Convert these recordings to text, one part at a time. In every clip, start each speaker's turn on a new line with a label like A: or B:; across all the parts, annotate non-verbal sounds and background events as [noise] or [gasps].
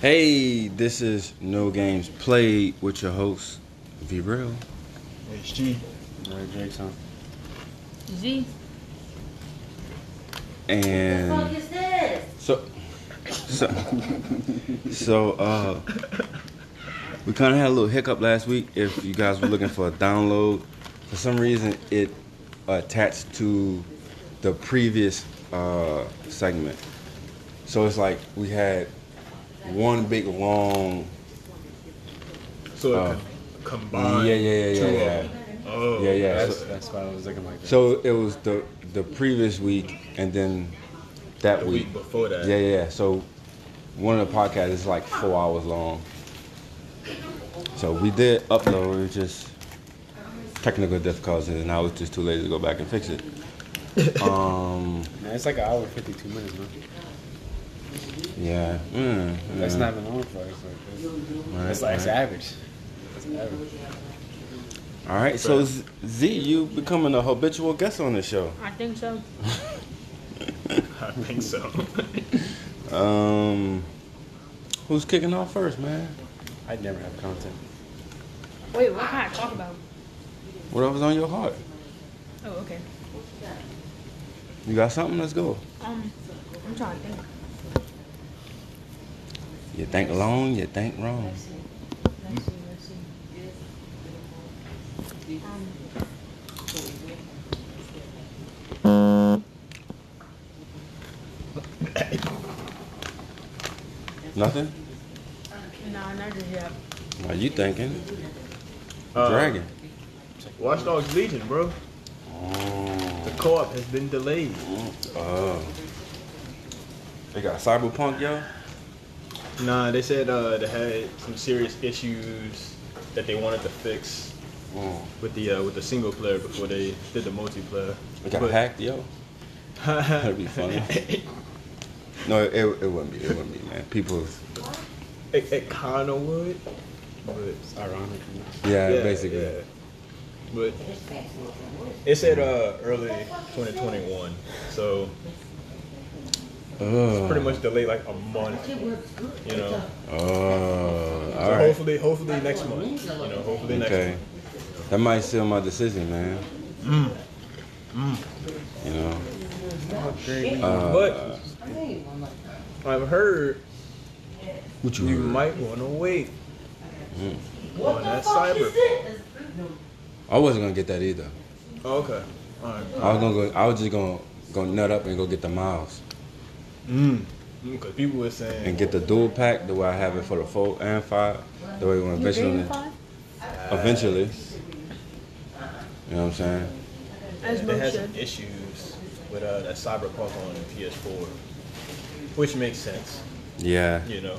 A: Hey, this is No Games Played with your host, V Real.
B: HG.
C: Alright, Drake's on.
D: Z.
A: And
E: is this?
A: so, so, so, uh, we kind of had a little hiccup last week. If you guys were looking for a download, for some reason it attached to the previous uh, segment. So it's like we had one big long
B: So it
A: Uh,
B: combined.
A: yeah, yeah, yeah, yeah, yeah.
B: Oh,
A: Yeah, yeah.
C: That's,
A: So,
C: that's why I was looking like that.
A: so it was the the previous week and then that
B: The
A: week.
B: week before that.
A: Yeah, yeah. So one of the podcasts is like four hours long. So we did upload, it was just technical difficulties, and I was just too lazy to go back and fix it. [laughs] Um,
C: Man, it's like an hour and 52 minutes, man.
A: Yeah. Mm,
C: That's
A: yeah.
C: not even long for us. Like,
A: Right,
C: it's, like, it's
A: right.
C: average. It's average.
A: All right, so Z, Z, you becoming a habitual guest on this show.
D: I think so. [laughs]
B: I think so. [laughs]
A: Um, who's kicking off first, man?
C: I'd never have content.
D: Wait, what can I talk about?
A: Whatever's on your heart.
D: Oh, okay.
A: You got something? Let's go.
D: Um, I'm trying to think.
A: You think long, you think wrong.
D: Um,
A: Nothing?
D: nah, not just yet.
A: What you thinking?
B: Uh,
A: Dragon.
B: Watch Dogs Legion, bro. The co-op has been delayed.
A: Oh. They got Cyberpunk, yo?
B: Nah, they said uh, they had some serious issues that they wanted to fix
A: Mm.
B: with the uh, with the single player before they did the multiplayer.
A: They got
B: But-
A: hacked, yo? [laughs] That'd be funny. No, it, it wouldn't be. It wouldn't be, man. People,
B: it, it kind of would, but
C: It's ironic.
A: yeah,
B: yeah,
A: basically.
B: yeah. But it said uh, early 2021, so
A: Oh.
B: pretty much delayed like a month. You know,
A: Oh,
B: so
A: all right.
B: hopefully, hopefully next month. You know, hopefully next
A: Okay.
B: month.
A: That might seal my decision, man.
B: Mm.
A: You know?
B: But I've heard
A: What
B: you
A: heard?
B: might want to wait
A: Mm.
B: on that cyber.
A: I wasn't gonna get that either.
B: Oh, okay. All right.
A: I was gonna go. I was just gonna go nut up and go get the miles
B: Mm. Because people were saying
A: and get the dual pack the way I have it for the four and five. The way when
D: You
A: eventually, eventually. You know what I'm saying?
D: As
B: they had some issues with uh, that cyberpunk on PS4, which makes sense.
A: Yeah.
B: You know,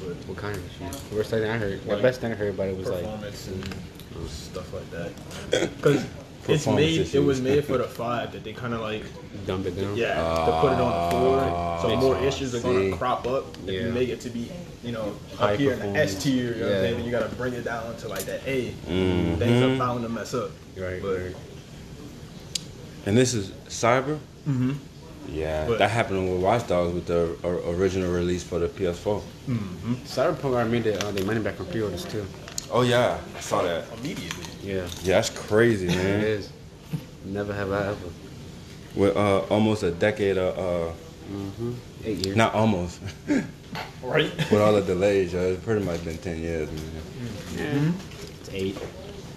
B: but
C: What kind of issues? The worst thing I heard, the best thing I heard about it was like,
B: performance and stuff like that. [coughs] Because it's
A: Performance
B: made, it was made for the [laughs] five that they kind of like,
C: dumbed it down.
B: yeah, to put it on the four. So
A: Ah,
B: more issues are gonna crop up if you make it to be, you know,
C: High
B: up here in the S tier. You know what I'm
C: Yeah.
B: saying? You got to bring it down to like that A.
A: Mhm.
B: Things are bound to mess up.
C: Right,
B: But,
C: right.
A: And this is Cyber.
B: mm-hmm.
A: Yeah,
B: But-
A: that happened with Watch Dogs with the o- original release for the PS4.
B: Mm-hmm.
C: Cyberpunk already made the, uh, their money back on pre-orders too.
A: Oh yeah, I saw that.
B: Immediately.
C: Yeah,
A: Yeah, that's crazy,
C: it
A: man.
C: is. Never have I ever.
A: With uh, almost a decade of, uh,
C: Mm-hmm. Eight years.
A: not almost, [laughs]
B: Right? [laughs]
A: with all the delays, yo, it's pretty much been 10 years, man.
C: Yeah. It's eight.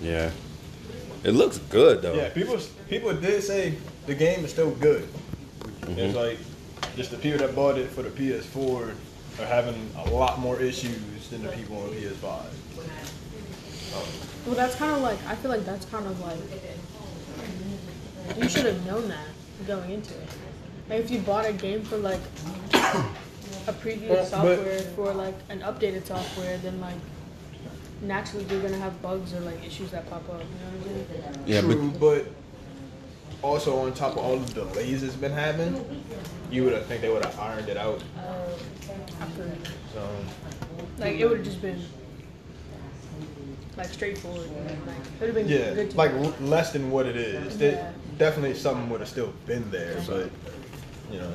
A: Yeah. It looks good, though.
B: Yeah, people people did say the game is still good.
A: Mm-hmm.
B: It's like just the people that bought it for the PS4 are having a lot more issues than the people on PS5.
D: Well, that's kind of like, I feel like that's kind of like, you should have known that going into it. Like, if you bought a game for like a previous
B: Well, but-
D: software for like an updated software, then like naturally you're gonna have bugs or like issues that pop up. You know what I mean?
A: Yeah, but
B: True, but also on top of all the delays it's been having, you would have think they would have ironed it out.
D: After,
B: So
D: like it would have just been like straightforward. Like it would have been
B: yeah,
D: good to
B: like l- less than what it is. There-
D: Yeah.
B: Definitely something would have still been there, but You know.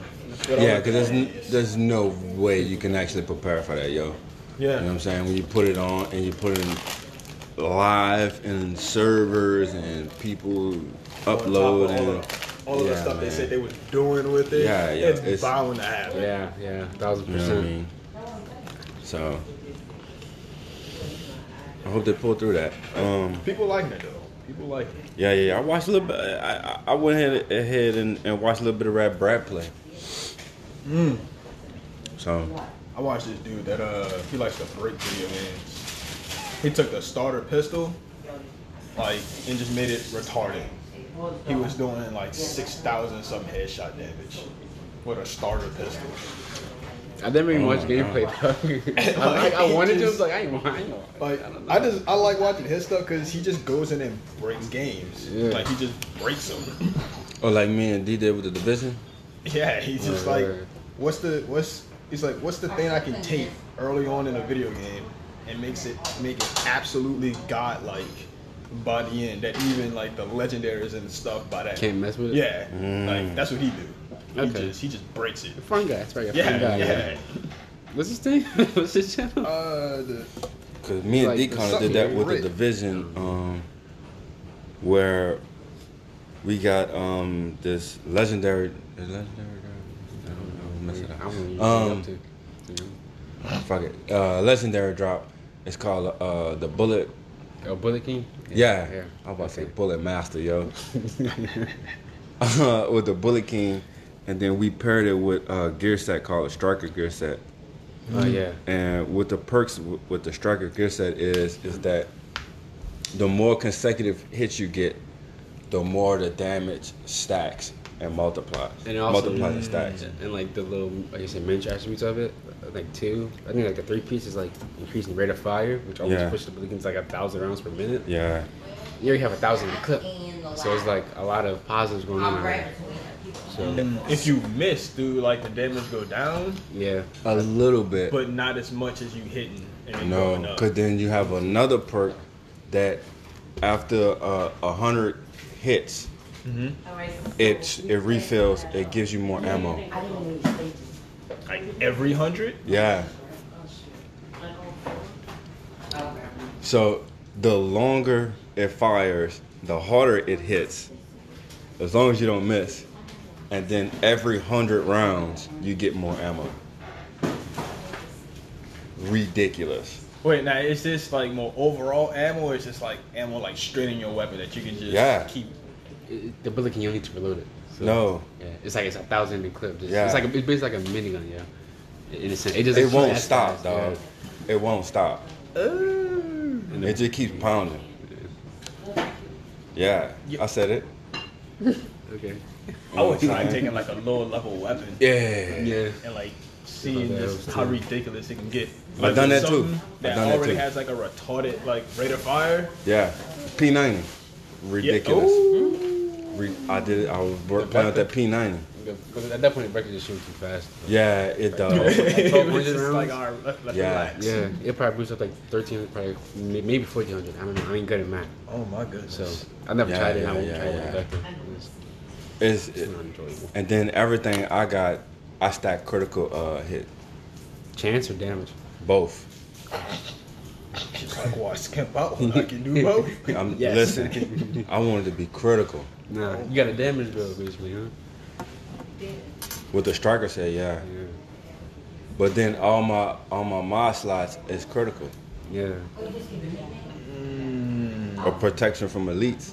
A: Yeah, because there's n- there's no way you can actually prepare for that, yo.
B: yeah.
A: You know what I'm saying? When you put it on and you put it in live and servers and people
B: On
A: upload
B: all,
A: and
B: all of the
A: Yeah,
B: stuff they said they were doing with it.
A: Yeah, yeah,
B: It's,
A: it's-
B: bound to happen.
C: Yeah, yeah, thousand
A: you know what I
C: percent.
A: mean. So I hope they pull through that. Um,
B: People like it though. People like it.
A: yeah, yeah. I watched a little bit. I I went ahead, ahead and, and watched a little bit of Rap Brad play.
B: Mm.
A: So
B: I watched this dude that uh he likes to break video games. He took the starter pistol, like, and just made it retarded. He was doing like six thousand some headshot damage with a starter pistol.
C: I didn't even
A: Oh
C: watched
A: my
C: gameplay though. [laughs] I, I, I wanted to. I was like, I ain't, I ain't.
B: Like
C: I.
B: I just I like watching his stuff because he just goes in and breaks games.
C: Yeah.
B: Like he just breaks them.
A: or like me and D did with the division.
B: Yeah, he's just
C: Right,
B: like,
C: right.
B: what's the what's he's like, what's the thing I can take early on in a video game and makes it make it absolutely godlike by the end that even like the legendaries and stuff by that
C: Can't mess with it.
B: Yeah,
A: Mm.
B: like that's what he do. He
C: Okay.
B: just he just breaks it.
C: Fun guy. That's right. A
B: Yeah,
C: fun guy.
B: yeah.
C: What's his name? [laughs] What's his channel?
B: Uh, the,
A: Cause me and
C: Like,
A: D
C: there's
A: kind of did that with the
B: written.
A: division, um, where we got um this legendary, is legendary. I don't know. Mess it
C: I don't
A: up.
C: know
A: Um,
C: what to.
A: Fuck it. Uh, legendary drop. It's called uh the bullet.
C: Oh, Bullet King.
A: Yeah,
C: yeah.
A: I was about to say bullet master, yo. [laughs] [laughs] uh, with the bullet king, and then we paired it with a gear set called a striker gear set.
C: Oh mm. yeah.
A: And what the perks with the striker gear set is is that the more consecutive hits you get, the more the damage stacks and multiplies.
C: And also,
A: multiplies and mm. stacks.
C: and like the little, like I said, miniature attributes of it, like two. I think like the three piece is like increasing rate of fire, which almost
A: Yeah.
C: pushes the Bullet like a thousand rounds per minute.
A: Yeah,
C: You already have a thousand in the clip, so it's like a lot of positives going on. Right so
B: if you miss, do like the damage go down,
C: yeah,
A: a little bit.
B: but not as much as you hitting and
A: no, because then you have another perk that after uh, a hundred hits, it it refills. It gives you more ammo.
B: Like every hundred.
A: Yeah. So the longer it fires, the harder it hits. As long as you don't miss. And then every hundred rounds, you get more ammo. Ridiculous.
B: Wait, now is this like more overall ammo, or is this like ammo like straight in your weapon that you can just
A: Yeah.
B: keep?
C: it, the Bullet can you don't need to reload it. So,
A: No.
C: yeah, it's like it's a thousand in clip. Just,
A: Yeah.
C: it's like a, it's basically like a minigun, yeah. In a sense, it just
A: It won't stop,
C: fast,
A: dog. It won't stop.
C: Yeah. And
A: It
C: the,
A: just keeps pounding. Yeah, I said it. [laughs]
C: okay.
B: I would try taking like a lower level weapon
A: Yeah.
C: Yeah.
B: and like seeing just
C: was
B: how ridiculous it can get.
A: I've done that too. I've
B: That
A: done that
B: already
A: too.
B: has like a retarded like rate of fire.
A: Yeah. P90.
B: Yeah.
A: Ridiculous.
B: Ooh.
A: Re- I did it. I was work, playing with that P90.
C: Because at that point, the record just shoots too fast.
A: Yeah, it does. [laughs]
B: it was just like our let, let's
A: Yeah.
B: relax.
C: Yeah, it probably boosts up like thirteen, probably maybe fourteen hundred. I don't know. I ain't good at math,
B: Oh my goodness.
C: so I never
A: Yeah,
C: tried it.
A: yeah,
C: I won't
A: yeah,
C: try it
A: yeah.
C: with Vector. It's,
A: It's,
C: it's not enjoyable.
A: and then everything I got, I stack critical uh, hit.
C: Chance or damage?
A: Both.
B: She's like, well, I skimp out. I can do both. [laughs]
A: I'm,
C: Yes.
A: Listen, I wanted to be critical.
C: Nah, you got a damage bill basically, huh?
A: With the striker said, yeah.
C: Yeah.
A: But then all my all my mod slots is critical.
C: Yeah.
A: Or protection from elites.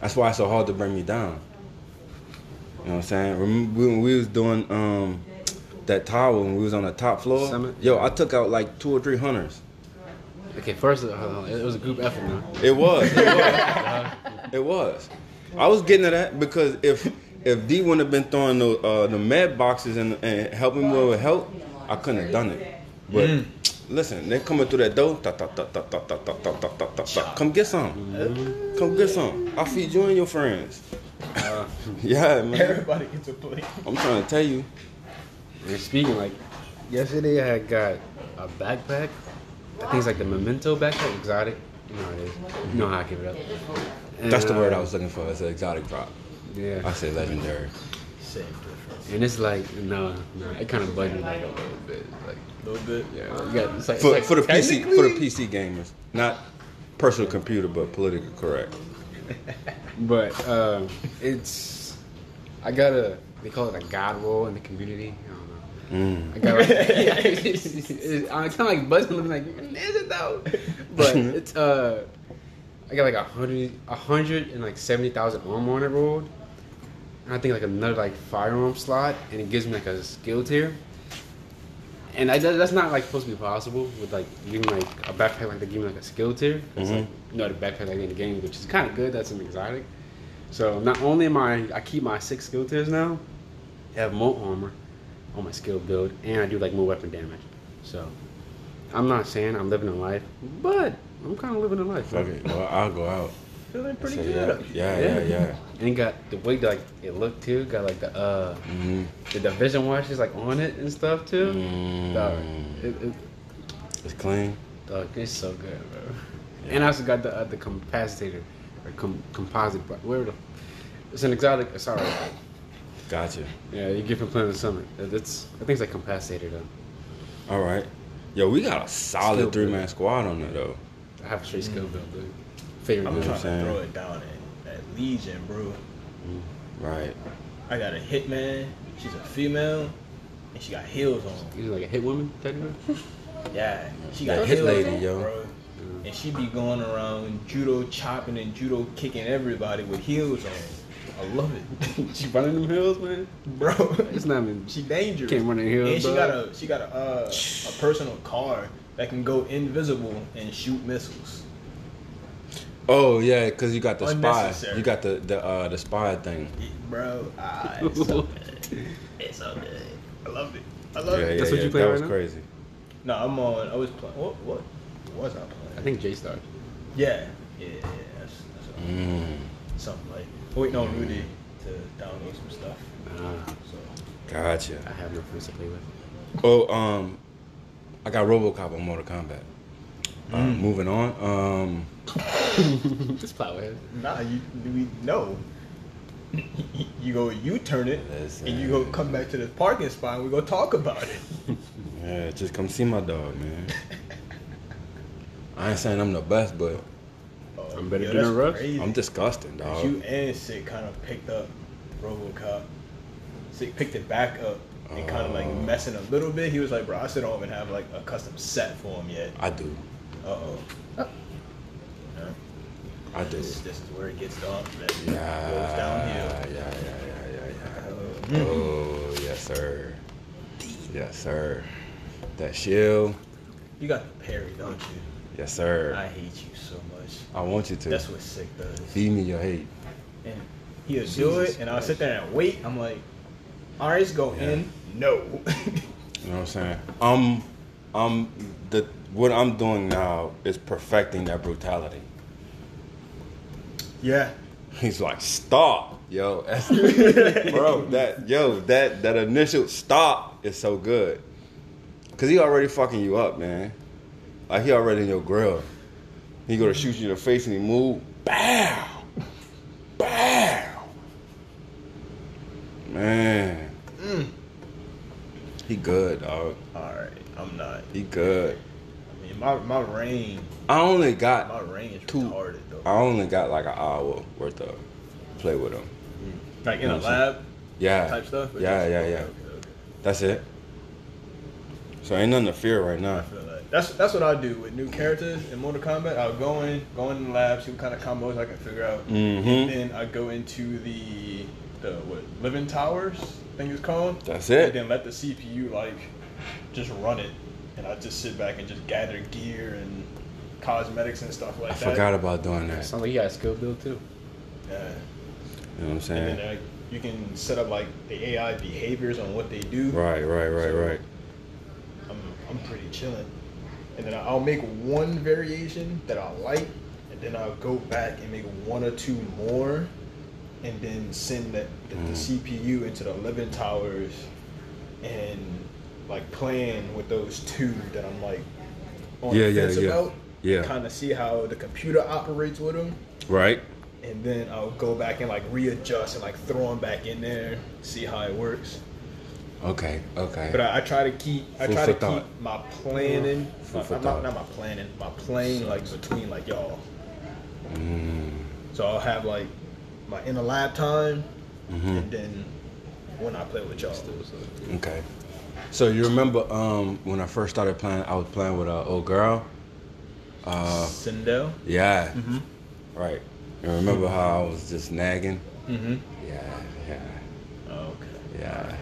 A: That's why it's so hard to bring me down. You know what I'm saying? Remember when we was doing um, that tower when we was on the top floor?
C: Summit?
A: Yo, I took out like two or three hunters.
C: Okay, first, uh, it was a group effort now.
A: It was. It was. [laughs] [laughs] it was. I was getting to that because if if D wouldn't have been throwing the uh, the med boxes and, and helping me with help, I couldn't have done it. But listen, they're coming through that door. Ta, ta, ta, ta, ta, ta, ta, ta, ta, ta, ta, ta. Come get some. Come get some. I'll feed you and your friends. yeah, man.
B: Everybody gets a plate.
A: I'm trying to tell you.
C: And speaking like, yesterday I had got a backpack. I think it's like the Memento backpack, exotic. You know how it is. You know how I give it up. And,
A: That's the word
C: uh,
A: I was looking for. It's an exotic drop.
C: Yeah.
A: I say legendary.
B: Same difference.
C: And it's like no, no, it kind of bugged me like a little bit. Like
B: A little bit.
C: yeah, you got it's like,
A: For,
C: it's
A: for the PC for the PC gamers, not personal computer, but politically correct. [laughs]
C: But uh, it's I got a they call it a god roll in the community. I don't know.
A: Mm.
C: I got like [laughs] [laughs] yeah, it's, it's, it's, I'm kind of like buzzing looking like is it though? But it's uh I got like a hundred a hundred and like seventy thousand armor on it rolled. And I think like another like firearm slot and it gives me like a skill tier. And I, that's not like supposed to be possible with like giving like a backpack like they give me like a skill tier. It's like mm-hmm. you know the backpack like in the game, which is kind of good. That's an exotic. So not only am I I keep my six skill tiers now, I have more armor on my skill build, and I do like more weapon damage. So I'm not saying I'm living a life, but I'm kind of living a life.
A: Fuck it. Well, I'll go out.
B: Feeling pretty
A: Say,
B: good.
A: yeah, yeah, yeah, yeah.
C: And it got the way like it looked too. Got like the uh
A: hmm
C: the division watches like on it and stuff too.
A: Mm.
C: Dog, it, it,
A: It's clean.
C: dog, it's so good, bro. And I also got the uh, the capacitor or com- composite. bro- Where the it's an exotic. Sorry,
A: Gotcha.
C: yeah, you get from Planet Summit. It's I think it's like capacitor though.
A: All right. Yo, we got a solid three man squad on there though.
C: I have a straight skill build, dude. Favorite
B: I'm trying to throw it down at, at Legion, bro.
A: Right.
B: I got a hitman. She's a female, and she got heels on.
C: You like a hit woman, technically. [laughs]
B: Yeah, she got
A: hit
B: heels
A: lady,
B: on,
A: yo.
B: bro. And she be going around judo chopping and judo kicking everybody with heels on. I love it, [laughs]
C: she running them hills, man.
B: bro.
C: It's not even.
B: She dangerous.
C: Can't run in heels,
B: And she
C: dog.
B: got a she got a uh, a personal car that can go invisible and shoot missiles.
A: Oh yeah, because you got the spy. You got the the uh, the spy thing.
B: Bro, ah, it's so [laughs] good. It's so good. I love it. I love
A: Yeah,
B: it.
A: yeah,
C: That's what
A: yeah.
C: you play
A: That
C: right
A: was
C: now?
A: crazy.
B: No, I'm on. I was playing. What? What was I playing?
C: I think J Star.
B: Yeah, yeah, yeah. That's, that's what-
A: Mm.
B: something like. Waiting on Rudy to download some stuff.
C: Uh,
B: So
A: Gotcha.
C: I have no friends to play with.
A: Oh, um, I got RoboCop on Mortal Kombat. Uh,
B: Mm.
A: moving on. Um, [laughs]
C: Just plow ahead.
B: nah, you we no. you go, you turn it, and you go come back to the parking spot, and we go talk about it. [laughs]
A: yeah, just come see my dog, man. I ain't saying I'm the best, but
B: Oh,
C: I'm better
B: yo,
C: than
B: that's
C: the rest.
B: crazy.
A: I'm disgusting, dog.
B: You and Sick kind of picked up RoboCop. Sick picked it back up and kind of like
A: Oh.
B: messing a little bit. He was like, "Bro, I still don't even have like a custom set for him yet."
A: I do.
B: Uh oh.
A: I do.
B: This, this is where it gets dark.
A: Yeah.
B: goes downhill.
A: Yeah, yeah, yeah, yeah,
B: Oh,
A: yeah. Oh, yes, sir. Yes, sir. That shield.
B: You got the parry, don't you?
A: Yes, sir.
B: I hate you so much.
A: I want you to.
B: That's what Sick does.
A: Feed me your hate.
B: And he'll do
C: Jesus
B: it, and I'll sit there and wait. I'm like, all right, let's go
A: Yeah.
B: in. No.
A: You know what I'm saying? Um, um, the what I'm doing now is perfecting that brutality.
B: Yeah.
A: He's like, stop, yo, [laughs] bro. That yo, that that initial stop is so good, cause he already fucking you up, man. Like he already in your grill. He gonna shoot you in the face and he move, bow, bow, man. Mm. He good, dog.
B: All right, I'm not.
A: He good.
B: I mean, my my range,
A: I only got my
B: range is
A: Two.
B: retarded.
A: I only got like an hour worth of play with them.
B: Like in a lab
A: Yeah.
B: type stuff.
A: Yeah, yeah, yeah.
B: okay, okay.
A: That's it. So ain't nothing to fear right now.
B: I. That's that's what I do with new characters in Mortal Kombat. I'll go in, go in the lab, see what kind of combos I can figure out,
A: Mhm.
B: and then I go into the the what living towers thing is called.
A: That's it.
B: And then let the CPU like just run it, and I just sit back and just gather gear and cosmetics and stuff like that.
A: I
B: that.
A: forgot about doing that.
C: Sounds like you got a skill build too.
B: Yeah.
A: You know what I'm saying?
B: And then uh, you can set up like the AI behaviors on what they do.
A: Right, right, right, right.
B: I'm, I'm pretty chilling. And then I'll make one variation that I like, and then I'll go back and make one or two more, and then send the, the
A: Mm.
B: CPU into the living towers, and like playing with those two that I'm like on
A: Yeah,
B: the
A: yeah,
B: fence
A: yeah.
B: about.
A: Yeah.
B: Kind of see how the computer operates with them,
A: Right.
B: and then I'll go back and like readjust and like throw them back in there, see how it works.
A: Okay, okay.
B: But I, I try to keep I try to
A: thought.
B: keep my planning, not,
A: for
B: not, not my planning, my playing like between like y'all.
A: Mm,
B: So I'll have like my inner lab time,
A: mhm.
B: and then when I play with y'all. still.
A: Okay. So you remember um, when I first started playing? I was playing with an old girl. Uh,
B: Sindel.
A: yeah.
B: Mm-hmm.
A: Right. You remember how I was just nagging?
B: Mm-hmm.
A: Yeah, yeah,
B: Okay.
A: yeah.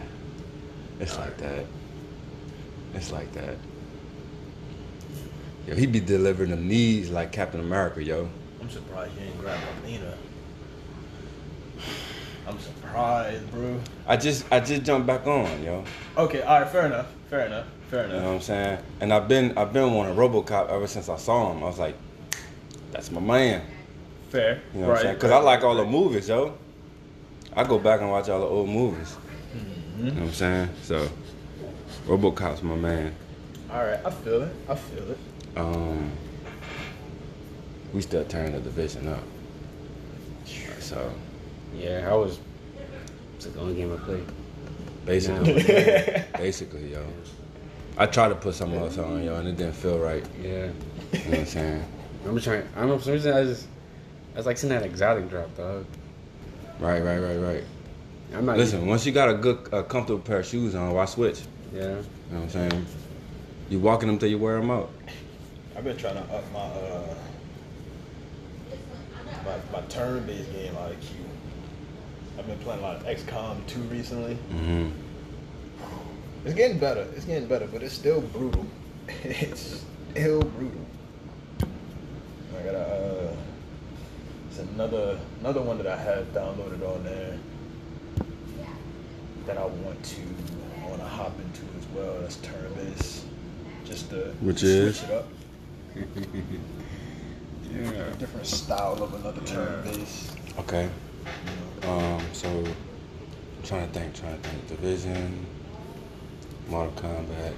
A: It's like that. It's like that. Yo, he be delivering them knees like Captain America, yo.
B: I'm surprised you didn't grab Alina. [sighs] I'm surprised, bro.
A: I just I just jumped back on, yo.
B: Okay, all right, fair enough, fair enough, fair
A: You know what I'm saying? And I've been I've been wanting RoboCop ever since I saw him. I was like, that's my man.
B: Fair,
A: You know what I'm saying? Because I like all the movies, yo. I go back and watch all the old movies. You know what I'm saying? So, RoboCop's my man.
B: All right, I feel it. I feel it.
A: Um, we still turning the division up. So,
C: Yeah, I was. It's like the only game I played.
A: basically,
C: Yeah. [laughs]
A: basically, yo. I tried to put something else on, yo, and it didn't feel right.
C: Yeah.
A: You know what I'm [laughs] saying?
C: I'm just trying. I don't know. For some reason, I just. I was like seeing that exotic drop, dog.
A: Right, right, right, right.
C: I'm not.
A: Listen, once you got a good, uh, comfortable pair of shoes on, why switch?
C: Yeah.
A: You know what I'm saying? You walking them till you wear them out.
B: I've been trying to up my uh my, my turn-based game IQ. I've been playing a lot of XCOM 2 recently.
A: Mm-hmm.
B: It's getting better. It's getting better, but it's still brutal. [laughs] it's still brutal. I got a. Uh, it's another another one that I have downloaded on there that I want to I want to hop into as well. That's turn based, just to
A: Which
B: switch
A: is?
B: it up. [laughs]
C: Yeah.
B: Different style of another turn based.
A: Okay. Um, so I'm trying to think, trying to think. Division, Mortal Kombat.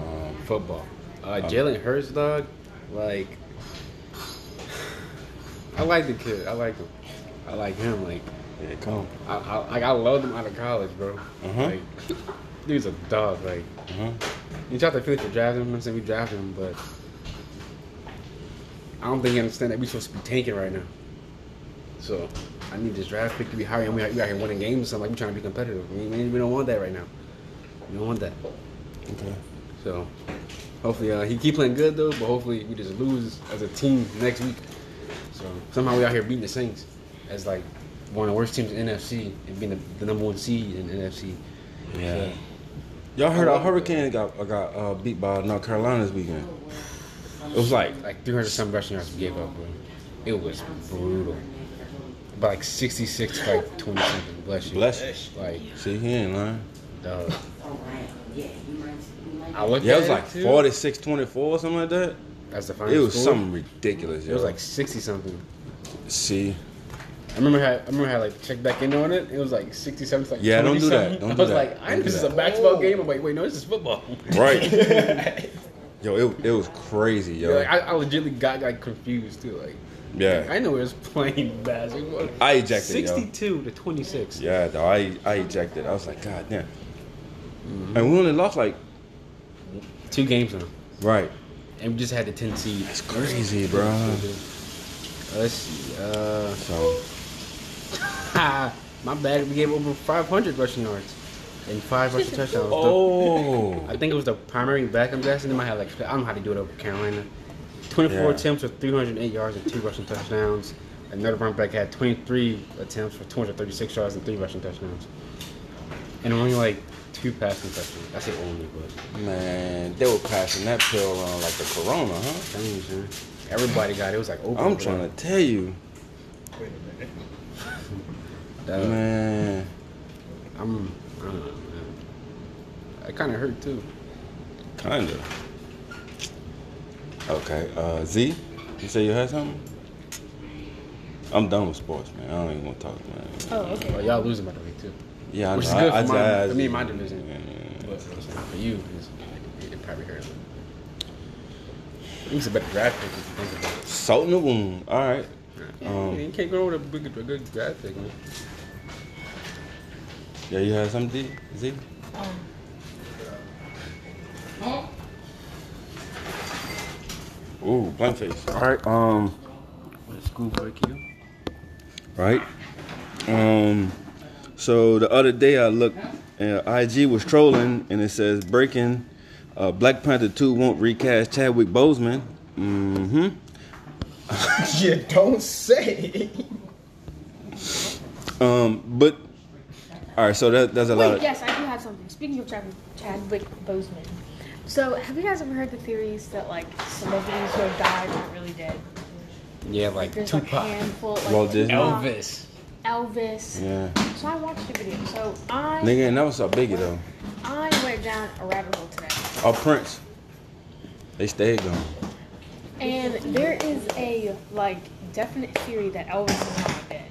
A: Um,
C: Football. Uh, Jalen Hurts, dog. Like. I like the kid. I like him. I like him. Like.
A: yeah, come.
C: I, I like I loved him out of college, bro.
A: Uh-huh.
C: Like, dude's a dog. Like,
A: Uh-huh.
C: you tried to Philly for drafting him. I said we drafted him, but I don't think you understand that we're supposed to be tanking right now. So I need this draft pick to be higher, and we, we out here winning games or something. Like we're trying to be competitive. We, we don't want that right now. We don't want that.
A: Okay.
C: So hopefully uh, he keep playing good though, but hopefully we just lose as a team next week. So somehow we out here beating the Saints as like one of the worst teams in NFC and being the, the number one seed in NFC.
A: Yeah.
C: So,
A: Y'all heard our Hurricane got got uh, beat by North Carolina this weekend. It was like
C: like 300 some rushing yards we gave up, bro. It was brutal. But like 66 to like 20 something. Bless you.
A: bless. You.
C: Like,
A: See, he ain't lying.
C: dog. Oh, I looked
A: Yeah, it was like
C: too.
A: 46 24 or something like that.
C: That's the final
A: It was
C: score.
A: something ridiculous,
C: It
A: yo.
C: was like 60 something.
A: see,
C: I remember how I remember how like checked back in on it. It was like 67 like
A: Yeah, don't
C: 20
A: do that.
C: something.
A: Don't
C: I
A: do
C: was
A: that.
C: like, I know this is a basketball game. I'm like, wait, no, this is football. [laughs]
A: right? yo, it, it was crazy,
C: Yeah,
A: yo.
C: like, I, I legitimately got like confused too. Like,
A: Yeah.
C: I know it was playing [laughs] basketball.
A: I ejected, yo.
C: 62 to 26.
A: Yeah, though I I ejected. I was like, God damn. And we only lost like
C: Two games now.
A: right.
C: And we just had the 10 seed.
A: It's crazy, bro.
C: Let's see. Uh,
A: So [laughs]
C: my bad. We gave over 500 rushing yards and five rushing [laughs] touchdowns.
A: oh,
C: I think it was the primary back. I'm guessing they might have like I don't know how to do it over Carolina. 24
A: Yeah.
C: attempts for 308 yards and two rushing touchdowns. Another running back had 23 attempts for 236 yards and three rushing touchdowns. And only like two passing touchdowns. I say only, but
A: man, they were passing that pill around like the corona, huh?
C: dang, man. everybody got it. It was like open.
A: I'm trying to tell you,
B: Wait a minute.
C: to.
A: man.
C: I'm. I don't know, man. It kind of hurt too.
A: Kinda. Okay, uh, Z, you say you had something? I'm done with sports, man. I don't even want to talk, to man.
D: Oh, okay.
C: Well, y'all losing by the way too.
A: Yeah, I
C: Which
A: know.
C: is good
A: I,
C: for
A: I,
C: my-
A: I-
C: for me and my division.
A: Yeah, yeah,
C: But for you, it's, it, it probably hurt a little. He's a better draft pick if you think about it.
A: Salt in the wound. All right. Um,
C: you can't go with a big, a good graphic. Man.
A: Yeah, you had something, D? Z? Ooh, blank face. All right. Um. What school break you? Right. Um. So the other day I looked, and IG was trolling, and it says breaking. Uh, Black Panther 2 won't recast Chadwick Boseman. Mm-hmm. [laughs]
B: you don't say.
A: Um, but all right, so that that's a lot.
D: Wait,
A: Of,
D: yes, I do have something. Speaking of Chad, Chadwick Boseman. So, have you guys ever heard the theories that like celebrities who have died aren't really dead?
C: Yeah, like
D: There's like a
C: Tupac,
D: handful, like
A: Walt Disney?
C: Elvis.
D: Elvis.
A: Yeah.
D: So I watched the video. So I
A: Nigga, ain't never saw Biggie though.
D: I went down a rabbit hole today,
A: Oh, Prince. They stayed gone.
D: and there is a like definite theory that Elvis is not dead,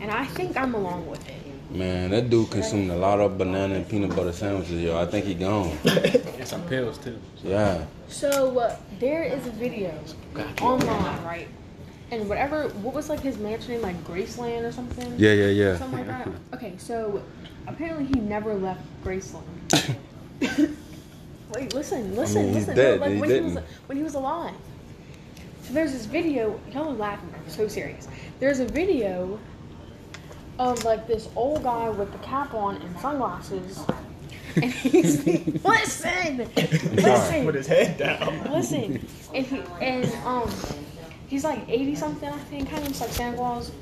D: and I think I'm along with it.
A: Man, that dude consumed a lot of banana and peanut butter sandwiches, yo. I think he gone. [laughs]
C: And some pills too.
A: Yeah.
D: So uh, there is a video online, right? And whatever, what was like his mansion name, like Graceland or something?
A: Yeah, yeah, yeah.
D: Something like that. [laughs] Okay, so apparently he never left Graceland. [coughs] Wait, listen, listen,
A: he's
D: listen.
A: dead,
D: No, like
A: he
D: when he was when he was alive. So there's this video. Y'all are laughing. I'm so serious. There's a video of like this old guy with the cap on and sunglasses, and [laughs] he's listen, listen
B: Put his head down.
D: listen, and he and um, he's like eighty something, I think. Kind of looks like Santa Claus.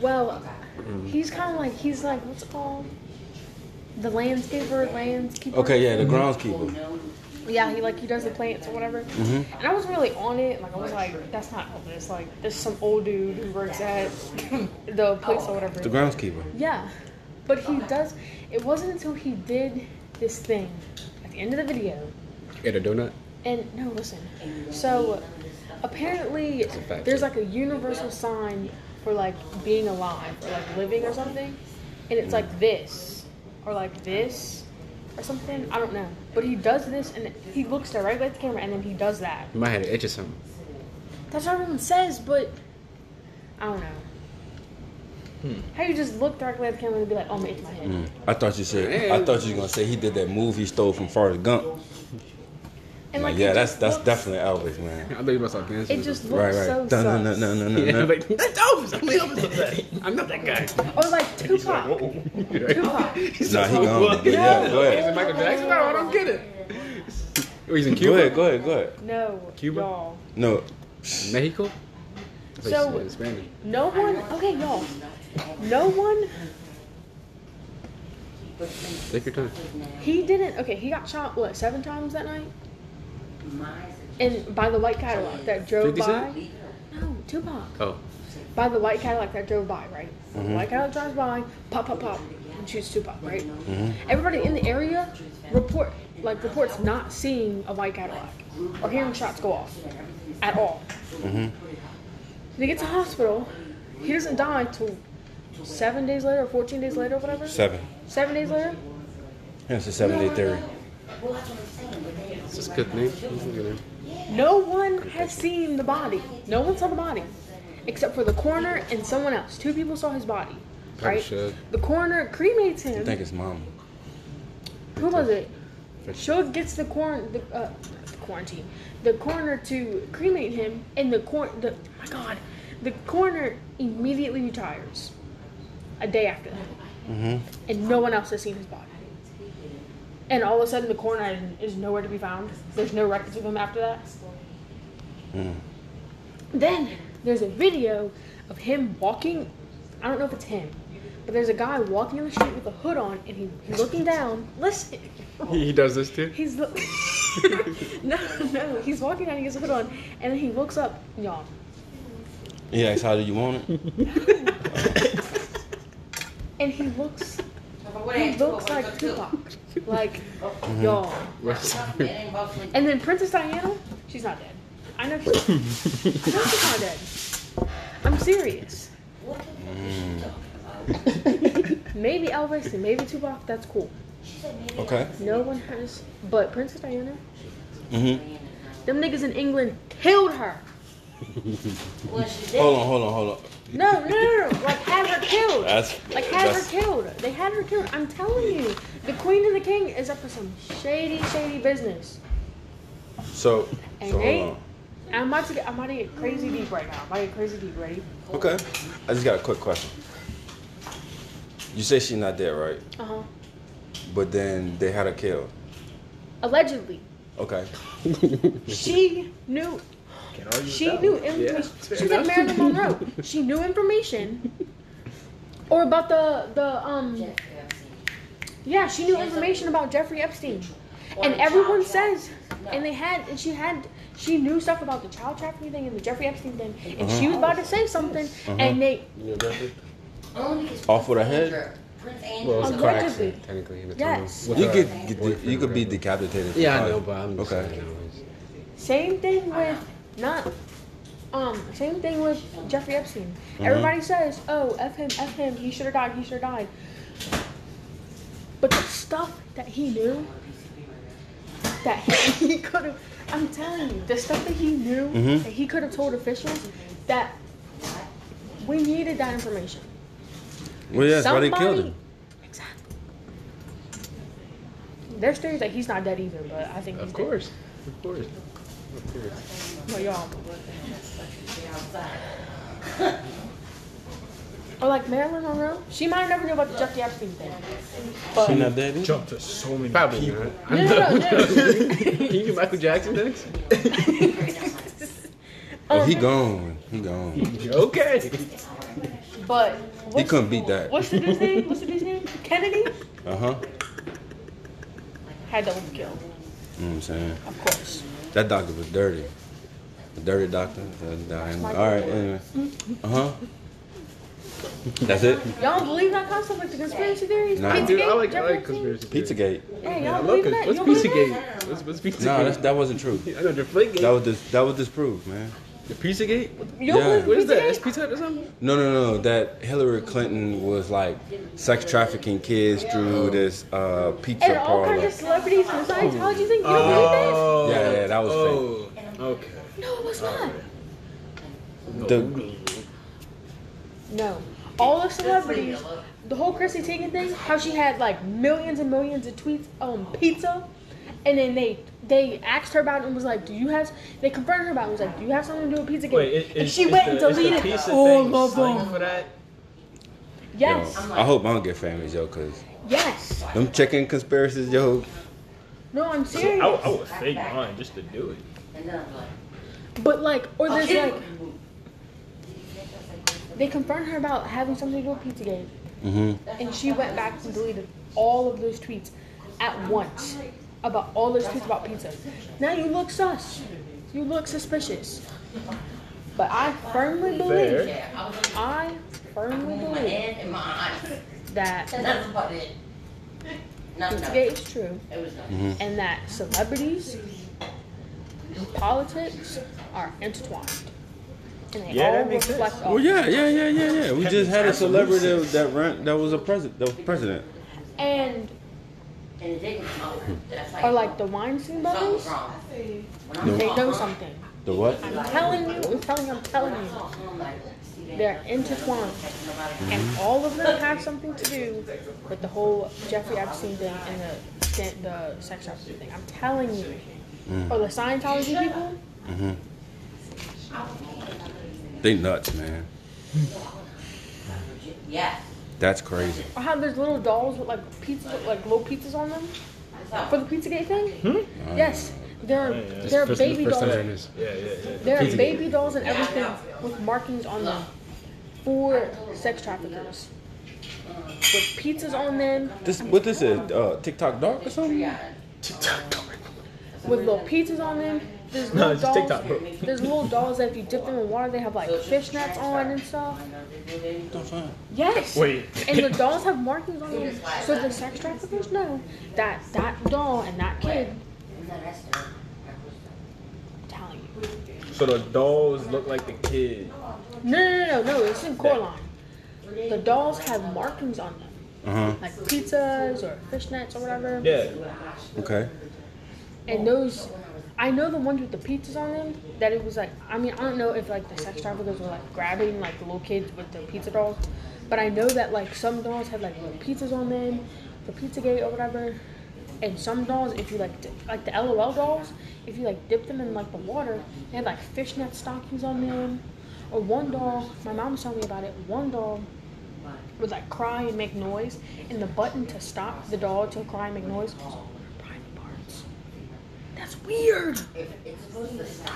D: Well, mm-hmm. he's kind of like he's like what's it called? The landscaper, landskeeper.
A: Okay, yeah, the mm-hmm. groundskeeper.
D: Yeah, he like he does the plants or whatever. Mm-hmm. And I wasn't really on it. Like I was like, that's not Elvis. Like there's some old dude who works at [coughs] the place or whatever.
A: The groundskeeper.
D: Yeah, but he does. It wasn't until he did this thing at the end of the video
C: Get a donut.
D: and no, listen. So apparently, there's like a universal sign for like being alive or like living or something, and it's like this or like this or something. I don't know. But he does this and he looks directly at the camera and then he does that.
C: You might have an itch or something.
D: That's what everyone says, but I don't know.
C: Hmm.
D: How you just look directly at the camera and be like, "Oh, it's my head."
A: Mm. I thought you said. I thought you was gonna say he did that move he stole from Forrest Gump.
D: And
A: Like,
D: it
A: yeah, that's that's
D: looks-
A: definitely Elvis, man.
C: I thought you must have cancer.
D: It just looks
A: Right, right.
D: so
A: Dun, dun,
D: sus.
A: dun, dun, dun,
C: Yeah,
A: dun.
C: like, that's [laughs] Elvis. I'm Elvis. of that. I'm not that guy.
D: Or like Tupac. [laughs] Tupac.
A: Nah, he gone. But yeah, go
C: Is it. Michael Jackson? No, I don't get it. Oh, he's in Cuba.
A: Go
C: Cuba.
A: ahead, go ahead, go ahead.
D: No,
C: Cuba?
D: y'all.
A: No.
C: Mexico. I thought you
D: So-
C: Spanish.
D: No one. Okay, y'all. No one.
C: Take your time.
D: He didn't. Okay, he got shot what seven times that night, and by the white Cadillac that drove
C: 50
D: by.
C: Cent?
D: No, Tupac.
C: Oh,
D: By the white Cadillac that drove by, right?
A: Mm-hmm.
D: White Cadillac drives by, pop, pop, pop, and shoots Tupac, right? Everybody in the area report like reports not seeing a white Cadillac or hearing shots go off at all. They get to hospital. He doesn't die until seven days later or fourteen days later or whatever.
A: Seven.
D: Seven days later.
A: That's a seven day theory.
C: It's just a good name. It's a good name.
D: No one has seen the body. No one saw the body, except for the coroner and someone else. Two people saw his body.
C: Probably
D: Right.
C: should.
D: The coroner cremates
A: I
D: him.
A: think it's mama.
D: Who was it? Suge gets the quarant the, uh, the quarantine, the coroner to cremate him, and the cor the my God, the coroner immediately retires. A day after that,
A: Mm-hmm.
D: and no one else has seen his body. And all of a sudden, the coroner is nowhere to be found. There's no records of him after that.
A: Mm.
D: Then there's a video of him walking. I don't know if it's him, but there's a guy walking in the street with a hood on, and he, he's looking down. Listen.
C: He, [laughs] he does this too.
D: He's look. [laughs] no, no. He's walking down. He gets a hood on, and then he looks up. Y'all.
A: He asked, "How do you want it?" [laughs]
D: And he looks. He looks like Tupac. [laughs] Like y'all.
C: What's-
D: And then Princess Diana. She's not dead. I know. She's, I know she's not dead. I'm serious. [laughs] maybe Elvis and maybe Tupac. That's cool.
A: Okay.
D: No one has. But Princess Diana.
A: Mm-hmm.
D: Them niggas in England killed her.
A: Hold on, hold on, hold on.
D: No, no, no, no. Like had her killed.
A: That's
D: Like had
A: that's,
D: her killed. They had her killed. I'm telling you, the queen and the king is up for some shady, shady business.
A: So,
D: And
A: so
D: they,
A: hold on.
D: I'm about to get, I'm about to get crazy deep right now. I'm about to get crazy deep. Ready?
A: Okay. I just got a quick question. You say she's not dead, right?
D: Uh huh.
A: But then they had her killed.
D: Allegedly,
A: Okay.
D: she knew.
B: Can't argue with
D: She
B: that
D: knew
B: one.
C: Yeah,
D: information.
C: fair
D: She's like
C: enough.
D: Marilyn [laughs] Monroe. She knew information. Or about the the um.
E: Jeffrey Epstein.
D: Yeah, she knew information about Jeffrey Epstein. And everyone says, and they had, and she had, she knew stuff about the child trafficking thing and the Jeffrey Epstein thing, and she was about to say something, and they,
C: You know, Jeffrey?
E: Only because
A: Off with her
E: Prince
A: head?
E: Andrew- Prince Andrew.
C: Well, it's a car accident, technically. In the
D: Yes.
C: tunnel.
A: You could get,
C: boyfriend
A: you could be decapitated.
C: Yeah, I know, but I'm just
A: Okay.
C: saying
D: same thing with, not, um, same thing with Jeffrey Epstein.
A: Mm-hmm.
D: Everybody says, oh, f him, f him, he should have died, he should have died. But the stuff that he knew, that he, [laughs] he could have, I'm telling you, the stuff that he knew,
A: Mhm.
D: that he could have told officials, that we needed that information.
A: Well, yeah, that's why they killed
D: Somebody-
A: him.
D: Exactly. There's theories that he's not dead either, but I think he's
C: Of course. Of course. Of course.
D: Dead. Well, y'all. [laughs] Or like Marilyn Monroe, she might have never knew about the Jeffrey Epstein thing. But
A: She not dead either?
B: Jumped to so many
C: Probably
B: people.
C: not.
D: no, no, no, no.
C: Can [laughs] you get Michael Jackson next? [laughs]
A: Oh,
D: Um,
A: he gone. He gone.
C: okay.
D: But
A: He couldn't beat that.
D: what's the dude's name? What's the dude's name? Kennedy
A: Uh huh.
D: had double kill,
A: You know what I'm saying?
D: of course.
A: That doctor was dirty. A dirty doctor. that dying. All right, anyway. Uh huh. That's it?
D: Y'all don't believe that concept like the conspiracy theories?
A: Nah.
C: I do. I like, I like conspiracy theories.
A: Pizzagate.
D: Hey,
C: Yeah, I
D: y'all
C: love
D: believe
C: it.
D: that?
C: What's
D: You don't believe
C: Pizzagate? What's, what's Pizzagate?
A: No, that's, that wasn't true.
C: I know Deflategate.
A: That was dis- that was disproved, man.
C: the Pizzagate.
D: You
A: Yeah.
D: believe
C: What is that?
D: Pizzagate?
C: Is Pizza Hut or something?
A: No, no, no. That Hillary Clinton was like sex trafficking kids through this uh, pizza
D: And all kinds of celebrities and Scientology thing. You don't believe
C: Oh.
A: Yeah, yeah, that was
C: oh. Okay.
D: That? No, it was not.
A: The,
D: No. All the celebrities, the whole Chrissy Teigen thing, how she had like millions and millions of tweets on pizza, and then they they asked her about it and was like, "Do you have?" They confronted her about it and was like, "Do you have something to do with Pizzagate?"
B: Wait, it,
D: and she went
B: the,
D: and
B: is the
D: deleted
B: pizza
D: all
B: thing
D: oh,
B: of
D: them.
B: for that?
D: Yes,
A: yo, I hope I don't get famous, yo, cause
D: yes.
A: them chicken conspiracies, yo.
D: No, I'm
B: I,
D: serious.
B: I would fake mine just to do it.
E: And then I'm like,
D: But like, or there's
E: okay.
D: like, they confronted her about having something to do with Pizzagate.
A: hmm
D: And she went back and deleted all of those tweets at once about all those tweets about pizza. Now you look sus. You look suspicious. But I firmly believe,
B: Fair.
E: I was like,
D: I firmly believe
E: hand and my eyes.
D: that
E: And that's about it. No, no.
D: Pizzagate is true
E: It was not.
D: and that celebrities and politics are intertwined. And they
B: Yeah,
D: all
B: that makes
D: reflect
B: sense.
A: Well, yeah, yeah, yeah, yeah, yeah. We just had a celebrity that, that ran that was a president. That was president.
D: And
E: And it didn't come out. That's like,
D: or like the Weinstein brothers,
A: No.
D: They know something.
A: The what?
D: I'm telling you, I'm telling you, I'm telling you. They're intertwined. And all of them have something to do with the whole Jeffrey Epstein thing and the, the sex trafficking thing. I'm telling you. Or the Scientology people,
A: hmm They nuts, man.
E: Yeah.
A: That's crazy.
D: or how there's little dolls with like pizza, like little pizzas on them for the Pizzagate thing. Hmm? Yes, there are
B: Yeah, yeah.
D: there are
C: First-
D: baby
C: first time
D: dolls.
B: Yeah, yeah, yeah.
D: There are
C: Pizzagate.
D: baby dolls and everything with markings on them for sex traffickers. With pizzas on them,
A: This what this is? Uh, TikTok dark or something?
B: TikTok.
D: With little pizzas on them. There's
B: No,
D: little
B: it's just
D: dolls.
B: TikTok, bro.
D: There's little dolls that if you dip them in water, they have like fishnets on and stuff. Yes.
B: Wait.
D: And the dolls have markings on them, so the sex traffickers know that that doll and that kid. Telling you.
B: So the dolls look like the kid.
D: No, no, no, no, no. It's in Coraline. The dolls have markings on them,
A: Uh huh.
D: like pizzas or fishnets or whatever.
B: Yeah.
A: Okay.
D: And those I know the ones with the pizzas on them. That it was like, I mean, I don't know if like the sex traffickers were like grabbing like little kids with the pizza dolls, but I know that like some dolls had like little pizzas on them, for Pizzagate or whatever. And some dolls, if you like, di- like the LOL dolls, if you like dip them in like the water, they had like fishnet stockings on them. Or one doll, my mom was telling me about it. One doll would like cry and make noise, and the button to stop the doll to cry and make noise was on her private parts. That's weird.
E: It's supposed to stop.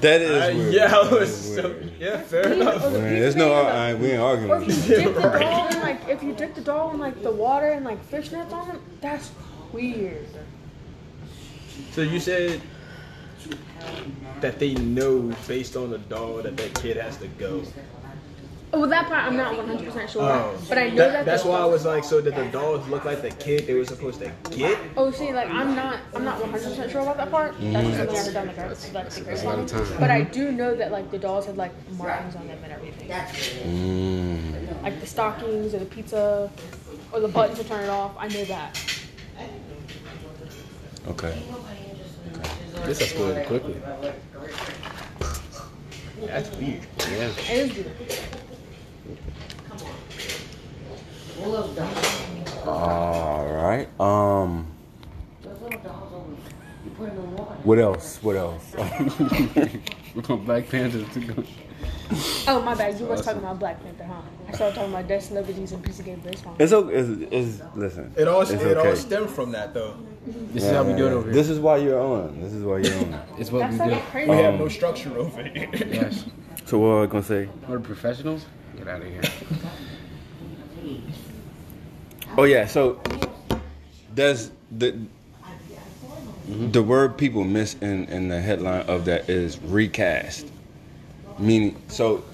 A: That is
B: Uh,
A: weird.
B: yeah, I
A: That
B: was so,
A: weird.
B: yeah, fair
D: Weird.
B: enough.
D: Or
A: Man, there's no,
D: Pizzagate,
A: I, we ain't arguing.
D: Or if you
A: this.
D: dip the doll in like if you dip the doll in like the water and like fishnets on them, that's weird.
B: So you said that they know based on the doll that that kid has to go.
D: Oh, well, that part I'm not 100 percent sure,
B: Oh,
D: but I know
B: That-
D: that.
B: that's why I was like, so did the dolls look like the kid they were supposed to get?
D: Oh, see, like I'm not, I'm not 100 percent sure about that part. That's just something I heard down the grass, like the
C: That's a lot of time.
D: But I do know that like the dolls had like markings on them and everything,
E: That's what it is.
A: Mm.
D: like the stockings or the pizza or the button to turn it off. I know that.
A: Okay.
C: This escalated quickly.
B: That's weird.
C: Yeah.
D: It is weird.
E: All those dolls,
A: All right. Um.
E: those little dolls over, you put them in water.
A: What else? What else? [laughs]
C: We're going Black Panther.
D: Oh my bad. You was talking about Black Panther, huh? I started talking about dead celebrities and Pizzagate, but it's fine.
A: it's okay. It's, it's listen.
B: It all
A: It's
B: it all stemmed from that though.
C: This is how we do it over here.
A: This is why you're on. This is why you're on. [laughs]
C: It's what
D: That's
C: we do.
D: crazy.
B: We have
A: Um,
B: no structure over here.
C: Yes.
A: so what was I gonna say?
C: We're professionals. Get out of here.
A: Oh yeah. So does the the word people miss in in the headline of that is recast, meaning so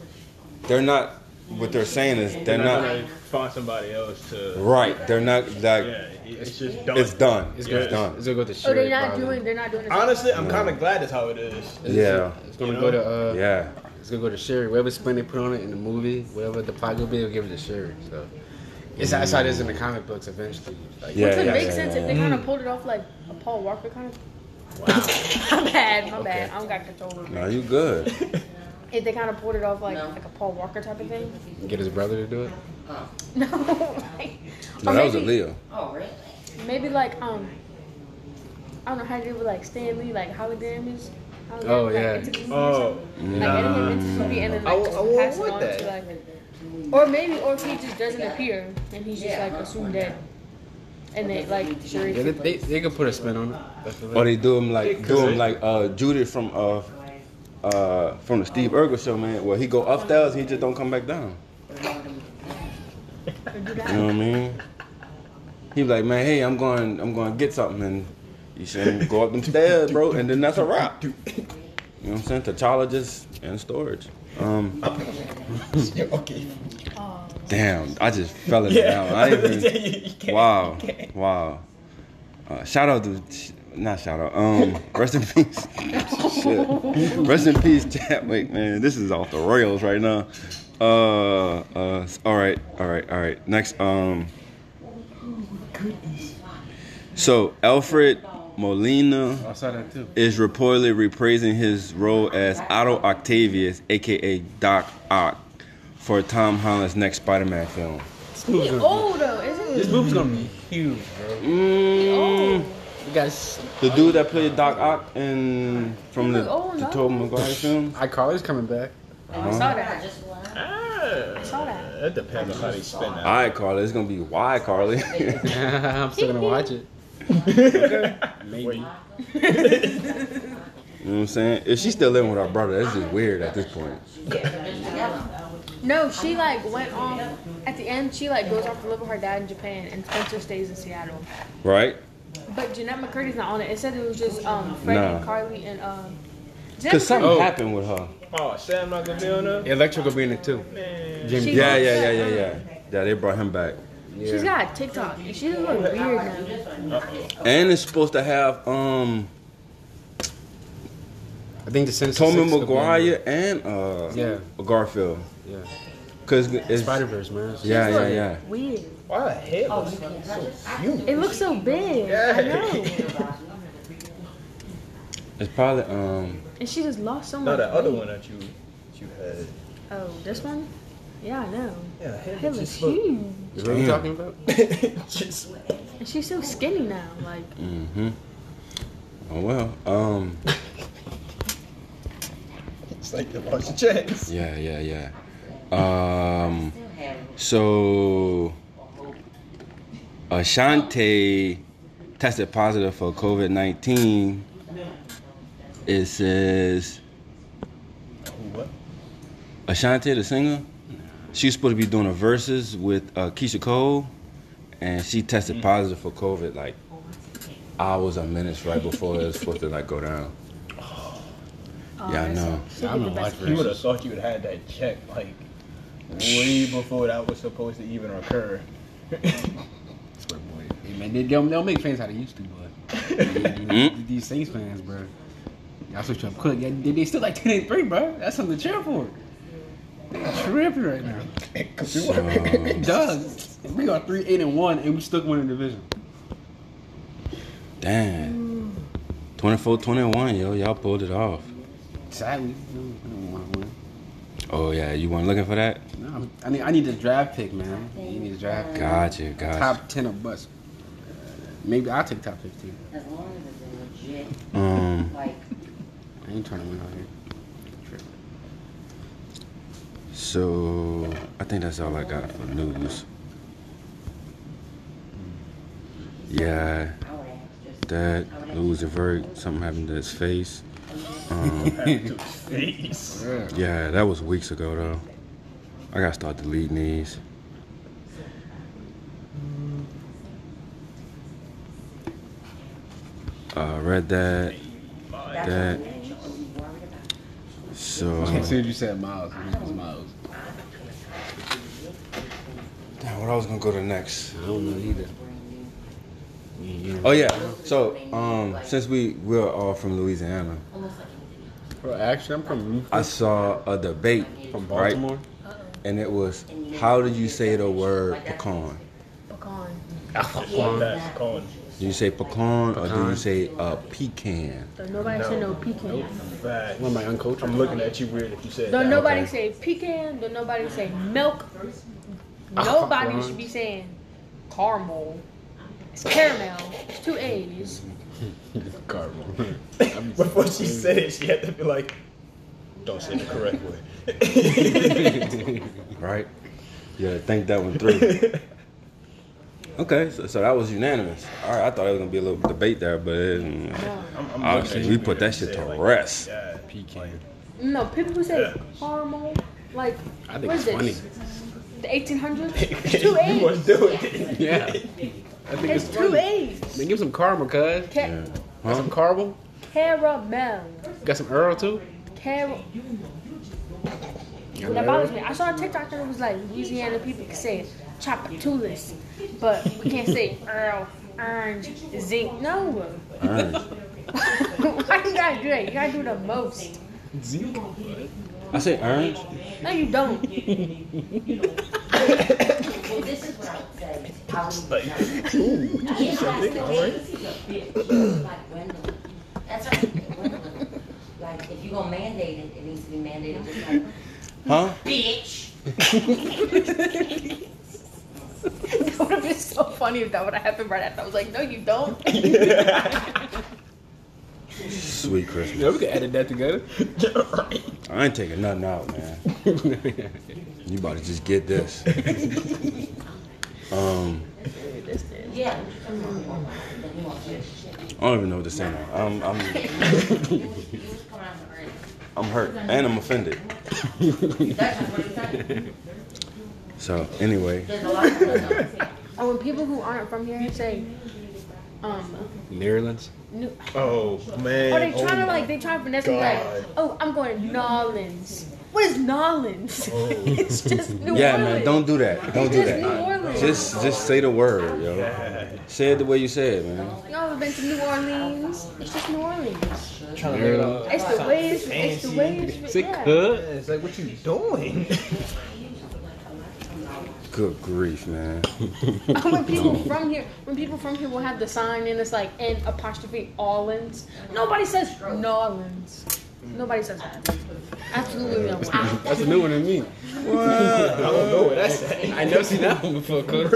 A: they're not. What they're saying is they're
B: They're not
A: not
B: gonna find somebody else to.
A: right. They're not like
B: Yeah, it's just done.
A: it's done.
C: It's
A: It's,
C: gonna,
A: done.
C: it's gonna go to
D: Oh, they're not
C: probably.
D: doing. They're not doing. This
B: Honestly, I'm kind of glad that's how it is.
C: It's-
A: Yeah.
C: It's gonna
B: You
C: go
B: know?
C: to uh,
A: Yeah.
C: It's gonna go to Shuri. Whatever spin they put on it in the movie, whatever the plot will be, they'll give it to Shuri. So it's that's how it is in the comic books eventually. Like,
A: Yeah,
D: Which would
A: yeah,
D: make
A: yeah,
D: sense
A: yeah.
D: if they kind of pulled it off like a Paul Walker kind of. [laughs] my bad, my bad. I don't got control over
A: No, you good. [laughs]
D: If they kind of pulled it off like
E: No.
D: like a Paul Walker type of thing.
C: Get his brother to do it. [laughs]
D: No, like,
A: No,
D: or
A: that was a Leo.
E: Oh, really?
D: Maybe like um, I don't know how to do with like Stan Lee, like holograms. Hologram,
C: Oh,
D: like,
C: yeah.
D: into the
B: Oh,
D: something. Like getting him into the movie and then
B: I
D: like
B: w-
D: just
B: I would
D: pass
B: want that.
D: to like, or maybe or if he just doesn't appear and he's just like assumed dead, and they like sure.
C: Yeah, they, they, they could put a spin on it.
A: Or they do him like do him like uh Judith from uh uh from the Steve Urkel show, man. Where he go upstairs, he just don't come back down. You know what I mean? He be like, man, hey, I'm going, I'm going to get something, and you see him go up them stairs, bro, and then that's a wrap. You know what I'm saying? T'Challa just in storage. Um, [laughs]
B: okay.
A: damn, I just fell in
B: Yeah.
A: down. I didn't even, [laughs]
B: You
A: wow, wow. Uh, shout out to, not shout out. Um, rest in peace. [laughs] Shit. Rest in peace, Chadwick, man. This is off the rails right now. Uh, uh. All right, all right, all right. Next, um. So Alfred Molina
C: I saw that too.
A: is reportedly reprising his role as Otto Octavius, aka Doc Ock, for Tom Holland's next Spider-Man film.
C: This movie's gonna
D: old though, isn't
C: be, this movie's gonna be huge, bro.
A: Mm,
C: You guys,
A: the dude that played Doc Ock in from the,
D: look old,
A: the
D: no?
A: Tobey Maguire film. [laughs]
C: iCarly's coming back.
D: I saw
E: I
D: that.
E: just laughed.
B: Ah,
D: saw that.
B: It depends on how they spin that.
A: All right, Carly, it's gonna be why, Carly. [laughs] [laughs]
C: I'm still gonna watch it. Maybe.
A: You know what I'm saying? If she's still living with her brother, that's just weird at this point.
D: No, she like went off at the end. She like goes off to live with her dad in Japan, and Spencer stays in Seattle.
A: Right?
D: But Jennette McCurdy's not on it. It said it was just um Freddie
A: Nah.
D: and Carly and um.
A: Because something
C: Oh.
A: happened with her.
B: Oh, Sam not gonna be on there?
C: Electric will be in it too.
B: Man.
C: Jimmy.
A: Yeah, yeah, yeah, yeah, yeah. Yeah, they brought him back.
C: Yeah.
D: She's got a TikTok. and She doesn't look weird now.
A: And it's supposed to have um
C: I think the Sinister
A: Tommy
C: Six will be
A: Maguire and uh
C: Yeah.
A: Garfield.
C: Yeah.
A: Cause it's
C: Spider Verse, man.
A: yeah, yeah, yeah.
D: Weird.
B: Why the hell?
E: Oh, you can't it?
D: Looks so big. I know. [laughs]
A: It's probably um.
D: And she just lost so
B: No,
D: much.
B: that other one that you you had.
D: Oh, this one? Yeah, I know.
B: Yeah, him
D: It was
B: just look.
D: huge.
C: Is what you
A: Damn.
C: talking about? [laughs]
B: just
D: And she's so skinny now. Like,
A: Mm-hmm. Oh well. Um.
B: it's like you lost your chance.
A: Yeah, yeah, yeah. Um. So. Ashanti tested positive for COVID nineteen. It says
B: What?
A: Ashanti, the singer, she's supposed to be doing a Verzuz with uh, Keyshia Cole, and she tested positive for COVID like hours or minutes right [laughs] before it was supposed to like go down.
D: oh,
A: Yeah, I know.
D: She
C: I'm
D: did the
C: gonna watch
B: You would have thought you would have had that check like way before that was supposed to even occur. [laughs]
C: Swear, boy. Hey, man, they, they, don't, they don't make fans how [laughs] they used to, but these Saints fans, bro. Y'all switch up quick. Yeah, they, they still like 10 and 3, bro. That's something to cheer for. They tripping right now. Doug, we are 3 8 and 1, and we still winning the division.
A: Damn. 24-21, yo, y'all pulled it off.
C: Sadly, we don't want to win.
A: Oh yeah, you weren't looking for that?
C: No, I'm- I need, I need a draft pick, man. You need a draft pick.
A: Gotcha, gotcha.
C: Top 10 of bust. Maybe I'll take top 15.
E: As long as it's a legit,
A: Um,
E: like,
C: I ain't trying to win out here.
A: So I think that's all I got for news. Yeah,
E: I would ask just.
A: that losing Vert, something happened to his face. Um,
B: Face. [laughs]
C: Yeah.
A: yeah, that was weeks ago though. I gotta start deleting these. Uh, read that. That.
E: what you should be worried about.
A: So,
C: As soon as you said Miles, it was Miles.
A: damn, what I was gonna go to next?
C: I don't know either.
A: Oh yeah. So, um, since we we're all from Louisiana,
C: Bro, actually, I'm from
A: I saw a debate
C: from
A: right,
C: Baltimore.
A: and it was how do you say the word pecan?
D: Pecan.
B: That's calling.
A: Do you say pecan or do you say a pecan?
D: Don't nobody say no pecan.
B: Fact.
C: One of my uncultured.
B: I'm looking at you weird if you said
D: Don't
B: that.
D: nobody
A: okay.
D: say pecan. Don't nobody say milk. Nobody
C: Pecan. [laughs]
D: should be saying caramel. It's caramel. It's two A's.
C: Caramel. [laughs]
B: Before she said it, she had to be like, don't say it the correct way. [laughs]
A: Right? Yeah, think that one through. Okay, so, so that was unanimous. All right, I thought it was gonna be a little debate there, but it,
B: I'm, I'm
A: Obviously, we put that shit to
B: like
A: rest.
B: Yeah.
C: Pecan.
D: No, people who say
B: Yeah.
D: caramel, like
C: I think
D: what is
C: it's funny.
D: this? The 1800s. [laughs] It's two
B: you must
D: A's.
B: do it.
C: Yeah. [laughs] I think
D: It's
C: it's,
D: two
C: funny.
D: A's.
C: Man, give some caramel, cuz.
D: Ca-
A: yeah.
C: Got
A: Huh?
C: some caramel.
D: caramel.
C: Got some Earl too.
D: Caramel. That bothers me. I saw a TikTok and it was like Louisiana people can say Tchoupitoulas, but we can't say Earl, orange, zinc. No.
A: Orange. [laughs]
D: Why you gotta do that? You gotta do the most. Zinc.
A: I say orange.
D: No, you don't.
E: Well, this is what I would say. I would.
B: Like,
E: If that's the case, like Gwendolyn. That's right, Gwendolyn. Like, if you're gonna mandate it, it needs to be mandated just like,
A: Huh?
E: bitch. [laughs]
D: It would have been so funny if that would have happened right after. I was like, no, you don't. [laughs]
A: Sweet Christmas.
C: Yeah, we can edit that together. [laughs]
A: I ain't taking nothing out, man. [laughs] You about to just get this. Um,
E: Yeah.
A: I don't even know what to say now. I'm, I'm, I'm hurt and I'm offended.
E: That's what it said.
A: So anyway,
E: There's a lot of them.
D: And when people who aren't from here say, um,
C: Netherlands.
D: new,
B: oh man.
D: or they trying to
B: oh
D: like
B: my
D: they trying to finesse me like,
B: God.
D: oh, I'm going to Nolans. What is Nolans?
B: Oh. [laughs]
D: it's just New
A: yeah,
D: Orleans.
A: man, don't do that. Don't do
D: It's just New
A: that.
D: Orleans.
A: Just, just say the word, yo. Say it the way you say it, man.
D: Y'all ever been to New Orleans? It's just New Orleans.
B: Trying to make it all
D: It's the way it's, it's the way
B: fancy.
D: it's,
C: Say
D: yeah.
C: could.
B: It's like, what you doing? [laughs]
A: Good grief, man. [laughs]
D: when people from here, when people from here will have the sign and it's like N apostrophe Allens. Nobody says Nolans. Nobody says that. Absolutely no one. [laughs]
C: That's a new one to me. [laughs]
B: I don't know what that's at.
C: I never seen that one before, coach.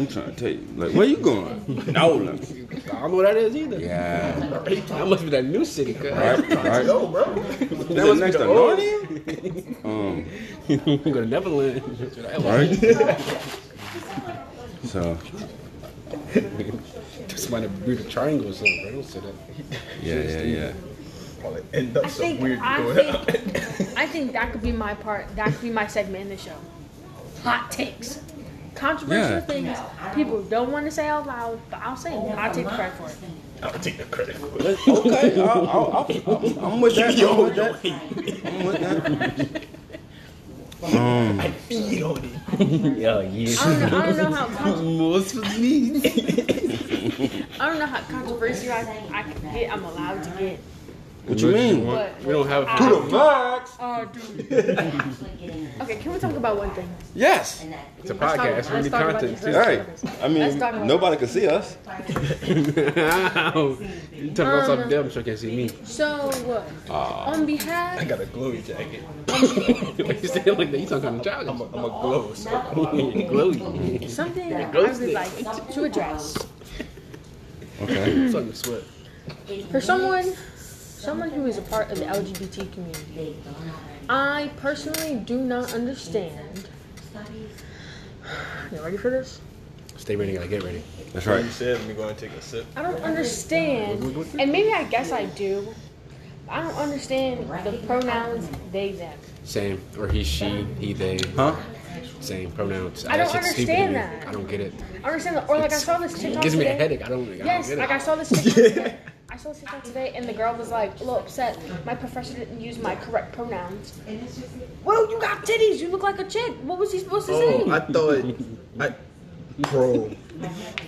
A: I'm trying to tell you. Like, where you going? [laughs] Nolan.
C: I don't know what that is either.
A: Yeah. [laughs]
C: That must be that new city, cuz.
A: Right, [laughs] right.
B: Yo, bro.
A: That was next to Narnia? Um,
C: Go to Neverland.
A: right? So,
C: Somebody built a triangle or something, bro. Don't say that.
A: yeah, yeah, yeah.
B: Probably end up
D: I
B: so
D: think
B: weird
D: I
B: going
D: think I think that could be my part. That could be my segment in the show. Hot takes. Controversial
A: Yeah.
D: things people don't want to say out loud, but I'll say it. I'll take the credit for it.
B: I'll take the credit for it.
A: Okay, I'll, I'll, I'll, I'm with that. [laughs] I'm with that. I'm with that. Um, [laughs]
B: Feed on it. [laughs]
C: Yeah, yeah.
D: I don't know, I don't know how con-
C: Most for me.
D: I don't know how controversial I, I can get. I'm allowed to get.
A: What do you mean?
D: But
C: We don't have
D: I-
A: To the max.
D: Oh, dude. Okay, can we talk about one thing?
A: Yes.
C: It's a
D: Let's talk-
C: podcast. We
D: let's
C: need
D: talk about
C: content
D: this.
C: too.
A: All right. I
D: Let's
A: mean,
D: talk about-
A: nobody can see us. [laughs]
C: you talking about something
D: Um,
C: them, so you can see me.
D: So, uh, on behalf.
B: I got a glowy jacket. [laughs]
C: you say it like that? You talking kind of
B: I'm a,
C: childish.
B: I'm a glow. So
C: Glowy.
D: something I would like to address.
A: Okay.
C: Something to sweat.
D: For someone, someone who is a part of the LGBT community, I personally do not understand. You ready for this?
C: Stay ready, gotta get ready.
A: That's right.
B: you said, let me go and take a sip.
D: I don't understand, and maybe I guess I do. but I don't understand the pronouns they them.
C: Same. Or he, she, he, they.
A: Huh?
C: Same pronouns.
D: I don't
C: That shit's stupid to
D: understand that.
C: I don't get it.
D: I understand, that, or like I saw this TikTok.
C: It gives me a headache. I don't, I
D: Yes,
C: don't get
D: like. I saw this TikTok [laughs] today. I saw this TikTok today, and the girl was like a little upset. My professor didn't use my correct pronouns. Well, you got titties. You look like a chick. What was he supposed to oh, say?
B: Oh, I thought, I, bro,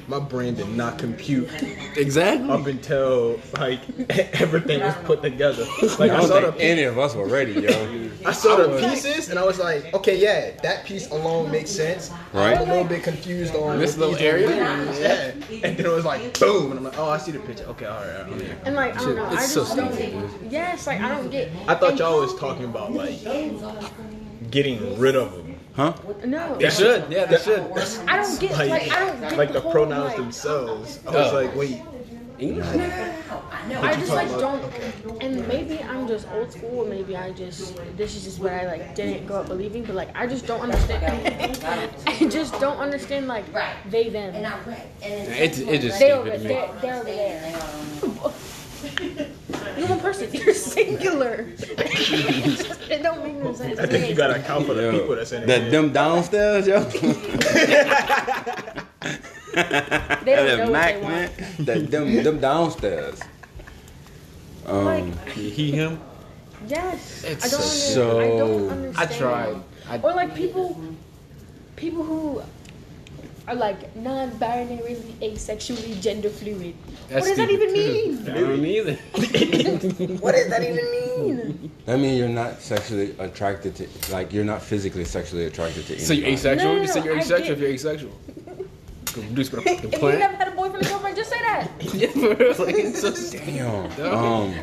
B: my brain did not compute
C: Exactly.
B: up until like [laughs] everything was put together. Like
A: I
B: I
A: don't
B: saw the
A: think any of us were ready, yo.
B: I saw the pieces and I was like, okay, yeah, that piece alone makes sense.
A: Right.
B: I'm a little bit confused on
C: This little area?
B: Yeah. And then it was like, boom, and I'm like, oh, I see the picture. Okay, all right, all right.
D: And like I don't know. I
C: It's
D: just
C: so
D: don't.
C: stupid,
D: Yes, like I don't get.
B: I thought y'all was talking about like getting rid of them.
A: Huh?
D: No.
C: They should. Yeah, they should.
D: I don't get
B: Like,
D: like, I don't get
B: like the
D: whole,
B: pronouns
D: like,
B: themselves. I was
C: Oh.
B: like, wait,
C: English.
D: I just like don't, and maybe I'm just old school, or maybe I just this is just what I like didn't grow up believing, but like I just don't understand. [laughs] I just don't understand like they them.
E: And I'm right. And
C: It's, it's just
D: they over, they're, they're over there. Um, You're one person. [laughs] You're singular. [laughs] it don't make no sense.
B: I think you gotta account for the
A: Yo,
B: people that's in
A: there.
B: that
A: them downstairs, yo.
D: They don't know
A: that
D: what
A: Mac
D: they
A: man.
D: want.
A: That them them downstairs. Um,
D: Like
C: He, him.
D: yes,
C: It's
D: I don't.
A: so-
D: under, I don't
C: I tried. I,
D: Or like people, people who are like non-binary, asexually, gender fluid.
C: That's
D: what does that even mean?
C: I don't either. [laughs]
D: What does that even mean?
A: that means you're not sexually attracted to, like you're not physically sexually attracted to.
C: So you're asexual?
D: No, no,
C: Just say you're asexual if you're asexual. Produce with a fucking
D: If you
C: plant.
D: never had a boyfriend or girlfriend, just say that. [laughs]
C: Yeah, for real. [laughs] Like, it's so stupid.
A: Damn. [laughs] Um,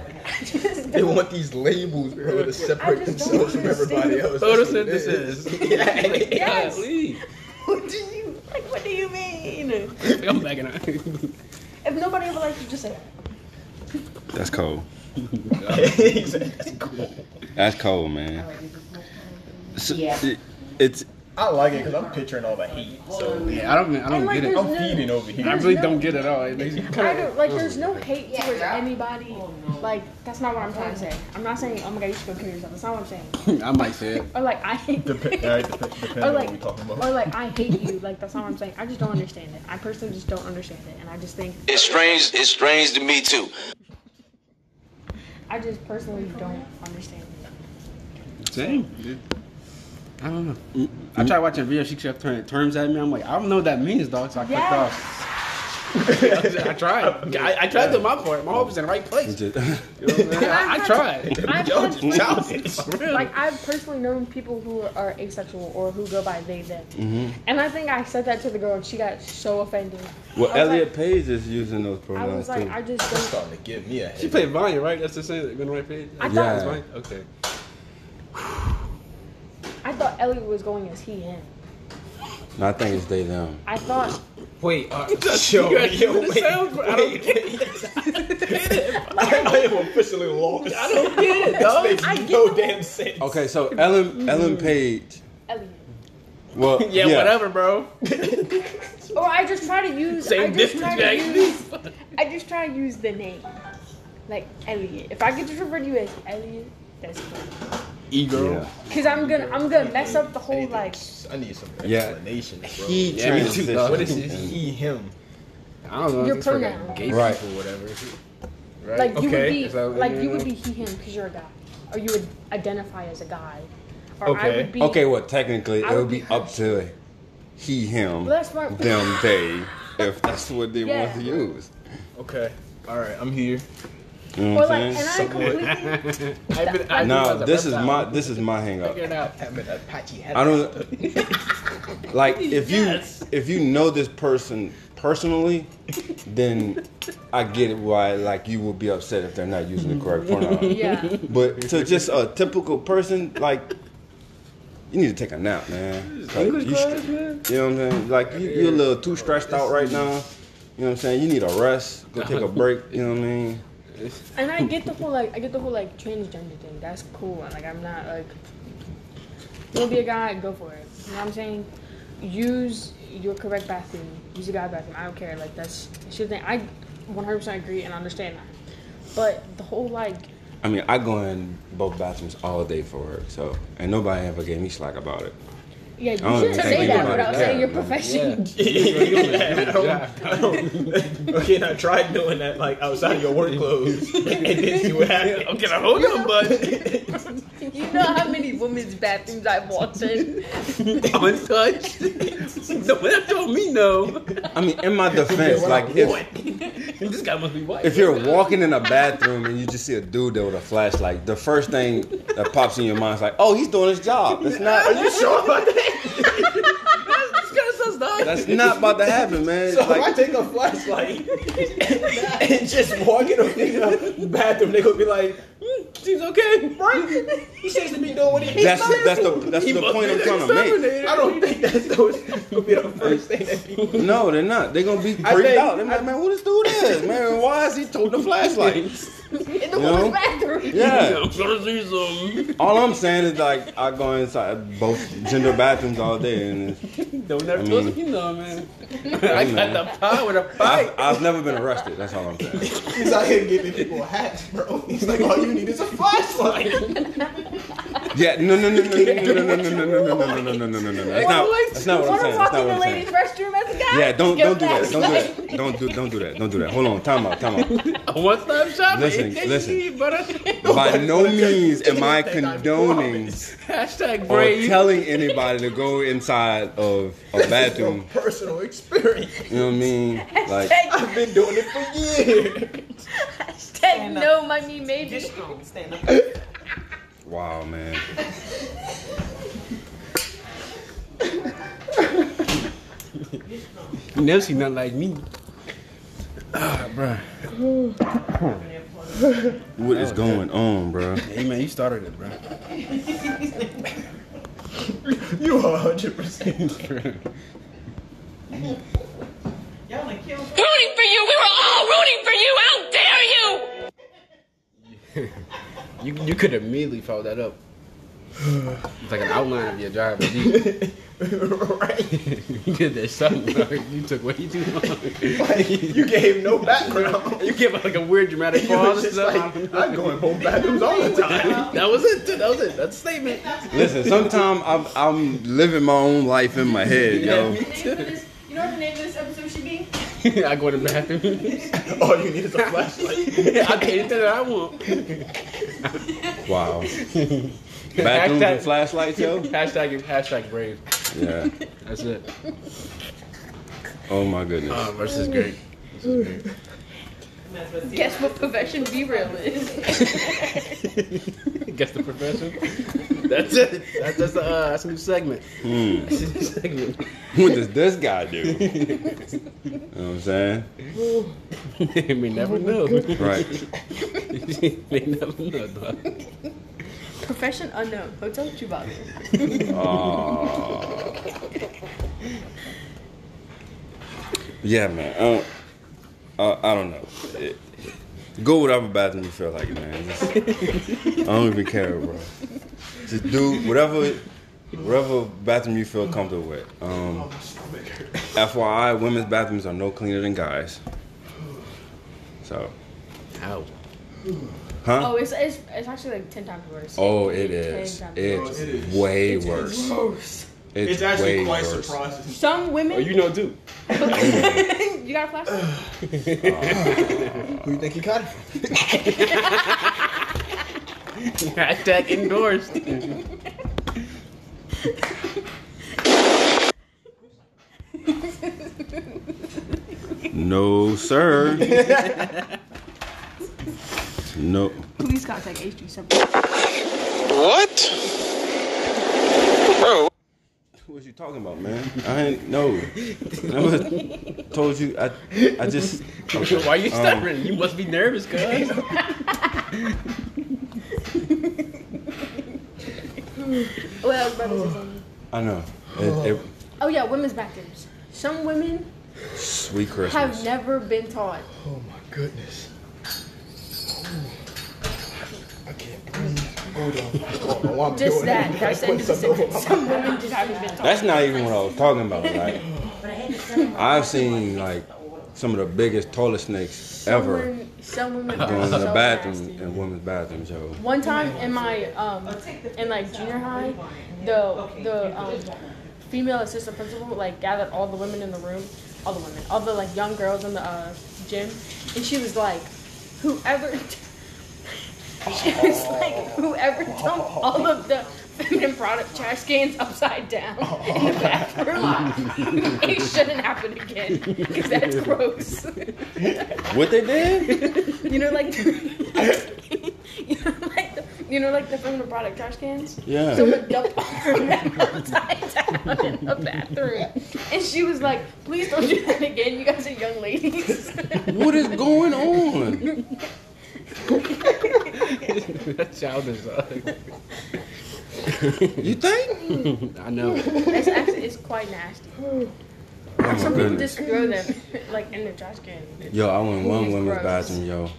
D: Just
B: They
D: don't.
B: want these labels, bro, to separate
D: just don't
B: themselves from everybody else.
C: Photosynthesis. Yeah.
D: Yes.
C: Golly.
D: What do you like? What do you mean?
C: I'm backing out.
D: If nobody ever likes you, just say that.
A: that's cold.
B: He "That's cool."
A: That's cold, man. So,
E: Yeah.
A: it- it's
B: I like it because I'm picturing all the hate. So
C: Yeah, I don't, I don't
D: like,
C: get it.
D: there's
B: I'm feeding over here.
D: I
C: really
D: no-
C: don't get it at all. It makes me
D: I
C: kind
D: don't like. There's no hate towards anybody. Like that's not what I'm trying to say. I'm not saying oh my god you should go kill yourself. That's not what I'm saying. [laughs]
C: I might say it.
D: Or like I hate.
B: Dep- all right, dep- depending
D: Or
B: on
D: like,
B: what we talking about.
D: or like I hate you. Like that's not what I'm saying. I just don't understand it. I personally just don't understand it, and I just think
F: It's strange. It's strange to me too.
D: I just personally don't understand it.
C: Same. Dude. I don't know. I tried watching videos. She kept turning terms at me. I'm like, I don't know what that means, dog. So I clicked
D: Yes.
C: off. [laughs] I tried. I, I tried to do my part. My hope is in the right place. You know I'm? I, I tried.
D: I've
B: Jones
D: had
B: is
D: friends-
B: talented.
D: like I've personally known people who are asexual or who go by they them,
A: Mm-hmm.
D: and I think I said that to the girl and she got so offended.
A: well, Elliot
D: like-
A: Page is using those pronouns.
D: I
A: pronouns
D: was like,
A: too.
D: I just don't.
B: starting to give me a
C: She played Vanya, right? That's the same. Going the right page.
D: I
A: Yeah.
D: thought
C: It's Vanya? Okay. [sighs]
D: I thought Elliot was going as he him.
A: no, I think it's they them.
D: I thought
B: Wait, uh, [laughs] yo,
C: You
B: yo,
C: give it
B: wait,
C: sound, bro. I don't
B: wait, wait. [laughs] I, I am officially lost.
C: I don't get it, dog.
B: This
D: I
B: makes
D: get
B: no
D: the-
B: damn sense.
A: Okay, so Ellen Ellen Page.
D: Elliot.
A: Well, [laughs]
C: Yeah, whatever, bro.
D: Or I just try to use. I
C: Same
D: just
C: difference,
D: try to use. I just try to use the name, like Elliot. If I could just refer to you as Elliot, that's cool.
C: E girl.
A: Yeah.
D: Cause I'm gonna I'm gonna mess up the whole like.
B: I need some
A: Yeah.
B: explanations, bro.
A: He
C: Yeah, me too,
A: transitioned.
B: what is it? He, him.
C: I don't know.
D: Your
C: it's for,
D: pronoun.
C: Like, gay
A: Right.
C: people or whatever. Right?
D: Like you would be
C: Is
D: like
C: you
D: you would be he him because you're a guy, or you would identify as a guy, or I
B: Okay.
D: would be.
A: Okay, well, technically, it
D: would
A: would be
D: be
A: up to he, him,
D: Well,
A: them, they, if that's what they [laughs] want to use.
B: Okay. All right, I'm here.
A: You know
D: Or
A: what I'm
D: and I
A: saying?
D: completely. [laughs]
C: I've been, I
A: No, this is
C: reptile.
A: my this is my hang up.
C: Figure it out.
B: Having a patchy head.
A: I don't [laughs] like if you if you know this person personally, then I get it why like you will be upset if they're not using the correct [laughs] pronoun.
D: Yeah.
A: But to just a typical person, like you need to take a nap, man. Like,
C: English
A: you,
C: class, man.
A: you know what I'm saying? Like you, you're a little too stressed out right now. You know what I'm saying? You need a rest. Go take a break. You know what I mean?
D: And I get the whole like I get the whole like transgender thing. That's cool. And like I'm not like you wanna be a guy, go for it. You know what I'm saying? Use your correct bathroom. Use a guy bathroom. I don't care. Like that's your thing. I 100% agree and understand that. But the whole like
A: I mean, I go in both bathrooms all day for work, so and nobody ever gave me slack about it.
D: Yeah, you shouldn't say that
A: anybody
D: without
A: cares,
D: saying your
A: man.
D: profession. [laughs]
B: I don't, I [laughs] don't, okay, and I tried doing that like outside of your work clothes, [laughs] and then see what happened.
C: Okay, now hold on, bud.
D: You know how many women's bathrooms I've walked in?
C: Untouched. no, that told me no.
A: I mean, in my defense, like if [laughs]
C: this guy must be white.
A: if you're walking in a bathroom and you just see a dude there with a flashlight, the first thing that pops in your mind is like, "Oh, he's doing his job." It's not.
B: Are you sure about that? [laughs]
C: this guy's so dog.
A: That's not about to happen, man.
B: So if I take a flashlight [laughs] and just walk in the bathroom, they gonna be like, hmm, "Seems okay, right?" He seems to be doing what he.
A: that's that's the that's
C: He
A: the point I'm trying to make.
B: I don't think that's those gonna be the first thing that people.
A: No, they're not. They're gonna be freaked
B: think-
A: out. They're like, man, who this dude is, man? Why is he toting the flashlight? [laughs] [laughs]
D: In the
A: You
D: women's
A: know?
D: bathroom.
A: Yeah. [laughs]
C: I'm trying to see some.
A: All I'm saying is like I go inside both gender bathrooms all day, and it's,
C: Don't never
A: I
C: close
A: mean-
C: you know, man. I got the power with a fight.
A: I've, I've never been arrested. That's all I'm saying.
B: He's out here giving people hats, bro. He's like, all you need is a flashlight.
A: Yeah, no, no, no, no, no, no, no, no, no, no, no, no, no, no, no, no, no. That's not. That's not what I'm
D: Want to
A: saying.
D: walk
A: That's not
D: in the
A: what I'm saying.
D: ladies' restroom as a guy?
A: Yeah, don't
D: Get
A: don't do that.
D: that
A: Don't do
D: light.
A: that. Don't do don't do that. Don't do that. Hold on. Time out. Time out.
C: A one-stop shop.
A: Listen,
C: Hey,
A: listen.
C: brother.
A: By no means am I
B: Anything, I
A: condoning
C: Hashtag
A: or
C: brave.
A: telling anybody to go inside of a bathroom.
B: From personal experience.
A: You know what I mean? Like,
B: I've been doing it for years.
D: hashtag no money maybe.
G: Stand up.
A: wow, man.
C: You never see nothing like me. Ah, bro.
A: What is going on, bro?
C: Hey, man, you started it, bro. [laughs]
B: You are 100%. [laughs]
G: Y'all done killed
H: Rooting for you! We were all rooting for you! How dare you! [laughs]
C: You you could immediately follow that up. It's like an outline of your drive. [laughs] You,
B: right.
C: you did that something. bro. You took way too long.
B: Like, you gave no background. [laughs]
C: You gave like a weird dramatic
B: You
C: pause.
B: was
C: and
B: just
C: stuff.
B: like, I go in both bathrooms all the time.
C: that was it. That was it. That's a statement.
A: Listen, sometimes I'm, I'm living my own life in my head, yo.
G: You know the name of this episode should be? [laughs]
C: I go to the bathroom. [laughs]
B: All you need is a flashlight. [laughs]
C: I get anything that I want.
A: Wow. Bathrooms
C: Hashtag-
A: and flashlights, yo.
C: Hashtag hashtag brave.
A: Yeah.
C: That's it.
A: Oh my goodness.
C: Oh, is great.
D: Guess what profession be real is? [laughs]
C: Guess the profession. That's it. That's that's, uh, that's a new segment.
A: Hmm.
C: That's a new segment. [laughs]
A: What does this guy do? [laughs] you know what I'm saying?
C: we never know.
A: Right.
C: we never know, dog.
D: profession unknown. Hotel Chewbacca.
A: Aw. yeah, man. Uh, uh, I don't know. It- go whatever bathroom you feel like, man. Just- I don't even care, bro. Just do whatever, whatever bathroom you feel comfortable with. Um, FYI, women's bathrooms are no cleaner than guys. So,
C: Ow.
A: huh?
D: Oh, it's, it's it's actually like ten times worse.
A: Oh, it
D: Ten
A: is.
D: times
A: It's
B: it is.
A: way
B: It's
A: worse.
B: worse.
A: It's,
B: It's actually
A: way
B: quite
A: worse.
B: surprising.
D: Some women.
C: Oh, you know too. [laughs]
D: you got a flashlight?
B: Who you think you got it from? [laughs]
C: Hashtag endorsed.
A: No, sir. no.
D: Please contact H3
F: What? Bro,
A: What was you talking about, man? I ain't no. Never told you. I. I just. [laughs]
C: Why you
A: Um,
C: stuttering? you must be nervous, cuz. [laughs]
D: Well, brothers and.
A: I know. It, it,
D: Oh yeah, women's bathrooms. Some women
A: sweet Christmas.
D: have never been taught.
B: Oh my goodness. I can't breathe. Hold on. Hold on. While I'm
D: Just
B: doing
D: that.
B: it,
D: That's the
B: put
D: end of the sentence. Some women just haven't been taught.
A: That's not even what I was talking about. Like I've seen like some of the biggest toilet snakes
D: Some
A: ever
D: women, some women
A: going
D: are
A: in the
D: so
A: bathroom
D: nasty.
A: in women's bathrooms, yo.
D: One time in my um in like junior high, the the um female assistant principal like gathered all the women in the room, all the women, all the like young girls in the uh, gym, and she was like, whoever. She was like, whoever dumped all of the feminine product trash cans upside down in the bathroom, it shouldn't happen again because that's gross.
A: What they did?
D: You know, like, [laughs] you know, like the, you know, like the feminine product trash cans.
A: Yeah.
D: Someone dumped all her back upside down in the bathroom, and she was like, "Please don't do that again. You guys are young ladies."
A: What is going on? [laughs] [laughs]
C: That's childish. dog.
A: You think? [laughs]
C: I know.
D: It's actually it's quite nasty.
A: Oh my
D: Some people
A: goodness.
D: just throw them like in the trash can.
A: Yo, I went one
D: It's
A: women's
D: gross.
A: bathroom, yo.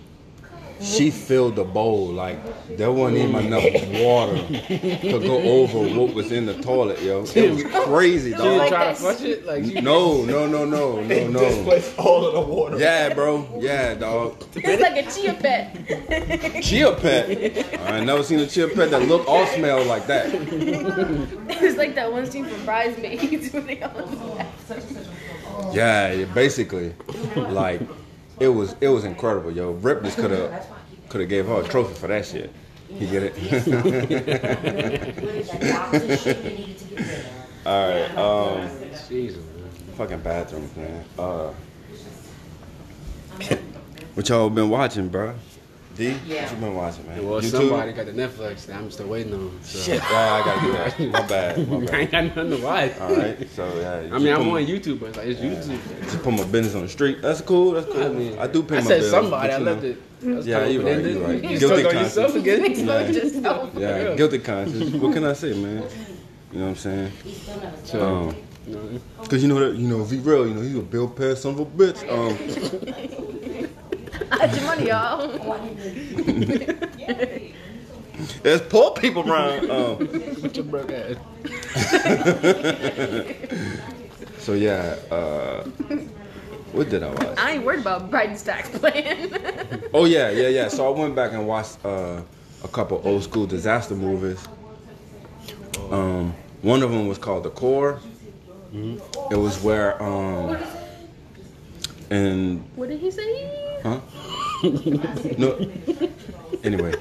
A: She filled the bowl like there wasn't even enough water to go over what was in the toilet, yo. It was crazy, dog.
C: She was
A: dog.
C: trying to flush it? Like, she,
A: No, no, no, no, no, [laughs] no.
B: Displace all of the water.
A: Yeah, bro. Yeah, dog.
D: It's like a chia pet. [laughs]
A: Chia pet. I ain't never seen a chia pet that look or smell like that.
D: It's like that one scene from Bridesmaids [laughs] when they all in the bath.
A: Yeah, basically, like, it was it was incredible, yo. Rip just could have could have gave her a trophy for that shit. You get it? [laughs] All right. Um,
C: Jesus,
A: fucking bathrooms, man. Uh, [laughs] what y'all been watching, bro? D, what you been watching, man?
C: Well,
A: YouTube?
C: somebody got the Netflix that I'm still waiting on. So.
A: Shit, yeah, I gotta do that. [laughs] My bad. My [laughs]
C: I ain't got nothing to watch.
A: All right, so yeah. [laughs]
C: I mean, I'm
A: my-
C: on YouTube, but it's like it's YouTube.
A: Just put my business on the street. That's cool. That's cool. I,
C: I
A: do pay
C: I
A: my
C: said somebody. I left
A: know.
C: it. That's
A: Yeah,
C: kinda
A: you right,
C: open-ended.
A: you right.
C: You
A: Guilty
C: stuck on yourself
A: conscience.
C: again.
D: Exposed yourself.
A: Yeah,
C: Yeah.
A: guilty conscience. What can I say, man? You know what I'm saying?
C: So,
A: Um,
C: you know,
A: Cause you know that you know V real, you know he's a Bill Pass son of a bitch. Um,
D: Hide your money, y'all. [laughs]
A: there's poor people around. Um,
C: put your broke ass. [laughs]
A: so yeah, uh, what did I watch?
D: I ain't worried about Biden's tax plan. [laughs]
A: Oh yeah, yeah, yeah. So I went back and watched uh, a couple old school disaster movies. Um, one of them was called The Core. It was where um, and
D: what did he say?
A: Huh? no. Anyway,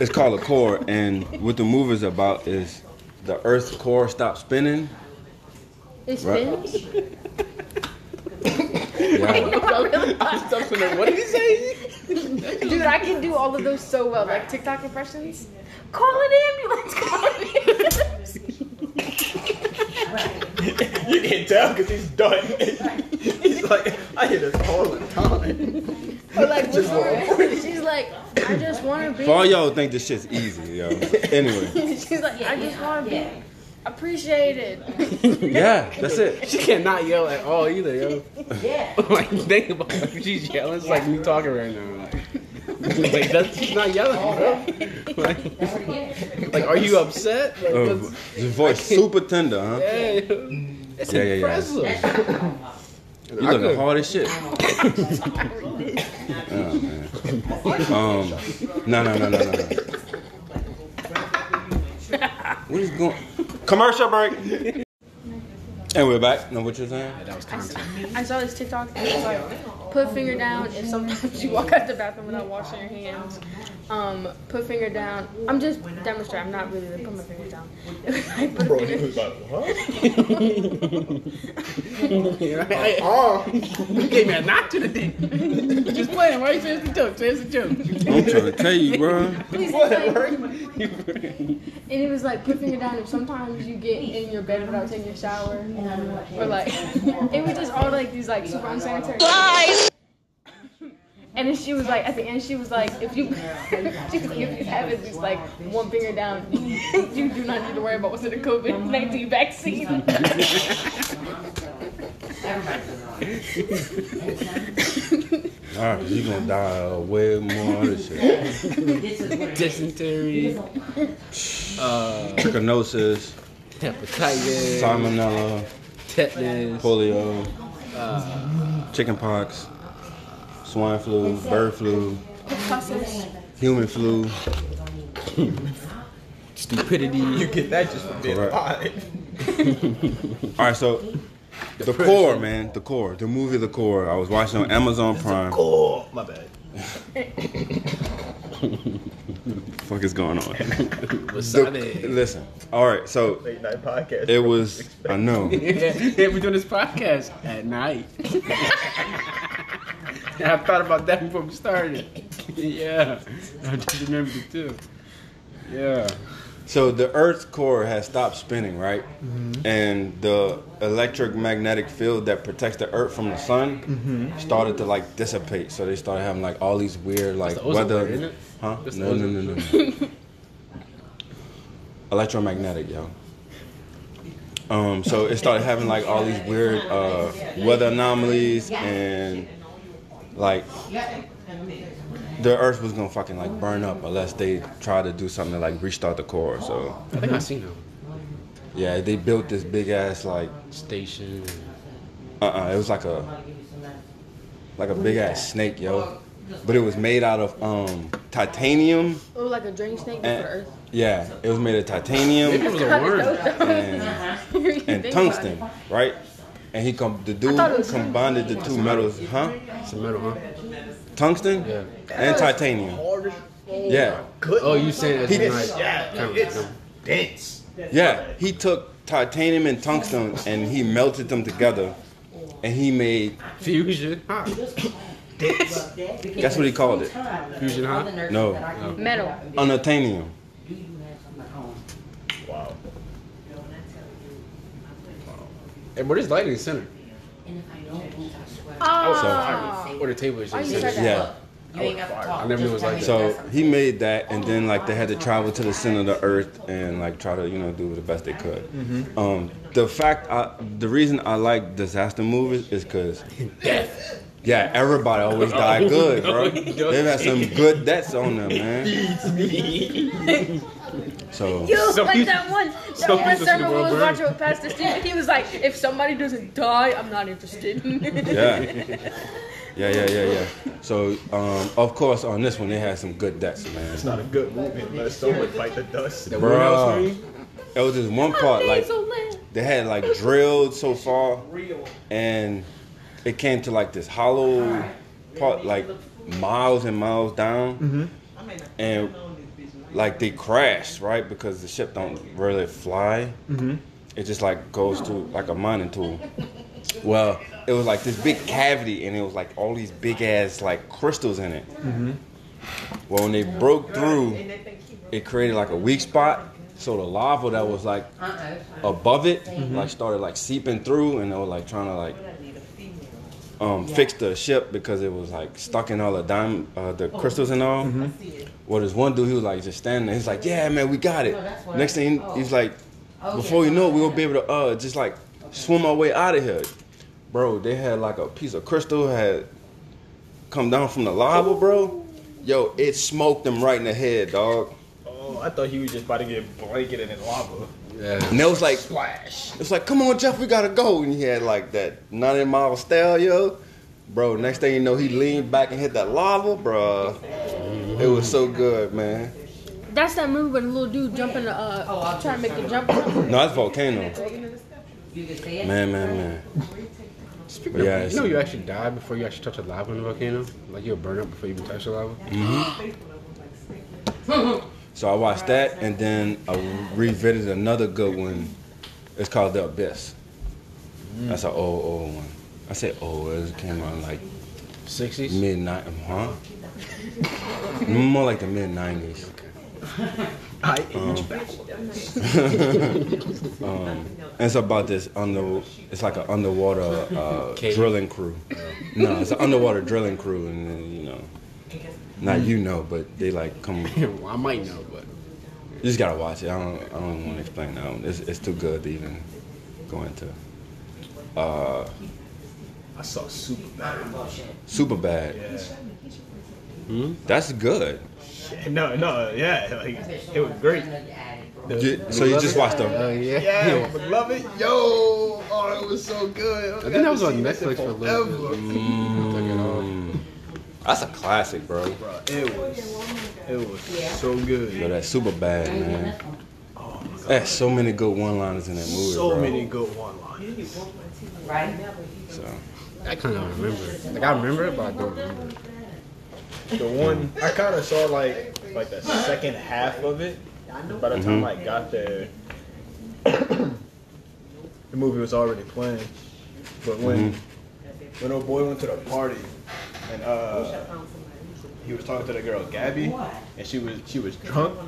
A: it's called a core, and what the movie's about is the Earth's core stops spinning.
D: It
A: Right.
D: spins.
A: Yeah.
D: really
C: I was up to know- what did he say?
D: Dude, I can do all of those so well, like TikTok impressions. Call an ambulance. Call an ambulance.
B: You can tell because he's done. he's like, I hear this all the time.
D: Or like, what's her? She's like, I just want to be.
A: For all y'all think this shit's easy, yo. Anyway, [laughs]
D: She's like, I just want to be appreciated. [laughs]
A: yeah, that's it.
C: She cannot yell at all either, yo.
E: Yeah. [laughs]
C: like think about it. If she's yelling, it's like me talking right now. Like, like that's she's not yelling, bro. Like, like, are you upset? Like,
A: Uh,
C: what's-
A: his voice super tender, huh?
C: yeah, yo. it's
A: Yeah, yeah, yeah.
C: Impressive.
A: You
C: I
A: looking
C: could-
A: hard as shit. [laughs] oh, man. Um, no, no, no, no, no. [laughs] What is going? Commercial break. And we're back. Know what you're saying?
C: That was content.
D: I saw this TikTok and it's like, put finger down if sometimes you walk out the bathroom without washing your hands. Um, put finger down. I'm just demonstrating. I'm not really like, put my finger down. Like, put a
B: Bro, he
D: finger-
B: was like, what? [laughs]
C: oh, you gave me a knock to the dick. Just playing. Why you saying it's a joke? Say it's a joke.
A: I'm trying to tell you, bro.
D: He's like- and it was like put finger down if sometimes you get in your bed without taking a shower or like [laughs] it was just all like these like super unsanitary.
H: Lies!
D: and then she was like at the end she was like if you [laughs] she was like if you have at least like one finger down [laughs] you do not need to worry about what's in the COVID-19 vaccine.
A: All right, you gonna die uh, way more other shit.
C: Dysentery, uh,
A: Trichinosis,
C: hepatitis,
A: salmonella,
C: tetanus,
A: polio, uh, chickenpox, swine flu, bird flu, human flu. [laughs]
C: stupidity.
B: You get that just from being alive. [laughs]
A: All right, so the core, man, the core, the movie, the core. I was watching on Amazon Prime.
B: Oh, my bad. [laughs]
A: fuck is going on? [laughs]
C: Wasabi.
A: Listen, all right, so
B: Late night podcast.
A: it was. I know. [laughs]
C: yeah, yeah, we're doing this podcast at night. [laughs] I thought about that before we started. yeah, I just remembered it too. Yeah.
A: So the Earth's core has stopped spinning, right? Mm-hmm. And the electromagnetic field that protects the Earth from the sun mm-hmm. started to like dissipate. So they started having like all these weird like
C: the ozone
A: weather.
C: layer, isn't it?
A: Huh?
C: That's
A: No, no, no, no, no. Electromagnetic, yo. Um, so it started having like all these weird uh, weather anomalies and like the Earth was gonna fucking like burn up unless they try to do something to like restart the core. So
C: I think I seen them.
A: yeah, they built this big ass like
C: Station.
A: uh uh it was like a like a big ass snake, yo. But it was made out of um titanium
D: Oh, like a drain snake for Earth.
A: yeah, it was made of titanium
C: Maybe it was a worm.
A: and, [laughs] [laughs] and tungsten, right? And he com- the dude
D: thought it was-
A: combined the two metals, huh?
C: It's a metal, huh?
A: Tungsten
C: Yeah.
A: and titanium. Yeah.
C: Oh, you saying it's
A: He did-
C: like
B: yeah,
C: kind
B: it's
C: like
B: dense.
A: Yeah, he took titanium and tungsten and he melted them together, and he made
C: fusion? Huh?
A: That's what he called it,
C: Fusion, huh?
A: No.
D: Metal.
A: unobtainium.
B: Wow.
C: And what is lighting center?
D: Oh.
C: Or the table is
D: Why
C: just
D: you
C: center?
A: Yeah.
E: You ain't got to talk.
C: I never knew it was like that.
A: So he made that, and then like they had to travel to the center of the earth and like try to you know do the best they could. Um, the fact, I, the reason I like disaster movies is because yeah, everybody always [laughs] die good, bro. They've had some good deaths on them, [laughs] man. So
D: Yo,
C: Some
D: like that one,
C: some
D: that one
C: people see
D: sermon we was
C: burn.
D: watching with Pastor Steve. He was like, if somebody doesn't die, I'm not interested. [laughs]
A: yeah, yeah, yeah, yeah, yeah. So um, of course on this one they had some good deaths, man.
B: It's not a good movie unless someone fight the dust.
C: The warehouse
A: It was just one part like they had like drilled so far and it came to like this hollow part like miles and miles down. Mm-hmm. And like they crashed right? Because the ship don't really fly. Mm-hmm. It just like goes to like a mining tool. Well it was like this big cavity, and it was like all these big ass like crystals in it. Mm-hmm. Well, when they broke through, it created like a weak spot. So the lava that was like above it, like started like seeping through, and they were like trying to like um, fix the ship because it was like stuck in all the diamond, uh, the crystals and all. Well, this one dude, he was like just standing there. He's like, "Yeah, man, we got it." Next thing, he's like, "Before you know it, we will be able to uh just like swim our way out of here." Bro, they had like a piece of crystal had come down from the lava, bro. Yo, it smoked them right in the head, dog.
B: Oh, I thought he was just about to get blanketed in lava.
C: Yeah.
A: And it was like,
B: Splash.
A: it's like, come on, Jeff, we gotta go. And he had like that 90 mile style, yo. Bro, next thing you know, he leaned back and hit that lava, bro. It was so good, man.
D: That's that movie when the little dude jumping, uh, trying to make a jump.
A: No, that's volcano.
E: You can say it.
A: Man, man, man. But yeah,
C: You know you actually die before you actually touch the lava in the volcano? Like you'll burn up before you even touch the lava? [gasps] [laughs]
A: so I watched that, and then I revisited another good one. It's called The Abyss. That's an old, old one. I said old. It came out like
C: 60s?
A: mid '90s, huh? More like the mid '90s. [laughs]
B: I age [laughs] back.
A: Um, it's about this under. It's like an underwater uh, drilling crew. No, it's an underwater drilling crew, and you know, not mm-hmm. you know, but they like come. You [laughs]
C: well, I might know, but you
A: just gotta watch it. I don't. I don't want to explain that. one. It's, it's too good to even go into. Uh,
B: I saw super bad.
A: super bad.
B: Yeah. Hmm?
A: That's good.
B: No, no, yeah, like it was great.
A: You- so you just watched them.
C: oh yeah.
B: Yeah, beloved, yo, oh, it was so good.
C: I think that was on Netflix for a little bit. Took it off.
A: That's a classic, bro.
B: Bro, it was, it was so good.
A: Yo, that's super bad, man. Oh, There's so many good one-liners in that movie,
B: so
A: bro.
B: many good one-liners.
E: Right?
A: So,
C: I kind of don't remember. it. Like I remember it, but I don't remember. it.
B: The one I kind of saw like like the second half of it. By the time mm-hmm. I got there, [coughs] the movie was already playing. But when mm-hmm. when old boy went to the party and uh he was talking to the girl Gabby and she was she was drunk.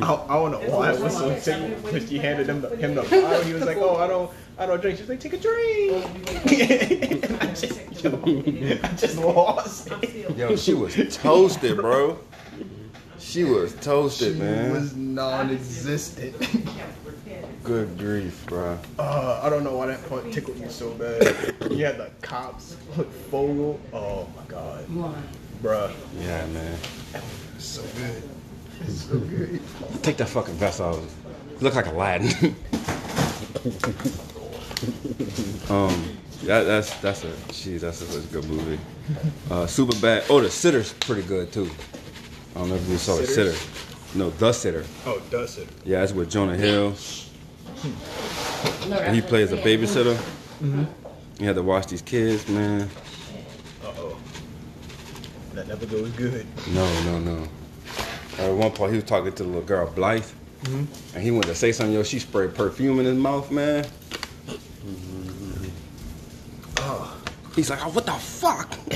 B: I, I don't know why it was so sick when she handed him the, him the [laughs] bottle. He was like, "Oh, I don't I don't drink." She's like, "Take a drink." [laughs] I just, yo, I just lost it.
A: yo, she was toasted, bro. She was toasted, man.
B: She was non-existent. [laughs]
A: Good grief, bro.
B: Uh, I don't know why that part tickled me so bad. You had the cops with Fogell. Oh my god, bruh,
A: Yeah, man.
B: so good. So [laughs] good.
A: Take that fucking vest off. You look like Aladdin. [laughs] um, that, that's that's a jeez, that's a, that's a good movie. Uh, super bad. Oh, the sitter's pretty good too. I don't know if you saw the
B: Sitters?
A: sitter. No, the sitter.
B: Oh, does sitter.
A: Yeah, that's with Jonah Hill. And he plays a babysitter. You had to watch these kids, man.
B: Uh oh. That never goes good.
A: No, no, no. At one point, he was talking to the little girl, Blithe, and he went to say something. Yo, she sprayed perfume in his mouth, man. Oh, he's like, oh, what the fuck? [coughs]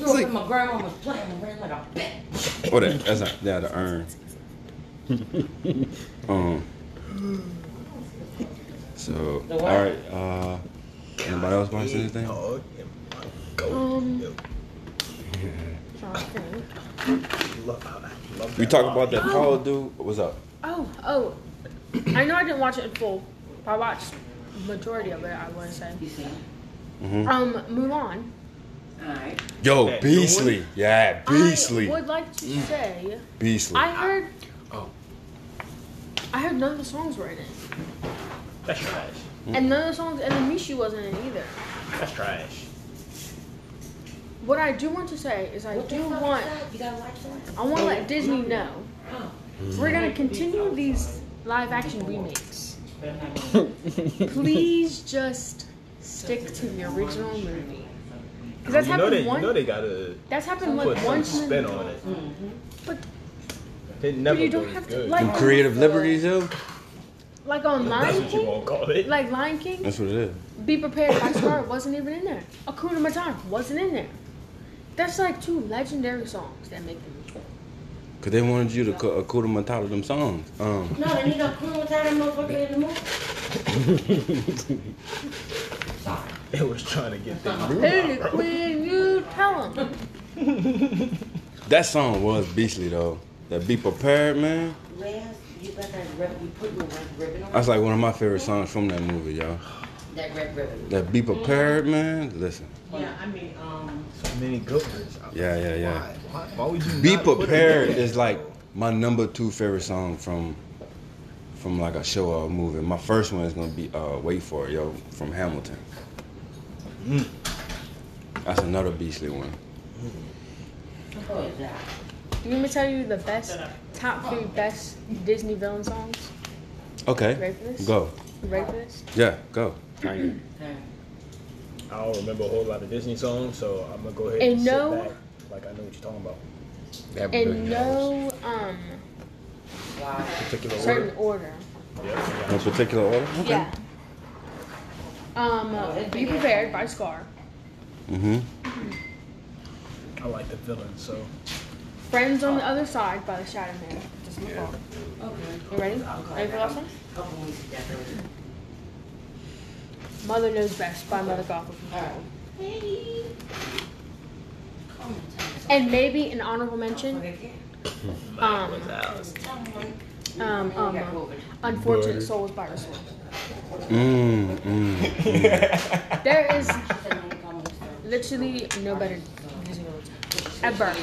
E: You grew up my grandma was playing and ran like a bitch.
A: Oh, that, that's not, yeah, the urn. Um. So, all right. Uh, anybody else want to say anything?
B: Dog. Go.
D: Um,
B: Yo,
D: trying to think.
B: love, I love
A: We
B: that
A: talk about that Paul dude. What's up?
D: Oh, oh. I know I didn't watch it in full. but I watched majority of it. I want to say. Um, Mulan.
E: Alright.
A: Yo,
B: That
A: Beastly. Yeah, Beastly.
D: I would like to say
A: Beastly.
D: I heard.
C: Oh.
D: I heard none of the songs were in it,
B: That's trash.
D: and none of the songs, and the Mushu wasn't in it either.
B: That's trash.
D: What I do want to say is I
E: What the
D: do
E: fuck
D: want.
E: that? You gotta watch that?
D: I want to let Disney know we're gonna continue these live action remakes. [laughs] Please just stick to the original movie. Because that's
B: you know
D: happened
B: they,
D: one.
B: you know they gotta
D: that's happened
B: put
D: like
B: some
D: once in
B: spin on it. Mm-hmm.
D: but,
B: It
D: but
B: never
D: you don't
B: goes
D: have to
B: good.
D: like
A: Creative liberties, though.
D: Like on
B: That's
D: Lion
B: what you
D: King,
B: gonna call it.
D: like Lion King,
A: That's what it is.
D: Be Prepared by Scar wasn't even in there. Hakuna Matata wasn't in there. That's like two legendary songs that make them.
A: Cause they wanted you to co- Akuda Matata them songs. Um,
E: No, they need a crew with that motherfucker in the movie. [laughs] Sorry.
B: It was trying to get them.
D: Hey, Queen, you tell them.
A: that song was beastly though. That Be Prepared, man.
E: Reyes, you got that rib, you put your red ribbon on?
A: That's like one of my favorite songs from that movie, y'all.
E: That red ribbon.
A: That Be Prepared, man. Listen.
G: Yeah, I mean, um,
B: So many good ones.
A: Yeah, yeah, yeah.
B: Why? Why, why would you
A: Be
B: not put it
A: Prepared
B: there?
A: is like my number two favorite song from from like a show or a movie. My first one is gonna be uh, Wait For It, yo, from Hamilton.
B: Mm.
A: That's another beastly one.
E: Who is that?
D: You want me to tell you the best, top three best Disney villain songs?
A: Okay.
D: Ready for this?
A: Go.
D: You ready for this?
A: Yeah, go.
B: I don't remember a whole lot of Disney songs, so I'm gonna go ahead
D: And
B: and,
D: no-
B: sit back like I know what you're talking about.
C: That
D: In
C: billion dollars.
D: no um
E: Wow.
B: Particular
D: certain
B: order.
D: order.
B: Yeah.
A: No particular order? Okay.
D: Yeah. Um, uh, Be Prepared by Scar.
A: Mm-hmm.
B: I like the villain, so
D: Friends on the Other Side by the Shadow Man. Just my fault.
E: Okay.
D: You ready? Ready for the last one?
E: Couple weeks decorated.
D: Mother Knows Best by Mother Gothel.
E: Hey. Come on, tell me
D: And maybe an honorable mention, [laughs] um, um, um, Unfortunate Souls by Ursula.
A: Mm, mm, mm.
D: There is
E: Tell me, call me, sir.
D: literally no better Disney villains ever.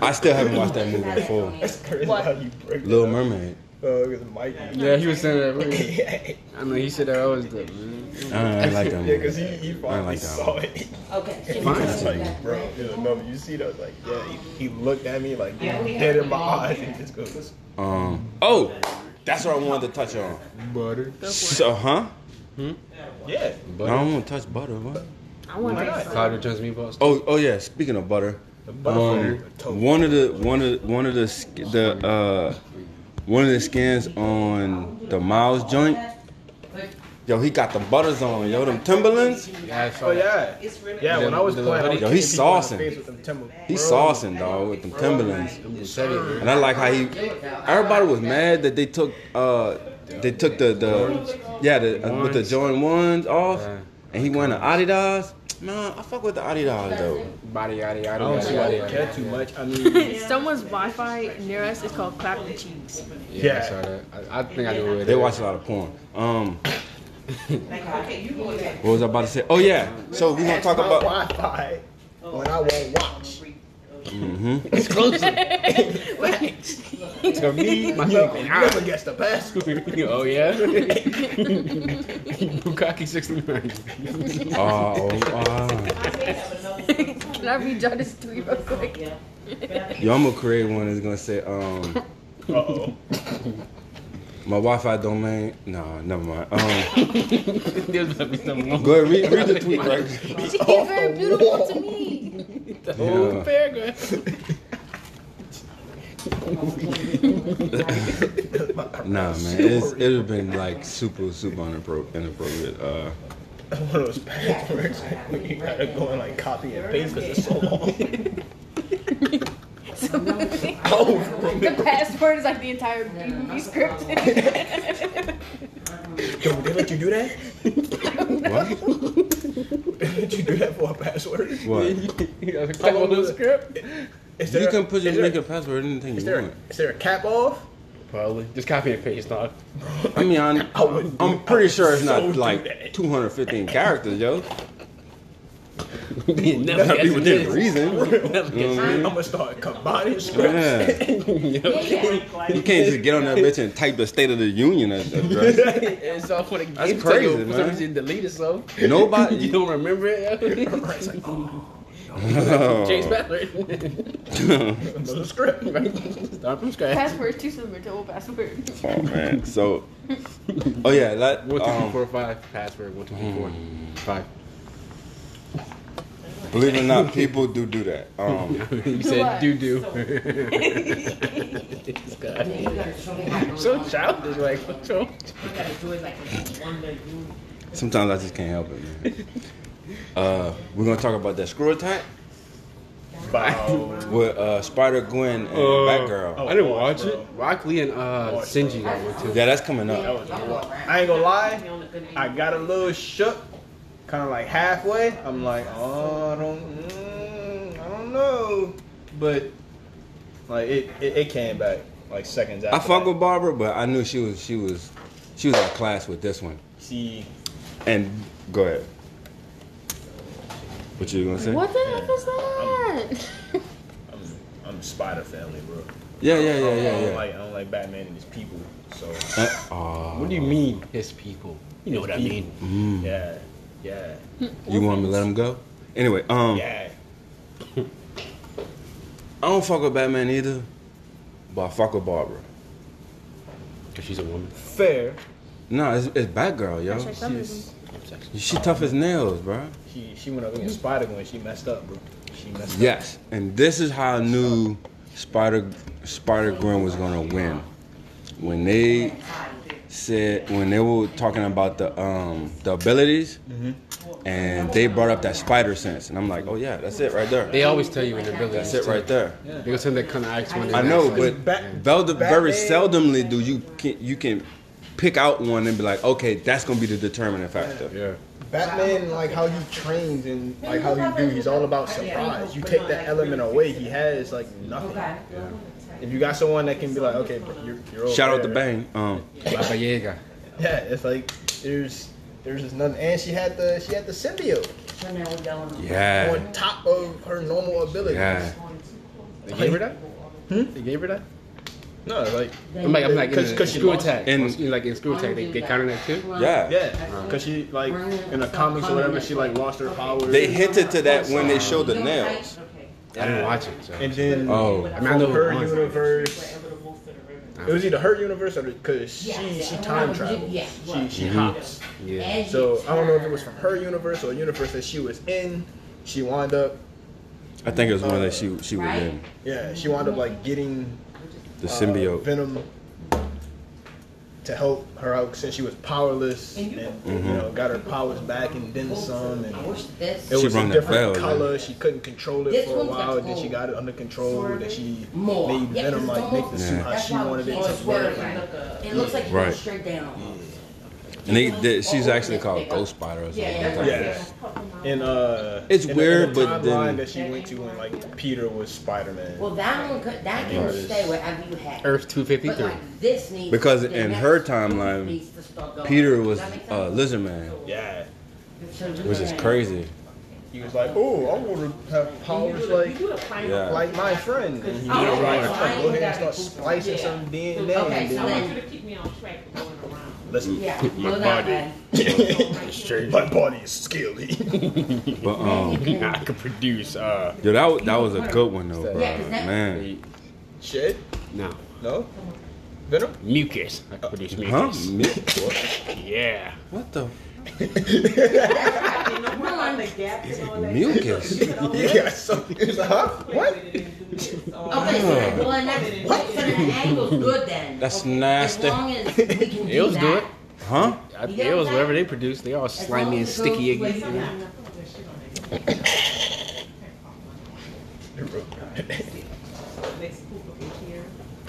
A: I still haven't watched that movie before.
B: that's crazy
D: What?
B: how you break
A: Little
B: that up.
A: Mermaid.
B: Uh, because Mike.
C: Yeah, he was saying that. really. [laughs] I know he said that always good, man.
A: I don't like that
B: because he, he [laughs] finally
A: like that
B: saw it.
E: Okay.
B: He
C: Fine.
B: was like, bro, you know, no, you see that? Like, yeah, he, he looked at me like dead in my eyes and just goes,
A: Um. Oh, that's what I wanted to touch on.
C: Butter.
A: So, huh? Hmm.
B: Yeah.
A: I don't want to touch butter. What?
D: I want
B: Why
D: to
B: not?
C: Cloud returns meatballs.
A: Oh, oh yeah. Speaking of butter um, one of the one of one of the sk- the uh one of the skins on the Miles joint. Yo, he got the butters on. Yo, them Timberlands.
C: Yeah, I saw
B: Oh yeah, yeah. When I was playing, I was
A: Yo, he's
B: kicking people the
A: saucing.
B: face with them timber-
A: He's saucing, dog, with them Timberlands.
C: You said it, man.
A: And I like how he. Everybody was mad that they took uh they took the the yeah the uh, with the Jordan ones off, and he went to Adidas. Man, I fuck with the Adidas though.
C: Body, yada, yada,
B: I don't see why they
C: yada.
B: care too much. I mean, [laughs]
D: Someone's Wi-Fi near us is called Clapping Cheeks.
C: Yeah,
B: Yeah.
C: I saw that. I, I think I knew what it
A: They watch a lot of porn. Um,
G: okay, you go ahead.
A: what was I about to say? Oh yeah, so we gonna talk about.
B: Wi-Fi when I won't watch.
A: Hmm It's closer. [laughs] Wait. [laughs]
C: To me,
B: You
C: myself,
B: never,
C: and
B: never guess the password. [laughs]
C: oh yeah. Bukaki sixty nine.
A: Oh, wow.
D: Can I read y'all this tweet real quick?
A: Yo, I'm gonna create one that's gonna say um
B: Uh oh.
A: my Wi-Fi domain. Nah, never mind. Um,
C: There's about to be something wrong.
A: go ahead, read, read the tweet right.
D: She's very beautiful to me. [laughs]
C: The whole
A: Yeah.
C: paragraph. [laughs]
A: Nah, man, it's, it have been like super, super inappropriate. Uh,
B: One of those passwords [laughs] when you gotta go and like copy and paste because it's so long.
D: So [laughs] the
B: oh,
D: password is like the entire movie script. [laughs]
B: yo, they let you do that? [laughs]
A: what?
B: They let you do that for a password?
A: What?
B: How long was it?
C: script?
B: Is
A: You
B: there,
A: can put your
B: there,
A: make a password anything
B: is
A: you
B: there,
A: want.
B: is there a cap off?
C: Probably. Just copy and paste, dog.
A: I mean, I'm,
B: I wouldn't
A: I'm pretty
B: would
A: sure it's
B: so
A: not
B: do
A: like
B: that.
A: 215 characters, yo.
C: Never
A: Gotta be
C: guess
A: within
C: this.
A: reason. [laughs]
C: Never
A: You know I
B: I'm gonna start combining scripts. [laughs]
A: Yeah. You can't just get on that bitch and type the State of the Union address.
C: It's all for the game.
A: That's
C: so
A: crazy,
C: you- For
A: man.
C: some reason, delete it, so.
A: Nobody- [laughs]
C: you don't remember it?
B: It's like, oh,
A: Oh.
C: Change password.
B: another script.
C: Start from scratch.
D: password too similar to old password.
A: Oh man. So, oh yeah, that
C: One, two, three,
A: um,
C: four. Password. One, two, three, four, five.
A: Believe it or not, [laughs] people do do that. Um, [laughs]
C: you said
D: what?
C: doo doo.
E: Then you gotta show me how to
C: so
E: do
C: childish, like what's wrong?
G: You gotta do it like one day. you-
A: sometimes I just can't help it, man. Uh, we're gonna talk about that screw attack
B: About [laughs]
A: with uh, Spider Gwen and
C: Uh,
A: Batgirl.
B: Oh,
C: I didn't watch it. Rock Lee and uh, Shinji got one too.
A: Yeah, that's coming
B: that
A: up.
B: was I ain't gonna lie. I got a little shook, kind of like halfway. I'm like, oh, I don't, mm, I don't know, but like it, it, it came back like seconds after.
A: I fuck
B: that.
A: with Barbara, but I knew she was she was she was in class with this one.
B: See,
A: And go ahead. What you gonna say?
D: What the heck is that?
B: I'm, I'm Spider Family, bro.
A: Yeah, yeah, yeah,
B: I
A: yeah,
B: don't
A: yeah.
B: like I don't like Batman and his people. So
A: Uh.
C: What do you mean, his people? You know what I mean.
A: Mm.
B: yeah, yeah,
A: You want me to let him go? Anyway, um,
B: yeah.
A: I don't fuck with Batman either, but I fuck with Barbara.
C: Cause she's a woman.
B: Fair.
A: No, it's, it's Batgirl, yo.
D: She's, feminism.
A: She tough as nails, bro.
B: She she went up against Spider Gwen. She messed up, bro. She messed up.
A: Yes, and this is how I knew Spider Spider Gwen was gonna win. When they said when they were talking about the um the abilities, and they brought up that spider sense, and I'm like, oh yeah, that's it right there.
C: They always tell you in the ability.
A: That's it right there.
C: Because then they kind of ask when they
A: I know,
C: ask,
A: but
C: like,
B: Bat-
A: vel- very
B: Batman-
A: seldomly do you can you can pick out one and be like, okay, that's gonna be the determining factor.
C: yeah.
B: Batman, like how he trains and like how he do, he's all about surprise. You take that element away, he has like nothing.
E: Okay.
B: If you got someone that can be like, okay, but you're, you're over
A: Shout out to. Bang. Um,
C: Baba Yaga.
B: Yeah, it's like there's there's just nothing, and she had the she had the symbiote
E: So now we're going.
A: yeah,
B: on top of her normal abilities.
A: yeah.
C: They gave her that.
B: Hmm?
C: They gave her that.
B: No, like
C: I'm like, I'm like, in
B: 'Cause-
C: the
B: 'cause she
C: screw
B: lost.
C: attack.
A: And-
C: like in screw attack, they, they counted that too.
A: Yeah.
B: yeah, because she like in the comics or whatever, she like lost her powers.
A: They hinted to that when they showed the nails.
C: I didn't watch it. So.
B: and then
A: Oh,
C: I mean, I know
B: from her
C: it was.
B: universe. It was either her universe or because she she time traveled.
E: Yeah.
B: She she hops.
C: Yeah.
B: So I don't know if it was from her universe or a universe that she was in. She wound up,
A: I think it was one that she she was in
B: yeah, she wound up like getting
A: the
B: uh,
A: symbiote.
B: Venom to help her out since she was powerless, and you know got her powers back and then some. And it
A: She
B: was a different
A: bell,
B: color. She couldn't control it
E: This
B: for a while. Then she got it under control. Then she
E: More.
B: made
E: Yeah,
B: Venom
E: 'cause
B: like make the
E: it's
B: suit
A: Yeah.
B: how
E: That's
B: she
E: why
B: wanted it
E: it's
B: to work.
E: swerving. It looks like it
A: Right.
E: straight down.
A: And they, they she's actually called Ghost Spider or something. like that.
B: And uh,
A: It's
B: in the-
A: weird,
B: in the
A: but then-
B: that she went to when like Peter was Spider Man.
E: Well, that one could, that can
B: Right.
E: stay wherever you have.
C: Earth two fifty three.
E: Like this needs
A: Because
E: the
A: in her timeline,
E: needs to start going.
A: Peter was
E: that make
A: uh. Lizard Man,
B: yeah.
A: which is crazy.
B: He was like, "Oh, I want to have powers like
A: Yeah.
B: like my friend." And he
E: Oh,
B: was
E: okay.
B: like, "I'm
E: So
B: gonna
E: I
B: go
E: ain't
B: ahead and
E: got
B: start
E: it.
B: splicing some DNA."
E: Okay,
B: and
E: so
B: then,
E: then-
G: You to keep me on track for going around.
B: let's
E: Yeah. [laughs]
C: My
E: go that
C: body.
E: way. [laughs]
B: my body is scaly. [laughs]
A: But um,
C: I could produce. Uh,
A: yo, that wa- that was a good one though, bro.
E: Yeah, 'cause that-
A: Man,
B: Shit,
C: no
B: no, Venom.
C: mucus. I could produce mucus.
A: Mi-
C: Yeah.
A: What the
E: Run.
A: Mucus?
B: Yeah, so it's like, huh? What?
E: Okay, so that, well, and that's, so then the angle's good then.
A: That's
E: Okay,
A: nasty.
E: As long as we can do
C: Eels
E: that.
C: do it.
A: Huh?
C: I,
E: You
C: eels,
E: that?
C: whatever they produce, they all
E: As
C: slimy and
E: as it goes
C: sticky.
E: where
C: Iggy.
E: you [laughs] want.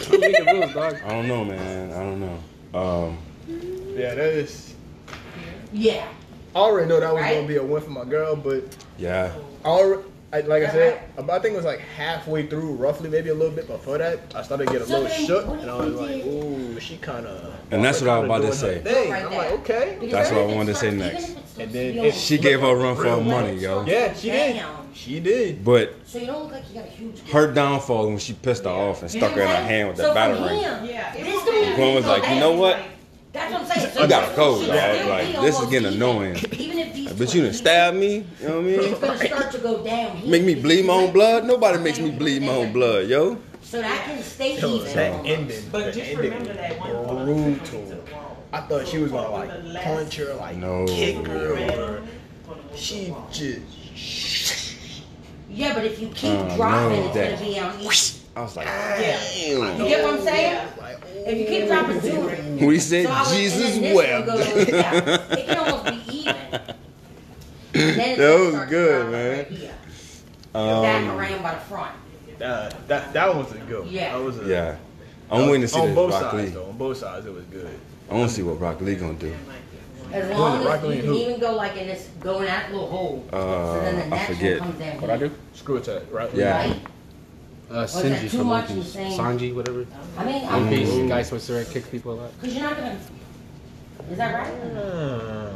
C: Don't make the rules, dog.
A: I don't know, man. I don't know. Um,
B: Yeah, that is.
E: Yeah.
B: I already know that was
E: Right?
B: gonna be a win for my girl, but
A: yeah.
B: I already, I, like I said, I think it was like halfway through, roughly, maybe a little bit before that. I started to get a
E: So
B: little
E: then,
B: shook, and I was like,
E: did-
B: "Ooh, she kind of."
A: And that's what I was about to say.
B: I'm like, okay.
E: Because
A: That's what I wanted to say next.
E: even if it starts
B: And then
E: be
B: it-
E: on-
A: She gave her a run for her money, yo.
B: Yeah, she did.
E: Damn.
B: She did.
A: But
E: So you don't look like you got a huge.
A: her downfall when she pissed her off and stuck
E: know
A: her in
E: what
A: her hand with
E: saying?
A: the
E: So
A: battle
E: for
A: ring.
G: Yeah, it
E: this
G: was-
A: Gwen was like, you know what?
E: That's what I'm saying. So
A: You
E: got
A: a
E: cold,
A: dog. Like, this is getting annoying.
E: Even if these
A: But you done
E: are
A: stabbed me, you know what I mean?
E: It's
A: mean?
E: gonna start to go down. here.
A: Make me bleed my own blood? Nobody makes me bleed my own blood, yo.
E: So that can stay
B: Yo,
E: even.
B: that
E: almost.
B: ending,
G: But
B: the
G: just
B: ending
G: remember that one
B: was
G: part
B: brutal.
G: to the.
B: I thought she was gonna like punch her, like
A: No.
B: kick her, or she just
E: Yeah, but if you keep
A: Oh,
E: dropping,
A: no,
E: it's
A: that-
E: gonna be on each.
A: I was like,
E: yeah.
A: You
E: get what I'm saying? If you keep dropping two,
A: We said
E: so
A: Jesus
E: and
A: wept.
E: one goes down. It can almost be even. [laughs]
A: That was good, man.
E: Right here. Back
A: Um,
E: around by the front.
B: Uh, that that was a good. one.
E: Yeah.
B: That was a,
A: yeah. I'm waiting to see
B: on
A: this
B: both
A: Rock
B: sides
A: Lee.
B: though. On both sides, it was good.
A: I want to see what Rock Lee gonna do.
E: As long as
B: Rock
E: you can even go like in this, go in that little hole. so then the
A: Uh, I
E: next
A: forget.
E: one comes down.
C: What I do?
B: Screw attack, right?
A: Yeah.
E: Right?
C: Uh,
E: that
C: Sinji from
E: much
C: Monkeys. Sanji, whatever.
E: I mean,
C: One
E: I'm
C: Piece,
E: because
C: the guy supposed to kick people a lot.
E: Because you're not gonna. Is that right?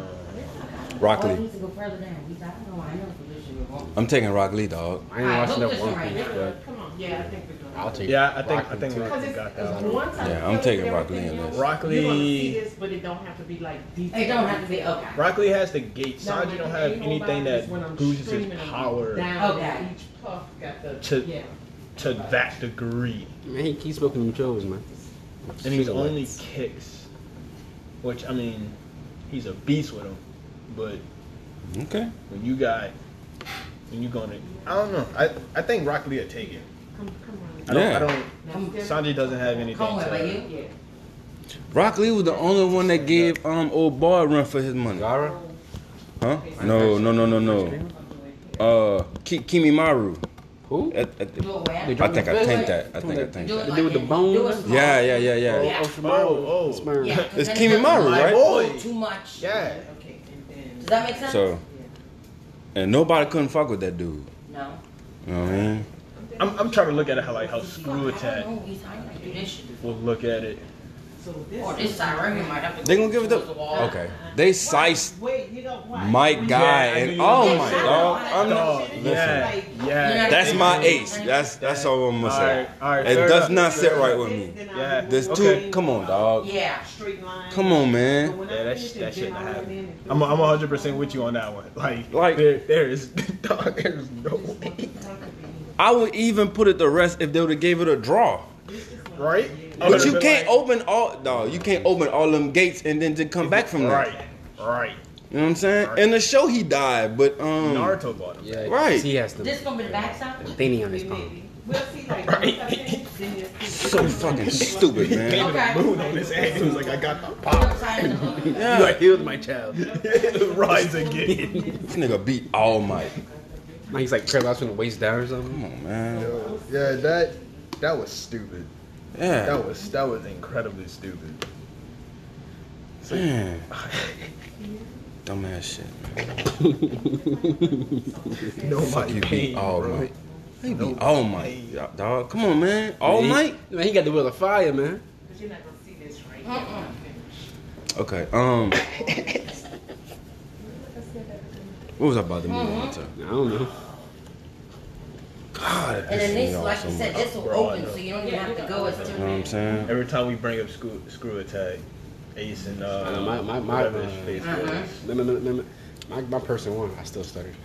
A: Rock
E: Oh, it
A: Lee.
E: to go further down. I don't know. I know for this shit. we won't.
A: I'm taking Rock Lee, dog.
C: I ain't watching that One
E: one
C: Piece,
E: here.
G: Come on, yeah, I think we're doing
C: I'll take.
B: Yeah, I think
C: Rock
B: I think
C: Lee,
B: Rock
C: too.
G: Because it's,
B: got that one.
G: one.
A: Yeah, I'm taking Rock Lee in this.
B: Rock
G: You're gonna
B: Lee-
G: see this, but it don't have to be like detailed.
E: It don't have to be okay.
B: Rock Lee has the gate. Sanji don't have anything
G: nobody,
B: that
G: is
B: boosts his power
E: Okay.
G: Each puff got the
B: To-
G: yeah.
B: To that degree,
C: Man, he keeps smoking them shows, man.
B: and he's
C: Cigarettes.
B: only kicks, which I mean, he's a beast with them. But
A: Okay.
B: when you got, when you gonna, I don't know. I I think Rock Lee will take it.
G: Come, come
B: I don't.
A: Yeah.
B: I don't.
E: Come,
B: Sanji doesn't have anything
E: come with
B: to.
E: you.
G: Yeah.
A: Rock Lee was the only one that gave um old boy a run for his money.
C: Gaara?
A: Huh? No, no, no, no, no. Uh, Ki- Kimimaro.
C: Who?
A: At, at the-
E: Do it where?
C: They
A: I think I think that. I think I think that.
C: The dude with the
E: this.
C: bone?
E: Do it small.
A: Yeah, yeah, yeah, yeah.
E: Yeah.
C: Oh, Shimaro.
B: Oh, oh.
C: Sperm.
E: Yeah, 'cause
A: It's Kimi Maru,
E: doesn't
A: right?
E: Oh, hold Too much.
B: Yeah.
G: Okay,
E: Does that make sense?
A: So, and nobody couldn't fuck with that dude.
E: No.
A: You know what I mean?
B: I'm, I'm trying to look at it how like how Screw Attack
E: don't know. He's high. Like, do this shit.
B: will look at it.
G: So this.
E: Or this side right here might have to.
A: They
E: go
A: gonna give it
E: towards
A: the okay. They siced
G: Wait, you know what?
A: Mike Guy
B: I knew
A: and
B: you
A: oh
B: were
A: my
B: gonna
A: dog.
B: say
A: I'm not.
B: yeah,
A: Listen,
B: yeah.
A: that's my ace. That's that's all I'm gonna say.
B: Alright, alright,
A: It
B: fair
A: does
B: enough,
A: not
B: fair
A: sit
B: enough.
A: right with me.
B: Yeah.
A: There's
B: Okay.
A: two. Come on, dog.
E: Yeah.
G: Straight line.
A: Come on, man.
G: I
B: Yeah, that,
G: finish
B: sh-
G: it,
B: that shit
G: then
B: not
G: I went
B: happening.
G: in and
B: I'm I'm 100 percent with you on that one. [laughs] Like,
A: Like-
B: there, there is, [laughs] dog, there's no way,
A: I would even put it to rest if they would have gave it a draw.
B: right?
A: But you can't open all. No, you can't open all them gates and then to come back from
B: Right,
A: that.
B: right. Right.
A: You know what I'm saying? In the show, he died, but um,
B: Naruto bought him.
C: Yeah,
A: Right.
C: He has the
E: This gonna be the backside.
C: thingy on his palm.
G: Maybe. We'll see, like, once I finish, then you'll see.
A: so fucking stupid, man.
B: Painted
E: Okay.
B: a moon on his head. He was like, I got the
E: Other
B: power.
E: side of the hook.
C: You are healed, my child. [laughs]
B: Rise again. [laughs]
A: This nigga beat All Might.
C: Like he's like paralyzed from the waist down or something.
A: Come on, man.
B: Yeah, that that was stupid.
A: Yeah.
B: That was that was incredibly stupid.
A: Man. [laughs] Dumbass shit, man. [laughs]
B: No
A: Fuck you
B: pain,
A: beat All
B: bro.
A: Might. He
B: No
A: beat All night, dog. Come on, man. All
C: Man, he-
A: Might.
C: Man, he got the will of fire, man.
G: But you're not gonna see this right
E: Uh-uh.
G: here.
A: Okay. Um. [laughs] What was I about to move on to?
C: I don't know.
A: God,
E: And then
A: pissed
E: this,
A: off
E: like you said,
A: much.
E: this will open, so you don't even have to go as
A: You know what I'm saying?
B: Every time we bring up screw, screw attack, Ace and uh,
C: Uh, my- my- my, uh,
B: face
E: Uh-huh.
B: was.
C: Remember, remember, my, my person one, I still stuttered.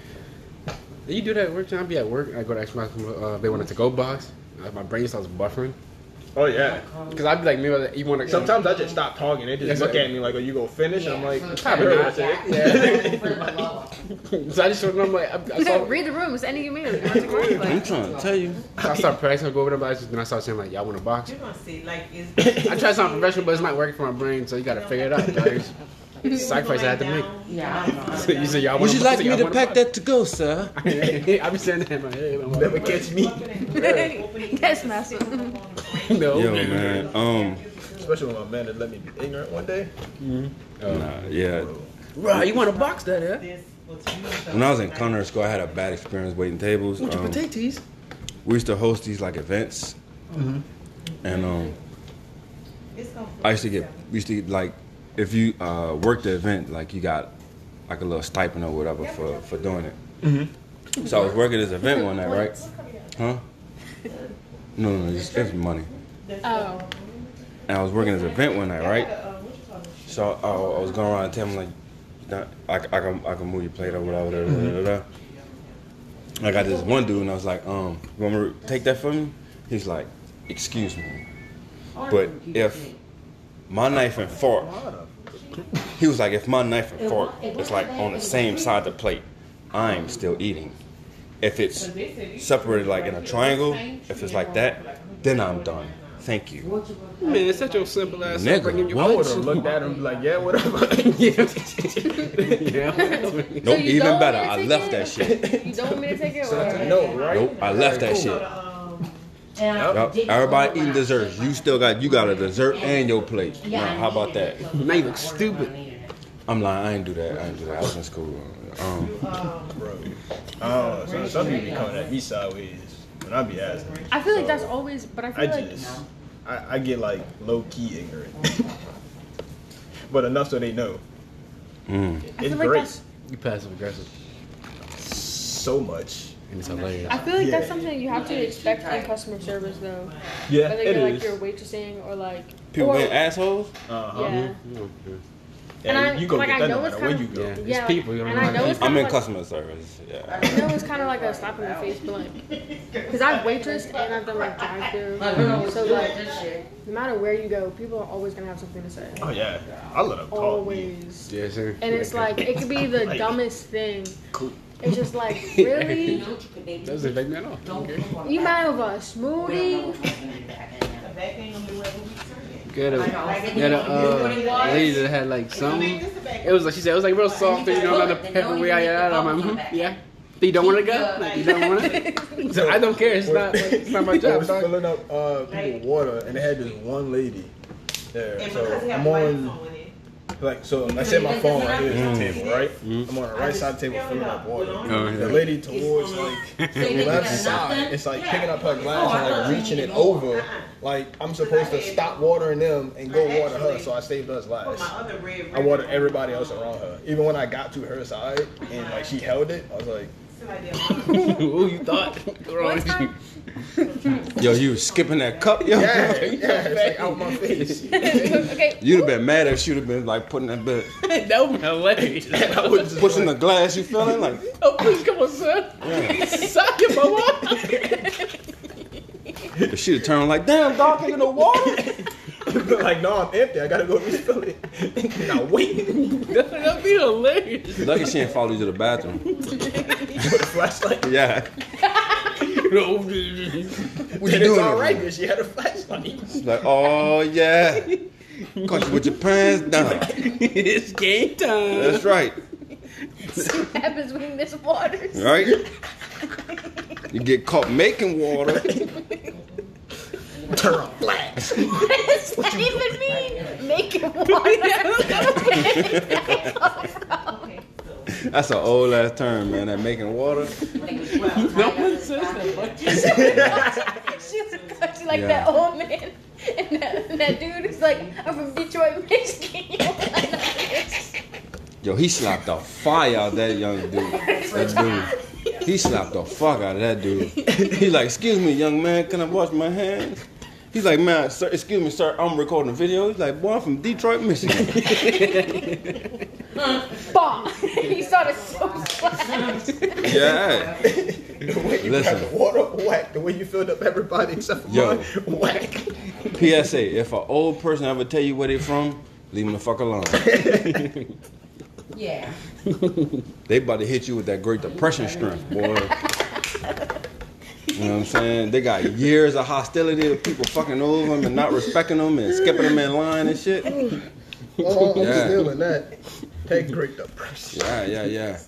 C: Do you do that at work? I'll be at work. I go to ask my uh, they want a to-go box. My brain starts buffering.
B: Oh yeah.
C: Cause I'd be like, maybe you want to.
B: Sometimes I just stop talking. They just
C: Yes,
B: look
C: sir.
B: at me like, "Are you gonna finish?" I'm like,
C: Probably not.
B: "Sure."
C: Yeah. [laughs] [laughs] so I just showed them. I'm like, I, I saw.
D: Read the room. It's any of me. You want?
A: I'm
D: Like,
A: trying to tell you.
C: I start practicing. I go over there, but I just, then I start saying like, y'all want a box?
G: You're gonna see, like, is. [laughs]
C: I try something professional, but it's not working for my brain. So you gotta figure it out, guys. [laughs] Sacrifice I had to make.
E: Yeah, I don't know.
C: So you say y'all
A: Would you like me to pack that to go, sir? [laughs]
C: I be saying that in my head. I'm like,
B: Never catch me. [laughs]
D: yes, master.
C: no.
A: Yo, man. Um.
B: Especially when my man had let me be ignorant one day.
A: Nah, yeah.
C: Right, you want to box that, yeah?
G: This was used
A: When I was in culinary school, I had a bad experience waiting tables.
C: Want your
A: Um,
C: potatoes?
A: we used to host these like events, and um, I used to get we used to like if you uh, worked the event, like you got like a little stipend or whatever for for doing it. So I was working this event one night, right? Huh? No, no, it's, it's money.
D: Oh.
A: And I was working this event one night, right? So I, I was going around and telling him like, I, I can I can move your plate or whatever. Da, da, da, da. I got this one dude and I was like, um, you want me to take that for me? He's like, excuse me, but if my knife and fork, he was like, if my knife and fork is like on the same side of the plate, I'm still eating. If it's separated like in a triangle, if it's like that, then I'm done. Thank you.
C: Man, it's such a simple ass.
A: Nigga,
C: upbringing. You
A: what?
B: I would have looked at him like, yeah, whatever. [laughs]
C: yeah.
A: Nope,
D: So
A: even better. I left
D: take
A: that shit.
D: You don't want me to take it? Or?
B: no, right?
A: Nope, I left that shit.
G: Um,
E: And I
A: Yup,
E: didn't
A: Everybody
E: know
A: eating
E: when I-
A: desserts. You still got you got a dessert and your plate.
E: Yeah,
A: Now,
E: I
A: how about
E: needed
A: that?
E: it.
C: Now you look stupid.
A: I'm lying. I ain't do that. I ain't do that. I was in school. Um,
B: Bro. Uh, some, some people be coming at me sideways when I be asking.
D: I feel like
B: So,
D: that's always, but I
B: I
D: feel like
B: just, I, I get like low key ignorant. but enough so they know.
A: mm.
D: I
B: It's
D: feel like
B: great.
D: that's.
C: You passive aggressive,
B: So much.
C: And it's hilarious.
D: I feel like that's something you have to expect in customer service, though.
B: Yeah,
D: Whether
B: it
D: you're like
B: is.
D: you're waitressing or like
A: People
D: or,
A: being assholes.
B: Uh-huh.
D: yeah.
B: Yeah,
D: And I-
B: you go
D: like,
B: get
D: I
B: that
D: know
B: no
D: it's
B: matter where
D: kind
B: you
D: of-
B: go.
C: Yeah, it's
D: Yeah,
C: people. You don't know
D: I
C: how
D: know
C: to
D: it's
A: I'm
D: kinda
A: in
D: like-
A: customer service. Yeah.
D: I know it's kind of like a slap in the face, but like, because I've waitressed and I've done like drive through, so like, no matter where you go, people are always gonna have something to say.
B: Oh yeah, I let them talk.
D: Always.
C: Yeah, sir.
D: And it's like it could be the dumbest thing.
B: Cool.
D: It's just like [laughs] really,
C: Doesn't affect me at all.
D: you mad of a smoothie?
G: the back ain't gonna do what we
C: Got a, got a uh, lady that had like something. It was like she said it was like real soft, you know, not a peppery. Yeah, yeah. I'm like, mhm, yeah. You don't want to go? Like, you don't want to? [laughs] So I don't care. It's not. Like, it's not my
B: I [laughs]
C: job.
B: was
C: dog.
B: filling up uh, people water, and they had this one lady there. So
G: because he have
B: I'm on,
G: on it.
B: Like, so I set my phone right here at the mm. table, right? I'm on the right side of the table filling up water.
C: Oh, yeah.
B: The lady towards like [laughs] the left side, it's like picking up her glass and like reaching it over. Like I'm supposed to stop watering them and go water her, so I saved us
G: Put my
B: last. I watered everybody else around her. Even when I got to her side and like she held it, I was like, [laughs]
C: Who you thought? What's wrong with you?
A: Yo, you was skipping that cup, yo.
B: yeah, [laughs] yeah, it's like out my face.
D: okay.
A: You'd have been mad if she'd have been like putting that bit, [laughs]
C: that would be hilarious.
B: I was just
A: pushing the glass. You feeling like?
C: Oh, please come on, son. Suck it, my
A: If she'd have turned like, damn, dog, taking the water. [laughs]
B: like, no, I'm empty. I gotta go refill it. now wait.
C: That'd be hilarious.
A: Lucky she didn't follow you to the bathroom.
B: With a flashlight.
A: Yeah. [laughs]
C: No.
A: What you
B: And it's
A: doing?
B: all right because she had a flashlight.
A: It's like, oh yeah. Caught you with your pants down. [laughs]
C: it's game time.
A: That's right.
D: what happens when you miss water?
A: Right? You get caught making water.
B: Turn on flash.
D: what does that even mean? Making water. [laughs] [laughs]
A: That's an old ass term, man. That making water.
C: No one says that. [laughs]
D: she was she like
A: Yeah.
D: that old man. [laughs] And that, and that dude is like, I'm from Detroit, Michigan.
A: Yo, he slapped the fire out of that young dude. That dude. He slapped the fuck out of that dude. He's like, excuse me, young man, can I wash my hands? He's like, man, sir, excuse me, sir, I'm recording a video. He's like, boy, I'm from Detroit, Michigan. [laughs]
D: Bomb. [laughs] he started so [laughs] fast.
A: Yeah.
B: The way you
A: Listen.
B: got the water, whack. The way you filled up everybody except for
A: Yo.
B: mine, whack.
A: PSA, if an old person ever tell you where they're from, leave them the fuck alone.
E: Yeah.
A: They about to hit you with that Great Depression strength, boy. You know what I'm saying? They got years of hostility of people fucking over them and not respecting them and skipping them in line and shit.
B: Oh, I'm
A: Yeah.
B: still in that. That great depression.
A: Yeah, yeah, yeah.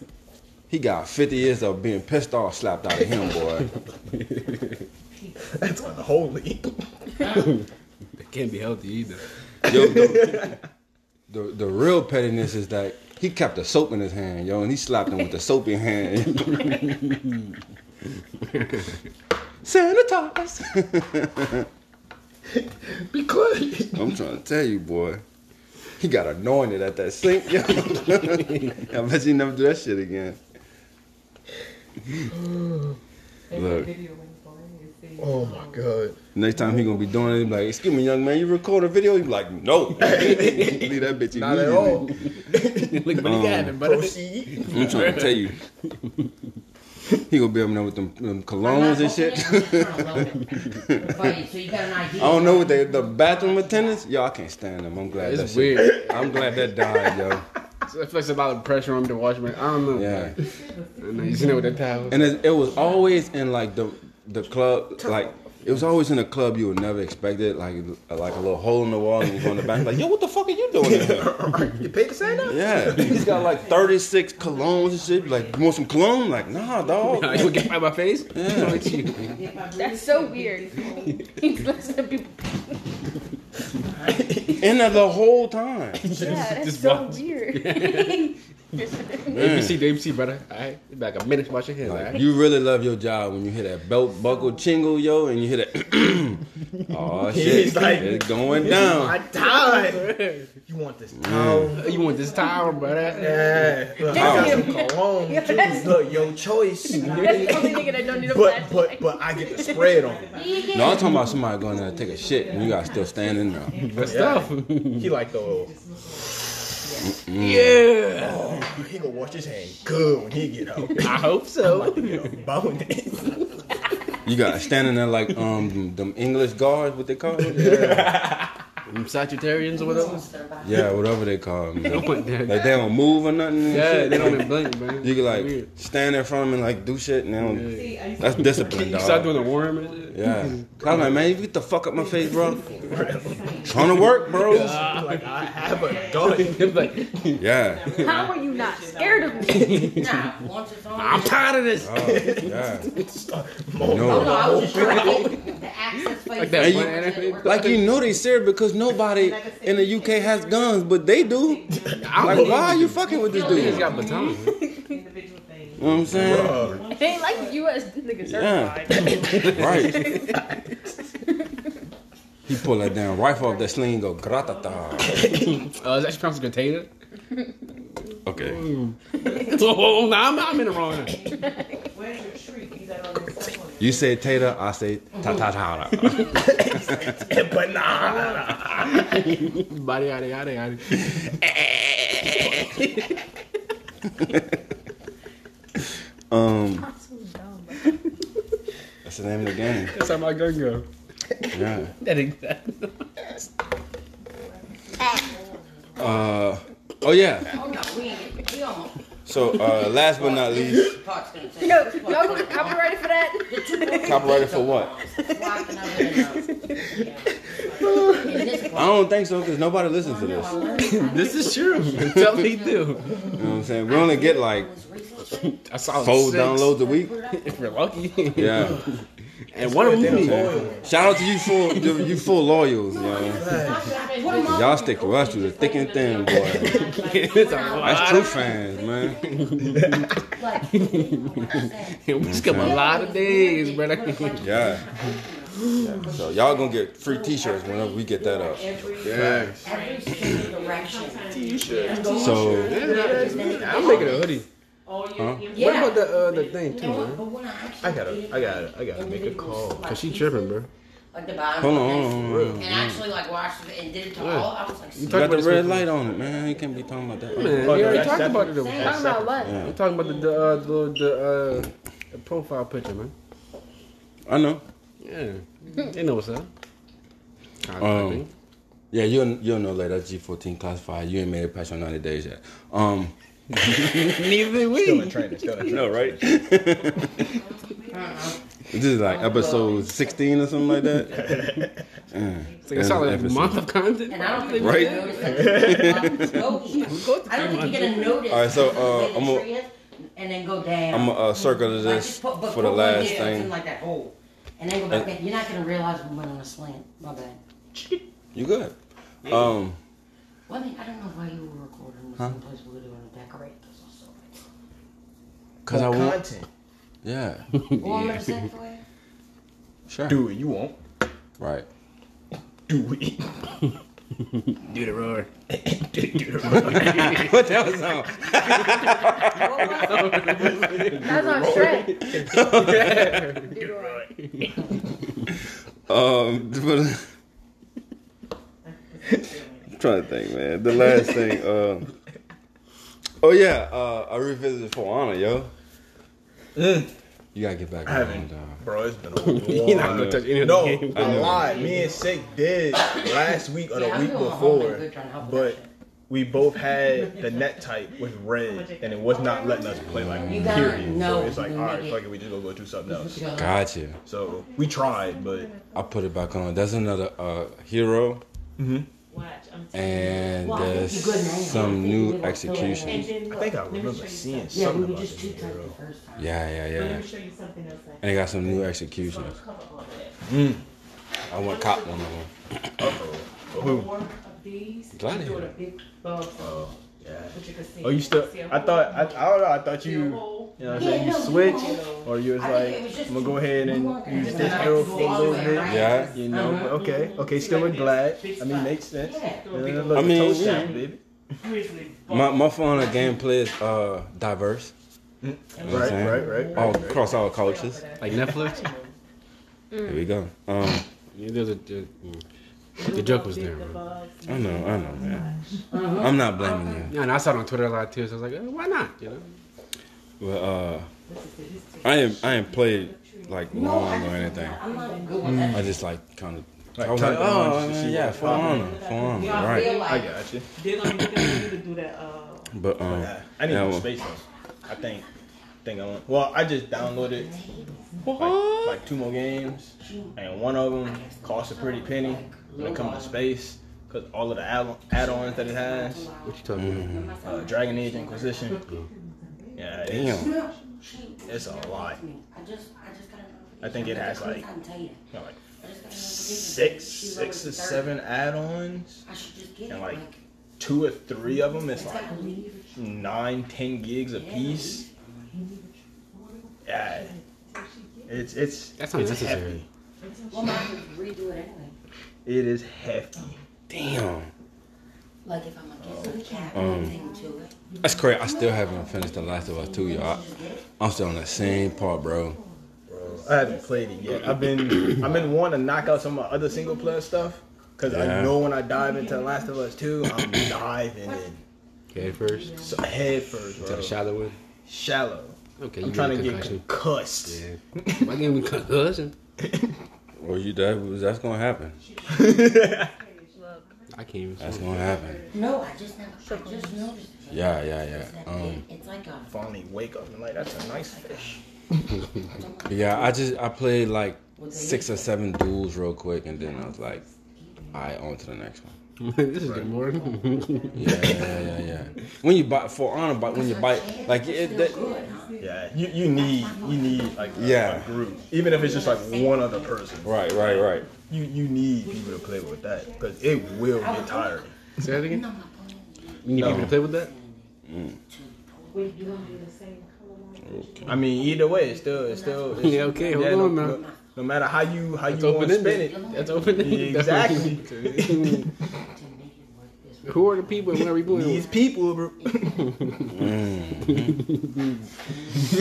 A: He got 50 years of being pissed off slapped out of him, boy.
B: That's unholy.
C: they can't be healthy either.
A: Yo, the, the, the real pettiness is that he kept the soap in his hand, yo, and he slapped him with the soap in hand. [laughs] [laughs] Sanitize.
B: Be quiet.
A: I'm trying to tell you, boy. He got anointed at that sink, yo. [laughs] I bet you never do that shit again. Look.
B: Oh my god.
A: Next time he gonna be doing it, he be like, excuse me, young man, you record a video? He be like, no. [laughs] Leave that bitch
B: Not at all.
C: Look, but he got um, it, but
B: Proceed.
A: I'm trying to tell you. [laughs] He gonna be up there with them, them colognes and shit. [laughs]
E: Buddy, so you got an idea.
A: I don't know what they the bathroom attendants. Yo, I can't stand them. I'm glad
C: It's
A: that shit-
C: weird.
A: I'm glad that died, yo. [laughs]
C: So I feel a lot of pressure on me to wash my. I don't know.
A: Yeah.
C: I know, you seen it with that towel.
A: And it, it was always in like the the club, like it was always in a club you would never expect it, like like a little hole in the wall, and you go in the back, like, yo, what the fuck are you doing in here? [laughs]
B: You paid to sign up?
A: Yeah, he's got like 36 colognes and shit. Like, you want some cologne? Like, nah, dog. [laughs]
C: you gonna get by my face?
A: Yeah.
C: Look you.
D: That's so weird. He's listening to people.
A: In the whole time.
D: Yeah, that's
C: just
D: so
C: watch.
D: weird. [laughs] [laughs]
C: ABC, ABC, brother. Alright, be like a minute wash your hands.
A: Like,
C: Alright.
A: you really love your job when you hear that belt buckle jingle, yo, and you hear that. [clears throat] oh [laughs] shit,
B: He's like,
A: it's going
B: My
A: down.
B: time. [laughs] You want this towel?
C: You want this towel, brother?
B: Yeah. Look, I got some cologne
D: Yeah,
B: too. Look, your choice.
D: That's the only nigga that don't need a
B: But but but I get to spray it on. him.
A: No, I'm talking about somebody going there to take a shit and you got still standing there.
C: Good
B: Yeah.
C: stuff.
B: He like the old.
C: yeah.
B: Oh, he gonna wash his hand good when he get out. [laughs]
C: I hope so.
B: Bonus.
A: You got standing there like um them English guards, what they call them? [laughs]
C: Them Sagittarians or whatever.
A: Yeah, whatever they call them. [laughs]
C: Don't put that.
A: Like they don't move or nothing.
C: Yeah,
A: shit.
C: they don't even blink, man.
A: You can like
C: Weird.
A: stand in front of them and like do shit and they don't. That's discipline,
C: You start doing the worm and shit.
A: Yeah. [laughs] I'm like, man, you get the fuck up my face, bro. [laughs] Trying to work, bro.
B: like I have a gun.
C: It's like,
A: Yeah.
D: How are you not scared of me?
E: Nah, once it's on.
C: I'm tired of this.
A: Oh, yeah.
E: Oh, no,
A: No.
E: I was just trying to access.
C: Like that
A: you- Like you know they serious because nobody in the UK has guns, but they do. [laughs] Like why are you fucking with this
C: Niggas
A: dude? You
C: got batons. [laughs]
G: Individual things.
A: know what I'm saying?
D: It ain't like the U.S. nigga
A: Yeah. [laughs] Right. He pull that damn rifle off that sling and go gratata.
C: Uh, is that pronounced container?
A: Okay. [laughs]
C: Oh, nah, I'm, I'm in the wrong.
G: Where's your treat? You got all this stuff.
A: You say tater, I say ta ta ta.
B: Banana.
C: Body, yada, yada, yada.
A: Um,
D: I'm so dumb.
A: that's the name of the game.
C: That's how my gun go.
A: Yeah.
C: That ain't that.
A: Uh. Oh yeah.
E: Oh, no, we ain't get, we.
A: So uh, last but not least,
E: Part's gonna take.
D: No, y'all gonna get copyrighted for that?
A: copyrighted for what?
E: Walking over the nose. In this
A: I don't think so because nobody listens to this. [laughs]
C: This is true. [laughs] Tell me do.
A: You know what I'm saying? We only get like
C: I saw
A: four
C: six.
A: downloads a week. [laughs]
C: If you're lucky.
A: Yeah.
C: And one of them.
A: Shout out to you full you, you full loyals, yo. Y'all stick to us through the thick and thin, boy.
C: it's a lot.
A: That's true fans, man. [laughs]
C: We skip a lot of days, brother.
A: Yeah. [laughs] Yeah. So y'all gonna get free T-shirts whenever we get that up.
C: Yeah.
E: Every single direction.
A: So
C: I'm making a hoodie.
G: All
A: Huh?
E: Yeah.
C: What about the uh, the thing too, man?
E: I
B: gotta,
E: it,
B: I gotta, I gotta make a call.
C: Cause she tripping, bro.
E: Like the bottom.
A: hold on,
E: of
A: hold
E: this,
A: on, hold on.
E: And actually like watched it and did it to
C: Yeah.
E: all. I was like,
C: You
A: You
C: talk
A: got
C: about
A: the red light on it, man. You can't be talking about that.
C: Man, we
B: Oh, no,
C: already
B: that's
C: talked about it.
B: separate.
C: though.
D: Talking about what?
A: Yeah.
C: We're talking about the the, uh, the, the, uh, the profile picture, man.
A: I know.
C: Yeah, they know what's up.
A: Um, Yeah, you'll you'll know later. That's G14 classified. You ain't made it past your 90 days yet. Um, [laughs]
C: Neither did
B: Still in
C: we.
B: training. Still in [laughs] training.
A: no, right? [laughs] this is like episode 16 or something like that. Yeah. [laughs]
C: It's like, it's not like a month of content.
E: and I don't think
A: Right.
E: we noticed that. I don't think you're gonna notice.
A: All right, so, uh, I'm a-
E: tree is, and then go down.
A: I'm gonna uh, circle to
E: Like,
A: this
E: just put- but
A: for the last
E: there,
A: thing.
E: like that hole, and then go back.
A: And-
E: You're not gonna realize we went on a slant. My bad. [laughs]
A: You good? Um,
E: Well, I mean, I don't know why you were recording in the
A: Huh?
E: same place we were doing to decorate this or so.
A: cause I want.
B: content.
A: Yeah.
E: Well, I'm gonna say for you.
A: Sure.
B: Do it. You won't.
A: Right.
B: Do it.
C: Do the roar.
A: what that was on?
D: That's on straight.
A: Um, but I'm trying to think, man. The last thing. Uh, oh yeah, uh, I revisited For Honor, yo. You gotta get back
B: I
A: on,
B: haven't,
A: dog.
B: bro. It's been a [laughs] long.
C: You're not gonna touch any of the
B: No,
C: games.
B: I lied. Me and Sick did last week or the
E: Yeah,
B: week
E: doing my homework
B: before,
E: good trying to help with
B: but we both had the net type with red, and it was not letting us play like
E: You got-
B: period.
E: no,
B: so it's like, all right,
E: make it-
B: fuck it, we just gonna go do something else. [laughs]
A: Gotcha.
B: So we tried, but
A: I put it back on. That's another uh, hero,
G: Watch.
A: And
E: Well, I think
A: there's
E: you're good now.
A: some new
E: think
A: executions.
B: I think I
G: look, let me
B: remember seeing
G: something.
E: Yeah, we
B: something about
E: just
B: the hero.
E: the first time.
A: Yeah, yeah,
G: Let
A: yeah.
G: me show you something else.
A: And they got some new executions.
G: gonna cover all that. Mm.
A: I want cop one of them.
B: Uh-oh.
G: One more of these.
A: Gladiator.
G: Doing a big bug.
B: Oh, yeah.
G: But you can see.
B: Oh, you still?
G: See a
B: I thought. I, I don't know. I thought you. You know what I'm saying? You switch, or you was
E: I
B: like,
E: think it was just
B: I'm gonna go ahead and use this
E: Yeah.
B: hero for a little bit.
A: Yeah.
B: You know, but okay, okay, still with glad. I mean, makes sense.
E: Yeah.
B: Look,
A: I mean,
B: toe
A: yeah.
B: shot, baby.
A: My my phone of gameplay is uh diverse. You know what
B: Right, right, right.
A: All across all cultures.
C: Like Netflix.
A: Here we go. Um,
C: Yeah, there's a, the, the joke was there.
G: The
C: Man.
A: I know, I know, man. I'm not blaming you.
C: Yeah, and I saw it on Twitter a lot too. So I was like, eh, why not? You know.
A: Well, uh, I ain't I ain't played like long or anything.
E: I'm not good with that.
A: I just like kind of.
B: Like,
A: I was like, oh
B: just to
A: man, yeah,
B: what
A: for honor, for honor,
E: I
A: right?
E: feel
B: I got you.
G: They're gonna get you to do that. Uh,
A: But um,
B: Yeah, I need
A: yeah,
B: more
A: well,
B: space though. I think. Think I want. Well, I just downloaded like, like two more games, and one of them costs a pretty penny when it comes to space, because all of the add- add-ons that it has,
C: What you talking about?
B: uh, Dragon Age Inquisition. Yeah, it's,
A: Damn.
B: it's a lot.
E: I just, I just gotta.
B: I think it has like,
E: I can tell you.
B: you know, like
E: I just gotta
B: six, six or seven add-ons,
E: I should just get
B: and like
E: Like,
B: two or three of them. It's
E: it's
B: like
E: like a leave.
B: nine, ten gigs a piece. Yeah, it's it's
C: That's not
B: it's
C: necessary.
B: hefty.
E: Well, might as redo it anyway.
B: It is hefty.
A: Damn.
E: Like if I'm gonna get some cat
A: Um,
E: thing to it.
A: That's crazy. I still haven't finished The Last of Us 2, y'all. I'm still on the same part, bro.
B: Bro, I haven't played it yet. I've been I've been wanting to knock out some of my other single player stuff because I know when I dive into The Last of Us 2, I'm diving in
C: Head first.
B: so head first,
C: To
B: bro.
C: the shallow one.
B: Shallow.
C: Okay,
B: I'm
C: you
B: trying to
C: get a
B: get
C: concussion.
B: concussed.
C: Yeah. Why gave me concussion? [laughs]
A: Well, you that that's gonna happen.
C: I can't even.
A: That's
C: see.
A: gonna happen.
E: No, I just never. I just noticed.
A: Yeah, yeah, yeah. Um,
E: it's like a.
B: Finally wake up and like that's a nice fish. [laughs]
A: yeah, I just I played like six or seven duels real quick, and then I was like, all right, on to the next one. [laughs]
C: this is good more.
A: Yeah, yeah, yeah, yeah. When you buy for honor, but when you buy like it, that,
B: Yeah, you, you need you need like a,
A: Yeah.
B: a group, even if it's just like one other person.
A: right, right, right.
B: You you need people to play with that because it will get tiring.
C: Say that again.
E: No, my phone.
C: You need
B: No.
C: people to play with that?
G: wait, you gonna do the same color line?
B: I mean, either way, it's still it's still it's, [laughs]
C: Yeah, okay, hold
B: no,
C: on now.
B: No, no matter how you how
C: That's
B: you want to spin it,
C: That's open ended. [laughs]
B: exactly.
E: To make it work this [laughs] way.
C: Who are the people and what are we doing?
B: These people, bro. [laughs]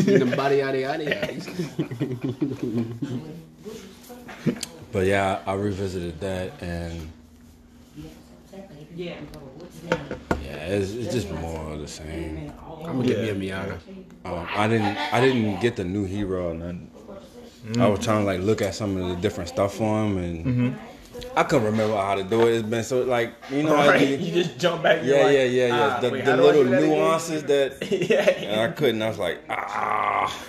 C: the body yada yada yada.
A: But yeah, I revisited that, and
G: Yeah.
A: yeah, it's, it's just more of the same.
C: I'm gonna get me a Miata.
A: Um, I didn't I didn't get the new hero, and I, I was trying to like look at some of the different stuff for him, and I couldn't remember how to do it. It's been so like you know, I
B: Right?
A: did-
B: You just jump back.
A: yeah,
B: you're like,
A: yeah, yeah, yeah.
B: ah,
A: the
B: wait,
A: the
B: how do I
A: little
B: do that again?
A: nuances that [laughs]
B: yeah.
A: and I couldn't. I was like, ah,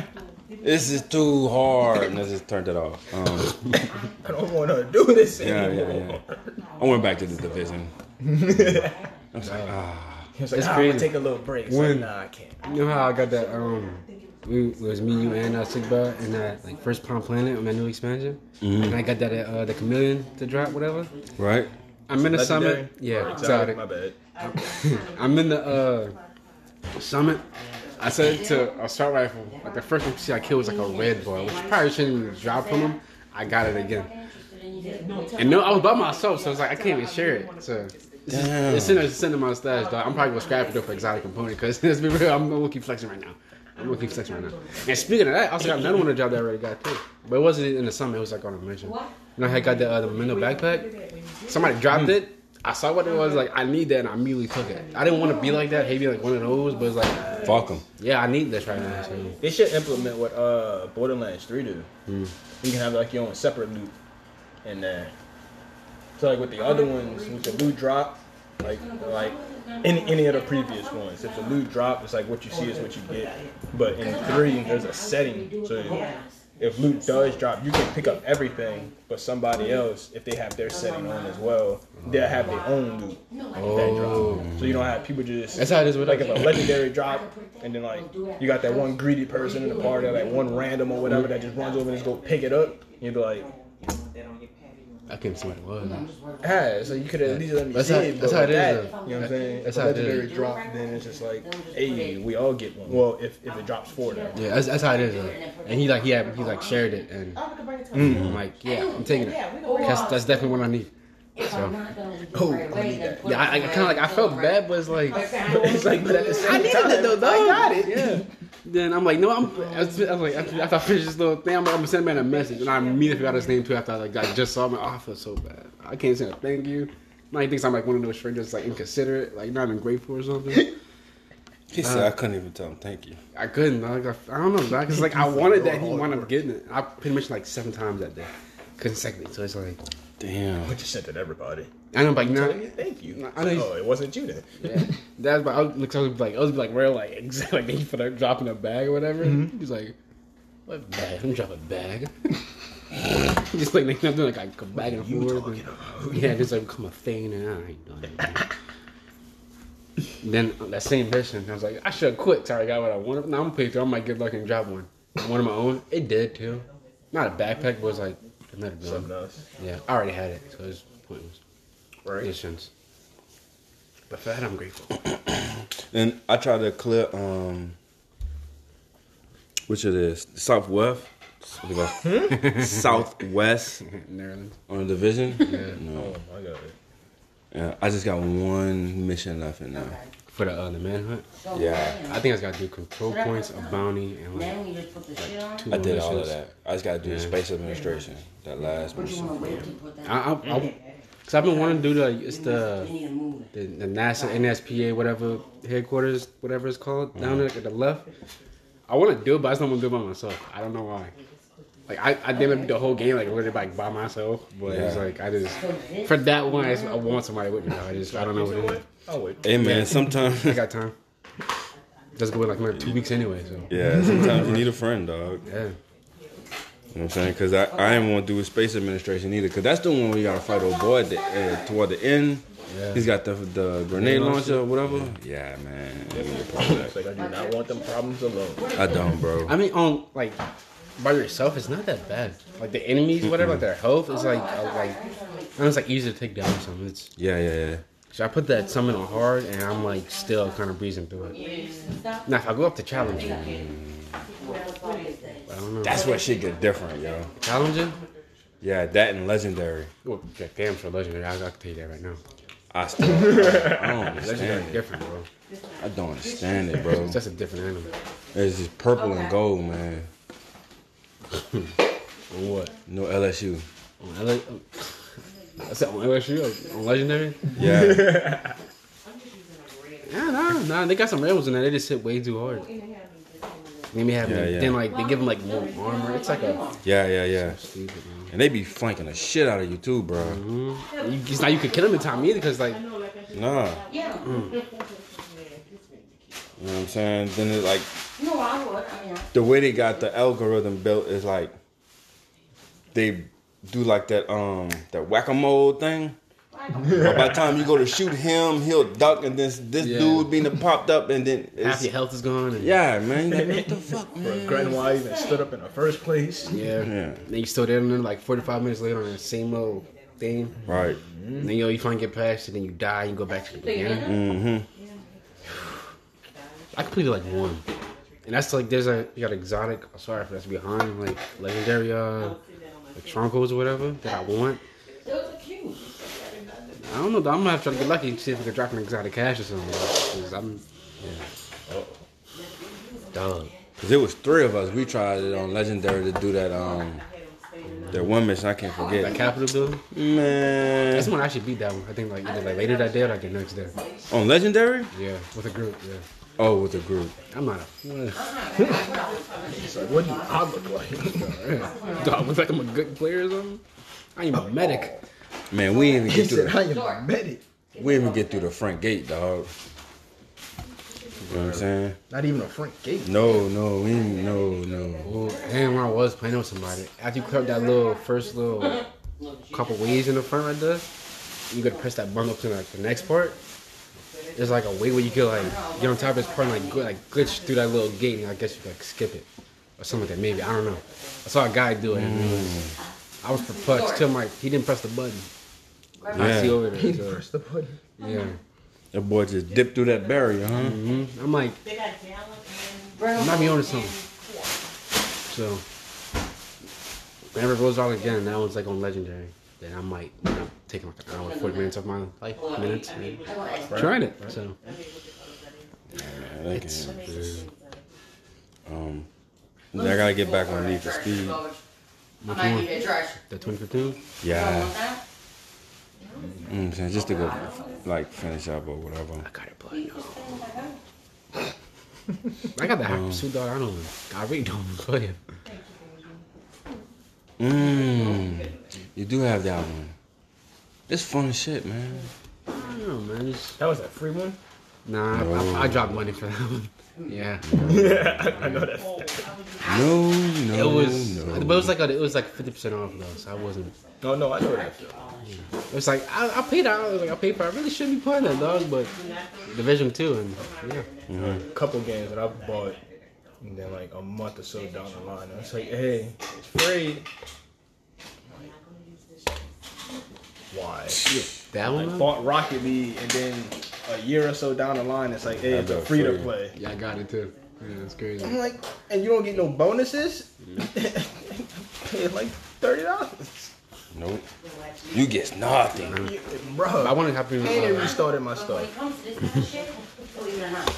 A: [laughs] this is too hard, and I just turned it off. Um, [laughs]
B: I don't want to do this
A: yeah,
B: anymore.
A: yeah, yeah. I went back to the division. I was like, ah.
B: He was like,
C: It's
B: ah, I'm gonna take a little break. It's
C: When-
B: like, nah, I can't.
C: You know how I got that? Um, we it was me, you, and uh, Sigba in that like first Palm Planet on that new expansion, and I got that uh, the chameleon to drop whatever.
A: Right?
C: I'm in the
B: Legendary?
C: summit. Yeah,
B: Exotic.
C: exotic.
B: My bad. [laughs]
C: I'm in the uh, summit. I said to a assault rifle, like the first one I killed was like a red boy, which probably shouldn't even drop from him. I got it again. And no, I was by myself, so it's like I can't even share it. So
A: Damn.
C: it's in it's in my stash, dog. I'm probably gonna scrap it up for exotic component because [laughs] let's be real, I'm gonna keep flexing right now. I'm gonna keep flexing right now. And speaking of that, I also got another one to drop that I already got too, but it wasn't in the summer. It was like on a mission. You know, I had got the uh, the Mendo backpack. Somebody dropped it. I saw what it was like. I need that, and I immediately took it. I didn't want to be like that, maybe like one of those, but it's like,
A: Fuck them.
C: yeah, I need this right now. So.
B: They should implement what uh Borderlands 3 do.
C: Hmm.
B: You can have like your own separate loot in there. So like with the other ones, with the loot drop, Like like any any of the previous ones. If the loot drop, it's like what you see is what you get. But in three, there's a setting. So if loot does drop, you can pick up everything. But somebody else, if they have their setting on as well, they'll have their own loot that drop. So you don't have people just.
C: That's how it is with
B: like if a legendary drop, and then like you got that one greedy person in the party, like one random or whatever that just runs over and just go pick it up. You'd be like,
C: I couldn't see what it was.
B: ah, so you could at least let me
C: That's
B: see
C: how-
B: it.
C: that's how
B: with
C: it is, though.
B: You know what I'm saying?
C: That's
B: if
C: how
B: a
C: it is.
B: legendary drop, then it's just like, hey, we all get one. Well, if, if it drops four, then.
C: Yeah, that's, that's how it is. Though. And he like he had, he like shared it, and I'm like, yeah, I'm taking it. That's, that's definitely what I need. So
B: Oh, I need that.
C: yeah, I, I kind of like I felt bad, but it's like [laughs]
B: it's like, but at the same
C: I needed
B: time,
C: it though, dog.
B: I got it.
C: Yeah. [laughs] Then I'm like, no, I'm. I was, I was like, after, after I finished this little thing, I'm, like, I'm gonna send man a message, and I immediately forgot his name too. After I like I just saw him, oh, I feel so bad. I can't send a thank you. Now he thinks I'm like one of those strangers, like inconsiderate, like not even grateful or something. [laughs]
A: He said uh, I couldn't even tell him thank you.
C: I couldn't. Like, I, I don't know, dog. Cause like I wanted that, oh, he wound up getting it. I pretty much like seven times that day, consecutively. So it's like
A: Damn.
B: But you sent it to everybody.
C: I know, like no,
B: Telling thank you.
C: I know he's-
B: oh, it wasn't you then.
C: Yeah, that's but I was, like, I was like, I was like real like exactly like thank you for that dropping a bag or whatever. He's like, what bag? I'm dropping a bag. [laughs] just like making up like I a back and forth. And, [laughs] yeah, just like become a thing and I ain't done anything. Then uh, that same mission, I was like, I should have quit. Sorry, I got what I wanted. Now I'm paying through. I might get lucky and drop one. One of my own. It did too. Not a backpack, but it was like another
B: Something else.
C: Yeah, I already had it, so it's pointless.
B: Right.
C: Missions. But for that, I'm grateful. [coughs]
A: And I tried to clear um which it is? Southwest. What do you go? Southwest
C: Maryland.
A: on the division.
C: Yeah.
A: No.
B: Oh, I got it.
A: Yeah, I just got one mission left in now.
C: For the uh, the manhunt,
E: So
A: Yeah.
C: I think I just gotta do control points, a bounty, and like
E: Then when just put the shit on,
C: two
A: I did all of that. I just gotta do the
C: Yeah.
A: space administration. That last
E: but you wanna
A: mission.
E: wait to put that.
C: I, I, I, cause I've been wanting to do the it's the
E: need to move it.
C: the, the NASA NSPA whatever headquarters whatever it's called down there at the left. I want to do it, but I just don't want to do it by myself. I don't know why. Like I, I did it the whole game like literally like by myself, but it's like I just for that one I, just, I want somebody with me. I just I don't know what it is.
B: Oh wait.
A: Hey man, sometimes
C: I got time. Just go in like another two weeks anyway, so
A: Yeah, sometimes you need a friend, dog.
C: yeah.
A: You know what I'm saying? Because I, I didn't want to do a space administration either. Because that's the one where you got to fight old boy at the, uh, toward the end.
C: Yeah.
A: He's got the the grenade launcher or whatever. Yeah, man. I need a part of
B: It's like I do not want them problems alone.
A: I don't, bro.
C: I mean, on like by yourself, it's not that bad. Like the enemies, whatever, like their health is like uh, like and it's like easy to take down. Some it's
A: Yeah, yeah, yeah.
C: So I put that summon on hard, and I'm like still kind of breezing through it. Now if I go up to challenge, I don't know.
A: That's where shit get different, yo.
C: challenging.
A: Yeah, that and legendary.
C: Well, yeah, damn sure legendary. I, I can tell you that right now.
A: I still, [laughs] I don't
C: Legendary
A: understand it.
C: different, bro.
A: I don't understand it, bro.
C: It's just a different animal.
A: It's just purple and gold, man. [laughs]
C: On what?
A: No LSU.
C: On L- That's it, on LSU on legendary.
A: Yeah, [laughs]
C: Yeah, no, no, they got some rebels in there. They just hit way too hard. They may have
A: Yeah, yeah.
C: then like they give them like more armor. It's like a
A: yeah, yeah, yeah.
C: stupid.
A: And they be flanking the shit out of you too, bro. Mm-hmm.
C: You, it's not you could kill them in time either because like
A: Nah,
E: Yeah.
A: you know what I'm saying? Then it like
E: No, I would. I mean,
A: the way they got the algorithm built is like they do like that um that whack a mole thing. But by the time you go to shoot him, he'll duck, and this this
C: Yeah.
A: dude being popped up, and then
C: half your health is gone. And,
A: yeah, man. Like, what the fuck,
B: Bro,
A: man?
B: Grandma even stood up in the first place.
C: yeah.
A: Yeah.
C: Then you still there, and then like 45 minutes later on the same old thing.
A: Right.
C: And then yo, you finally get past it, then you die, you go back to the beginning.
A: Mm-hmm.
C: I completed like one, and that's like there's a you got exotic. oh, Sorry if that's behind like legendary uh like troncos or whatever that I want.
E: those are cute.
C: I don't know. though. I'm gonna have to try to get lucky and see if we can drop an exotic cache or something. Cause I'm yeah. Dog.
A: Cause it was three of us. We tried it on legendary to do that um that one mission. I can't
C: That
A: forget.
C: Capitol building.
A: Man, That's
C: when I actually beat that one. I think like either like later that day or like the next day.
A: on legendary?
C: Yeah, with a group. Yeah.
A: Oh, with a group.
C: I'm not a.
B: It's like, what do I look like? [laughs]
C: Do I look like I'm a good player or something? I am a medic.
A: Man, we didn't even
B: he
A: get to
B: said,
A: the
B: I am a medic.
A: We didn't even get through the front gate, dog. You know what I'm saying?
B: Not even a front gate.
A: No, no, we ain't, no, no.
C: Well, and when I was playing with somebody, after you clear up that little first little couple waves in the front right there, you gotta press that button up to like the next part. There's like a way where you could like get on top of this part and like go, like glitch through that little gate and I guess you could like skip it or something like that. Maybe I don't know. I saw a guy do it. And it was, I was perplexed till my he didn't press the button. I see over there.
B: He
C: so,
B: pressed the button.
C: yeah.
A: that boy just dipped through that barrier, huh?
C: hmm I'm like,
G: They got gallon
E: Bring
C: I
E: them
C: might be
E: home
C: onto
E: and
C: something. So whenever it goes out again, that one's like on legendary. Then I might you know, take like an hour, forty minutes of my life minutes. And
E: I gonna ask
C: trying it. So
A: Yeah, they can. Um, I gotta get back on Need for Speed.
E: I might need that
C: the 2015.
A: Yeah, you know what I'm saying just to go like finish up or whatever.
C: I got it, blood. [laughs] I got the hot pursuit dog. I don't. I really don't [laughs] play it.
A: Mmm, you do have that one. It's fun as shit, man.
C: I don't know, man. It's,
B: That was a free one.
C: nah, I, I, I dropped money for that one. [laughs] Yeah,
B: Yeah, I know that.
A: Oh, no, no,
C: it was,
A: no.
C: but it was like a, it was like fifty percent off though, so I wasn't.
B: No, no, I know that. Feel.
C: It was like I, I paid out. I was like I paid for. it. I really shouldn't be playing that dog, but Division Two and yeah.
B: A couple games that I bought, and then like a month or so down the line, I was like, hey, it's free. Why?
C: That
B: I
C: one. though?
B: bought Rocket League, and then a year or so down the line, it's like, hey, it's a free to play.
C: Yeah, I got it too. Yeah, that's crazy.
B: I'm like, and you don't get no bonuses? Pay [laughs] like thirty dollars,
A: Nope. You get nothing.
B: bro.
C: I want to happen.
B: And it
C: Uh,
B: restarted my
E: When
B: stuff.
E: it comes to this kind of shit, believe it or not,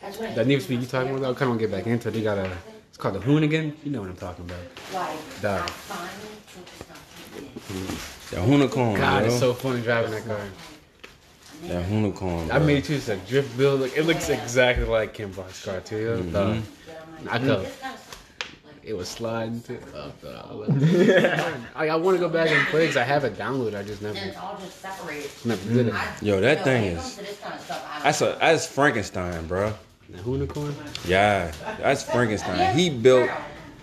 E: that's what
C: that Need for Speed you talking about? though, I kind of want to get back into. it. They got a. It's called the Hoonigan. You know what I'm talking about.
E: like,
C: Dog.
E: I finally took the stuff.
A: That unicorn,
C: God,
A: yo.
C: it's so funny driving that car.
A: that unicorn.
C: I
A: bro.
C: made it too. It's a drift build. Like, it looks exactly like Ken Block's car too. yo, dog. Uh, mm-hmm. I could.
E: This kind of stuff.
C: It was sliding to. Oh, dog. I, I want to go back and play because I have it downloaded. I just never,
E: And it's all just separated.
C: never did it.
A: Yo, that
E: you
A: thing
E: when it
A: is-
E: comes to this kind of stuff, I don't
A: That's a that's Frankenstein, bro.
C: The Hoonicorn.
A: Yeah, that's Frankenstein. He built,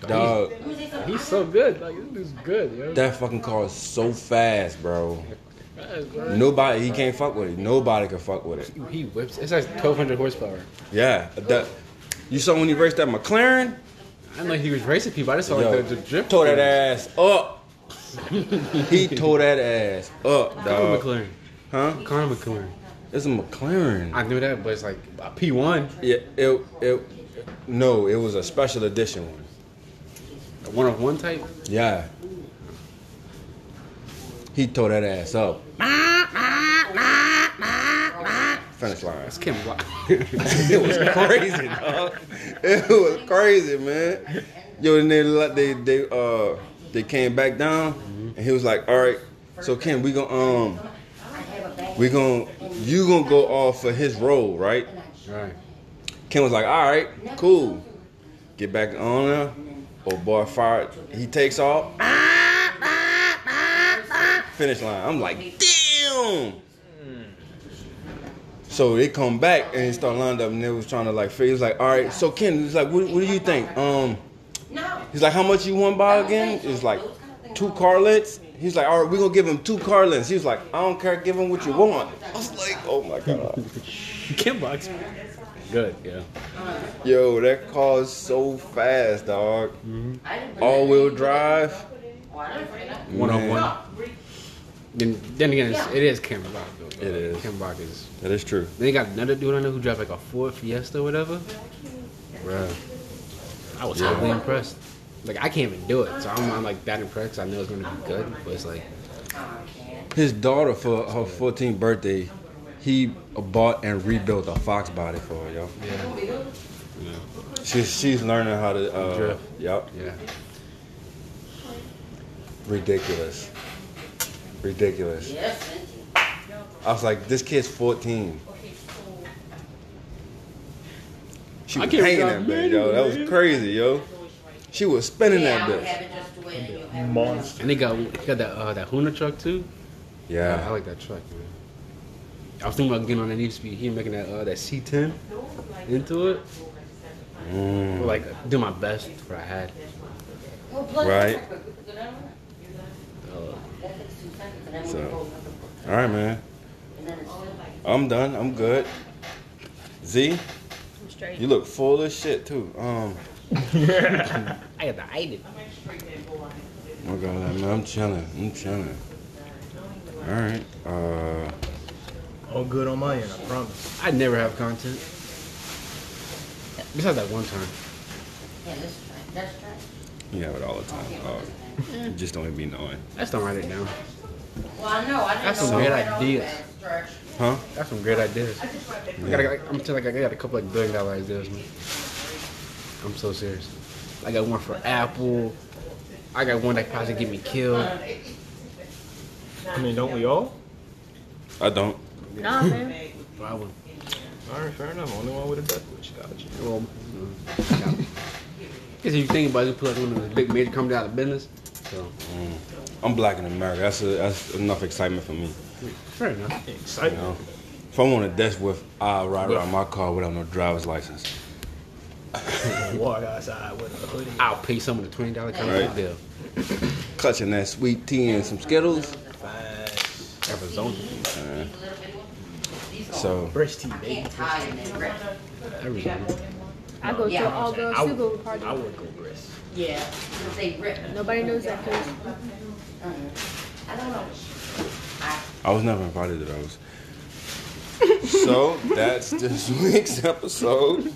A: dog.
E: Let me say something.
C: He's so good. Like this dude's good, yo.
A: That fucking car is so fast, bro. Nobody, he can't fuck with it. Nobody can fuck with it.
C: He whips. It's like 1200 horsepower.
A: Yeah, that. You saw when he raced that McLaren?
C: I didn't know he was racing people. I just saw
A: Yo,
C: like the, the drift.
A: tore that ass up. he tore that ass up,
C: Conor
A: dog.
C: McLaren.
A: Huh?
C: Conor McLaren.
A: It's a McLaren.
C: I knew that, but it's like a P1.
A: Yeah, it, it, no, it was a special edition one.
C: One of one type.
A: Yeah. He tore that ass up. Finish line.
C: It's Ken Block. [laughs] [laughs]
A: It was crazy, dog. It was crazy, man. Yo, and they they they uh they came back down, and he was like, "All right, so Ken, we gonna um we gonna you gonna go off for his role, right?"
C: right.
A: Ken was like, "All right, cool. Get back on there." Oh boy, fired. He takes off. Finish line. I'm like, damn. So they come back and they start lined up and they was trying to like figure. He was like, all right. So Ken, he's like, what, what do you think? Um, he's like, how much you want by again? It's like two carlets. He's like, all right, we're gonna give him two carlets. He was like, I don't care, give him what you want. I was like, oh my god.
C: Ken Block's. Good, yeah.
A: Yo, that car is so fast, dog.
E: Didn't
A: All wheel drive.
E: Oh, I didn't put it in.
C: One on one. Then, then again, it's, it is Ken Block though.
A: It is.
C: Ken Block is.
A: That is true.
C: Then they got another dude I know who drives like a Ford Fiesta or whatever. Bruh. I was totally impressed. Like I can't even do it, so I'm, I'm like that impressed. I know it's gonna be good, but it's like
A: His daughter for her 14th birthday, he bought and rebuilt a Fox body for her, yo.
C: yeah,
A: She's she's learning how to. Uh,
C: Drift.
A: Yep.
C: yeah.
A: Ridiculous. Ridiculous.
E: Yes.
A: I was like, this kid's 14. She was
C: can't
A: hanging that
C: stop
A: bitch, yo. That was crazy, yo. She was spinning
E: Yeah,
A: that bitch.
E: have it just the way that you have it.
B: Monster.
C: And they got they got that uh, that Hoonitruck too. I
A: Yeah.
C: I like that truck, man. I was thinking about getting on that Need for Speed here, making that uh, that C10 into it.
A: Mm.
C: But, like do my best for I had.
A: Right.
E: it in. Go down there.
C: Uh,
E: That takes two seconds, and then
A: So. All right, man.
E: And then it's
A: I'm done. I'm good. Z,
D: I'm straight.
A: you look full of shit too. Um, [laughs]
C: I got the item.
A: oh god, man, I'm chilling. I'm chilling. All right. Uh,
B: All good on my end, I promise.
C: I never have content. Besides that one time.
E: Yeah, let's try. Let's try.
A: you have it all the time. Oh, [laughs] you just don't even be knowing.
C: I just don't write it down.
E: Well, I know. I didn't
C: That's
E: know
C: some
E: we
C: great ideas.
A: Huh?
C: That's some great ideas. I got, like, I'm telling like I got a couple like billion dollar ideas, man. I'm so serious. I got one for Apple. I got one that could possibly get me killed.
B: I mean, don't we all?
A: I don't.
D: Nah, man.
C: I [laughs] would.
B: All right, fair enough. Only one with a death wish. Gotcha.
C: Well, because if you think about it, you put like one of the big major companies out of business. So mm.
A: I'm black in America. That's a, that's enough excitement for me.
C: fair enough.
A: You know, if I'm on a desk with, I'll ride around my car without no driver's license. [laughs]
B: Walk outside with a hoodie.
C: I'll pay someone a twenty dollar
A: Right.
C: contract bill.
A: Clutching that sweet tea and some Skittles.
B: Fast.
C: Arizona, uh,
A: So
B: Fresh tea, baby.
E: Can't tie in there, right?
D: I go to
E: Yeah.
D: an all girl
B: I would,
D: sleepover party.
B: I would go brisk.
E: Yeah. Since they rip.
D: Nobody knows that because
E: I don't know. I,
A: I was never invited to those. so that's this [laughs] week's episode.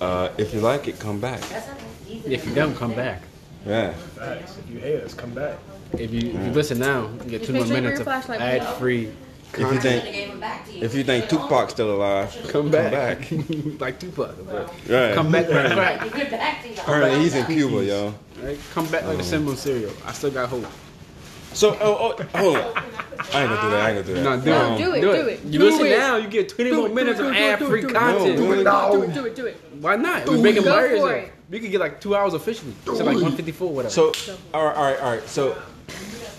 A: Uh, if you like it, come back.
E: that's not easy.
C: If you don't, come back.
A: Yeah.
B: Facts. If you hate us, come back.
C: If you, if you listen now, you get
D: Just
C: two
D: make
C: more
D: sure your
C: minutes of
D: flashlight
C: ad-free
A: If you
E: I
A: think
E: should've gave them back to you.
A: if you think Tupac's still alive,
C: Come back.
A: back. [laughs]
C: like Tupac. But
A: Right.
C: Come back right back.
E: Give it back to you.
A: Apparently he's in Cuba, yo.
C: Right? Come back like um, a cinnamon cereal. I still got hope.
A: So oh, oh hold on. I ain't gonna do that. I ain't gonna do that.
C: No, do
A: Um,
C: it.
D: do it,
C: do
D: do
C: it.
D: it.
C: You
D: Do
C: listen
D: it.
C: now, you get 20
D: Do
C: more
D: it,
C: minutes
D: do
C: of
D: it,
C: ad free
D: do it, do it,
C: content.
A: do it,
D: do it, do it, do it, do it.
C: Why not? We're making
D: Go
C: hilarious.
D: for
C: though.
D: it.
C: We could get like two hours officially. So like 154, whatever.
A: So all right, all right, all right. So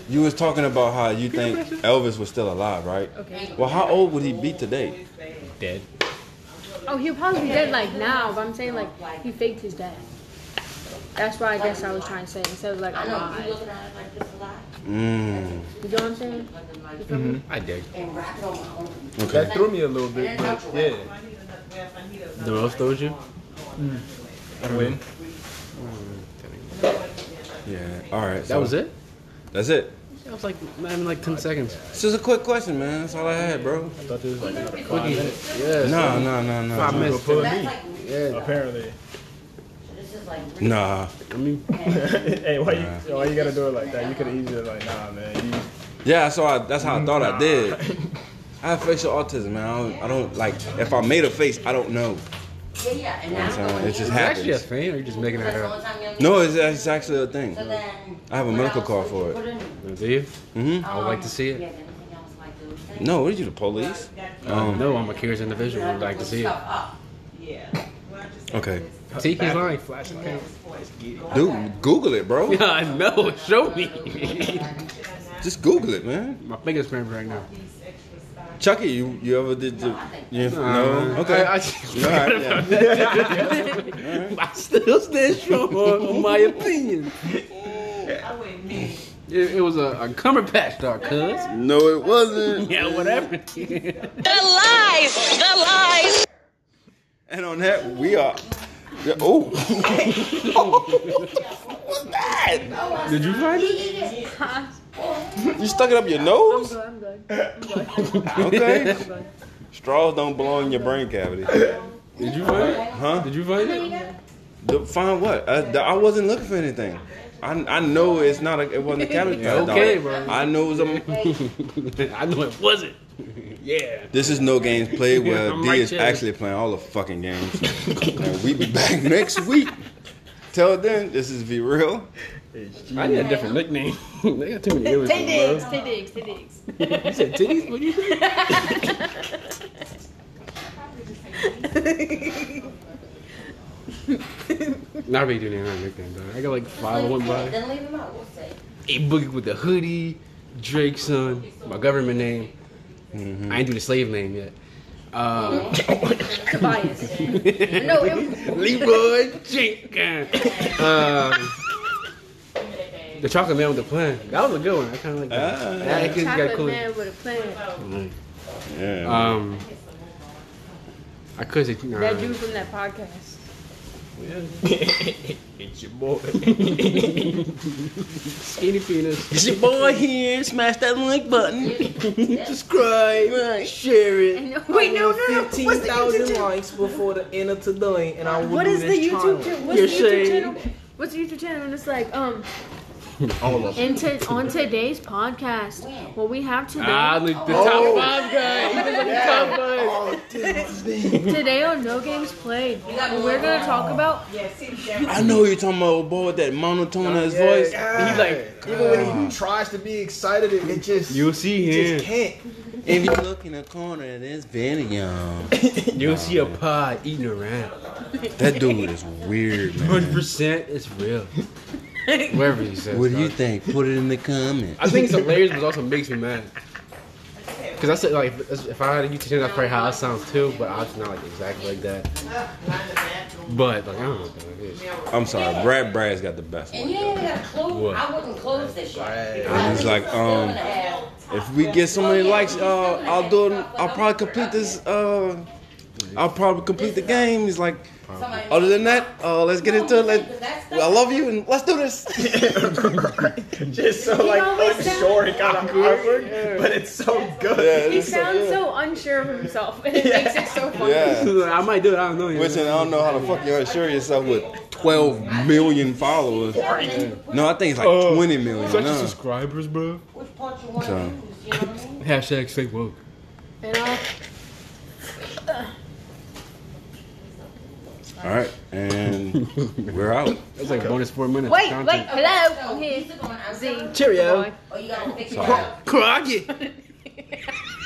A: you was talking about how you think Elvis was still alive, right?
D: Okay.
A: Well, how old would he be today?
C: dead.
D: Oh, he'll probably be dead like now, but I'm saying like he faked his death. That's what I guess I was trying to say instead of like
E: I know, you
D: alive.
E: looking at it like this a lot.
A: Mm.
D: You know what I'm saying? You feel me?
C: I did.
E: And wrap it on my own.
A: Okay.
B: That threw me a little bit, but yeah.
C: The else throws you?
B: Win.
A: Yeah. All right.
C: That was it?
A: That's it.
C: That was like not even like 10 seconds.
A: It's just a quick question, man. That's all I had, bro.
B: I thought this was like another five minutes.
C: Yeah.
A: No, no, no, no.
C: Five minutes.
B: Pulling
E: That's
B: me.
E: like,
C: Yeah.
B: Apparently.
E: This is.
A: Nah. [laughs]
C: I mean, [laughs]
B: hey, why
A: Nah.
B: you why you gotta do it like that? You could have easily like, nah, man. You,
A: Yeah, so I, that's how I thought I did. [laughs] I have facial autism, man. I don't, I don't like. If I made a face, I don't know.
E: Yeah, yeah. And
A: You know what I'm
E: now
A: saying? It just
C: it's actually a
A: happens.
C: thing, or you just making
E: That's
C: that
E: the
C: up?
E: only time you'll
A: No, it's, it's actually a thing.
E: So then.
A: I have a medical
E: else
A: card for it.
E: put in?
C: Do you?
A: hmm
C: I would like to see it.
E: anything else like to-
A: No, what are you, the police? Um,
C: no, I'm a curious individual. I'd like to see it.
E: Stuff up.
A: Okay.
C: See, he's lying. Flashlight.
A: Dude, Google it, bro.
C: Yeah, [laughs] I know. Show me. [laughs]
A: Just Google it, man.
C: My fingers cramping right now.
A: Chucky, you you ever did the? You,
C: Nah,
A: no. Okay.
C: I, I,
A: All right, yeah. [laughs]
C: I still stand strong on my opinion. It, it was a, a Cumberbatch star, cuz.
A: No, it wasn't.
C: Yeah, whatever.
H: The lies! The lies!
A: And on that, we are. Yeah, oh. [laughs] What's that?
C: Did you find it?
A: You stuck it up your
D: I'm
A: nose?
D: good, I'm good. I'm good. [laughs]
A: Okay.
D: I'm good.
A: Straws don't belong in your brain cavity.
C: Did you find it?
A: Huh?
C: Did you find it?
A: The, find what? I, the- I wasn't looking for anything. I, I know it's not a, it wasn't a cabbage
C: Yeah,
A: patch
C: okay, bro.
A: I know it was a. [laughs]
C: I know it wasn't. Yeah.
A: This is no games played [laughs] where
C: I'm
A: D
C: right
A: is
C: there.
A: actually playing all the fucking games. and we be back next week. Till then, this is Be Real.
C: I need a different nickname. [laughs] they got too many ears,
D: Tay digs,
C: bro.
D: tay digs, tay digs.
C: You said titties? What you say? Not really doing any nickname, dog. I got like five I went by.
E: Then leave them out. We'll say.
C: A boogie with the hoodie, Drake, son. My government name.
A: Mm-hmm.
C: I ain't do the slave name yet. Uh, [laughs]
D: Tobias. no, it, [laughs]
C: Leroy Jenkins. Um, the chocolate man with the plan. That was a good one. I kind of like that.
A: Ah.
C: that actually got
D: chocolate
C: cool.
D: man with a plan.
A: Yeah.
C: Um, I could say nah.
D: That dude from that podcast. [laughs]
B: it's your boy. [laughs]
C: skinny penis.
A: It's your boy here. Smash that like button. [laughs]
C: Subscribe, share it.
D: And- Wait, no, no, no. What's
I: 15,000 likes before the end of today, and I will
D: What
I: do
D: is the YouTube
I: challenge.
D: channel? What's
C: You're
D: the YouTube
C: saying-
D: channel? What's the YouTube channel? And it's like, um,
B: All of them.
D: in t- on today's podcast, what we have today,
C: Ah, the, the top five guy. He was on the top five.
D: today on No Games Played, we're gonna talk about.
G: Yeah, see the devil.
A: I know you're talking about old boy with that monotone in his voice.
B: He's like, even when he tries to be excited, it, it just
C: You'll see
B: he
C: him.
B: just can't.
A: If you look in the corner, and there's video.
C: You'll see a pod eating around.
A: That dude is weird,
C: Hundred
A: man.
C: percent, it's real. [laughs] Wherever he says.
A: What do you think? Put it in the comments.
C: I think it's hilarious, but it also makes me mad. Cause I said like if if I had a YouTube channel, that's probably how I sound too, but obviously not like exactly like that. But like I don't know what that is.
A: I'm sorry, Brad Brad's got the best
E: And
A: one.
E: you ain't gotta close, I wouldn't close this shit.
A: And he's like, um, if we get so many likes, uh, I'll do it. I'll probably complete this. Uh, I'll probably complete the game. He's like, other than that, uh, let's get into it. Let, I love you and let's do this. [laughs]
B: Just so like
D: always
B: unsure and kind of awkward, but it's so good.
D: He sounds so unsure of himself, and it makes it so [laughs] funny.
A: Yeah.
C: I might do it. I don't know. yet.
A: Which and I don't know how the fuck you assure yourself with 12 million followers. No, I think it's like
C: Oh.
A: 20 million.
C: Such
A: now.
C: subscribers, bro.
E: Which part you want to
A: So.
E: use, you know what I mean?
C: Hashtag stay woke.
D: And [laughs] uh,
A: All right, and [laughs] we're out.
C: That's like bonus four minutes.
D: wait,
C: of
D: wait,
C: content.
D: hello,
E: So,
D: I'm here.
E: these are going
D: Z.
E: outside,
C: Cheerio.
D: Boy.
E: or you gotta fix it
A: Sorry.
E: out.
C: Crockett. [laughs]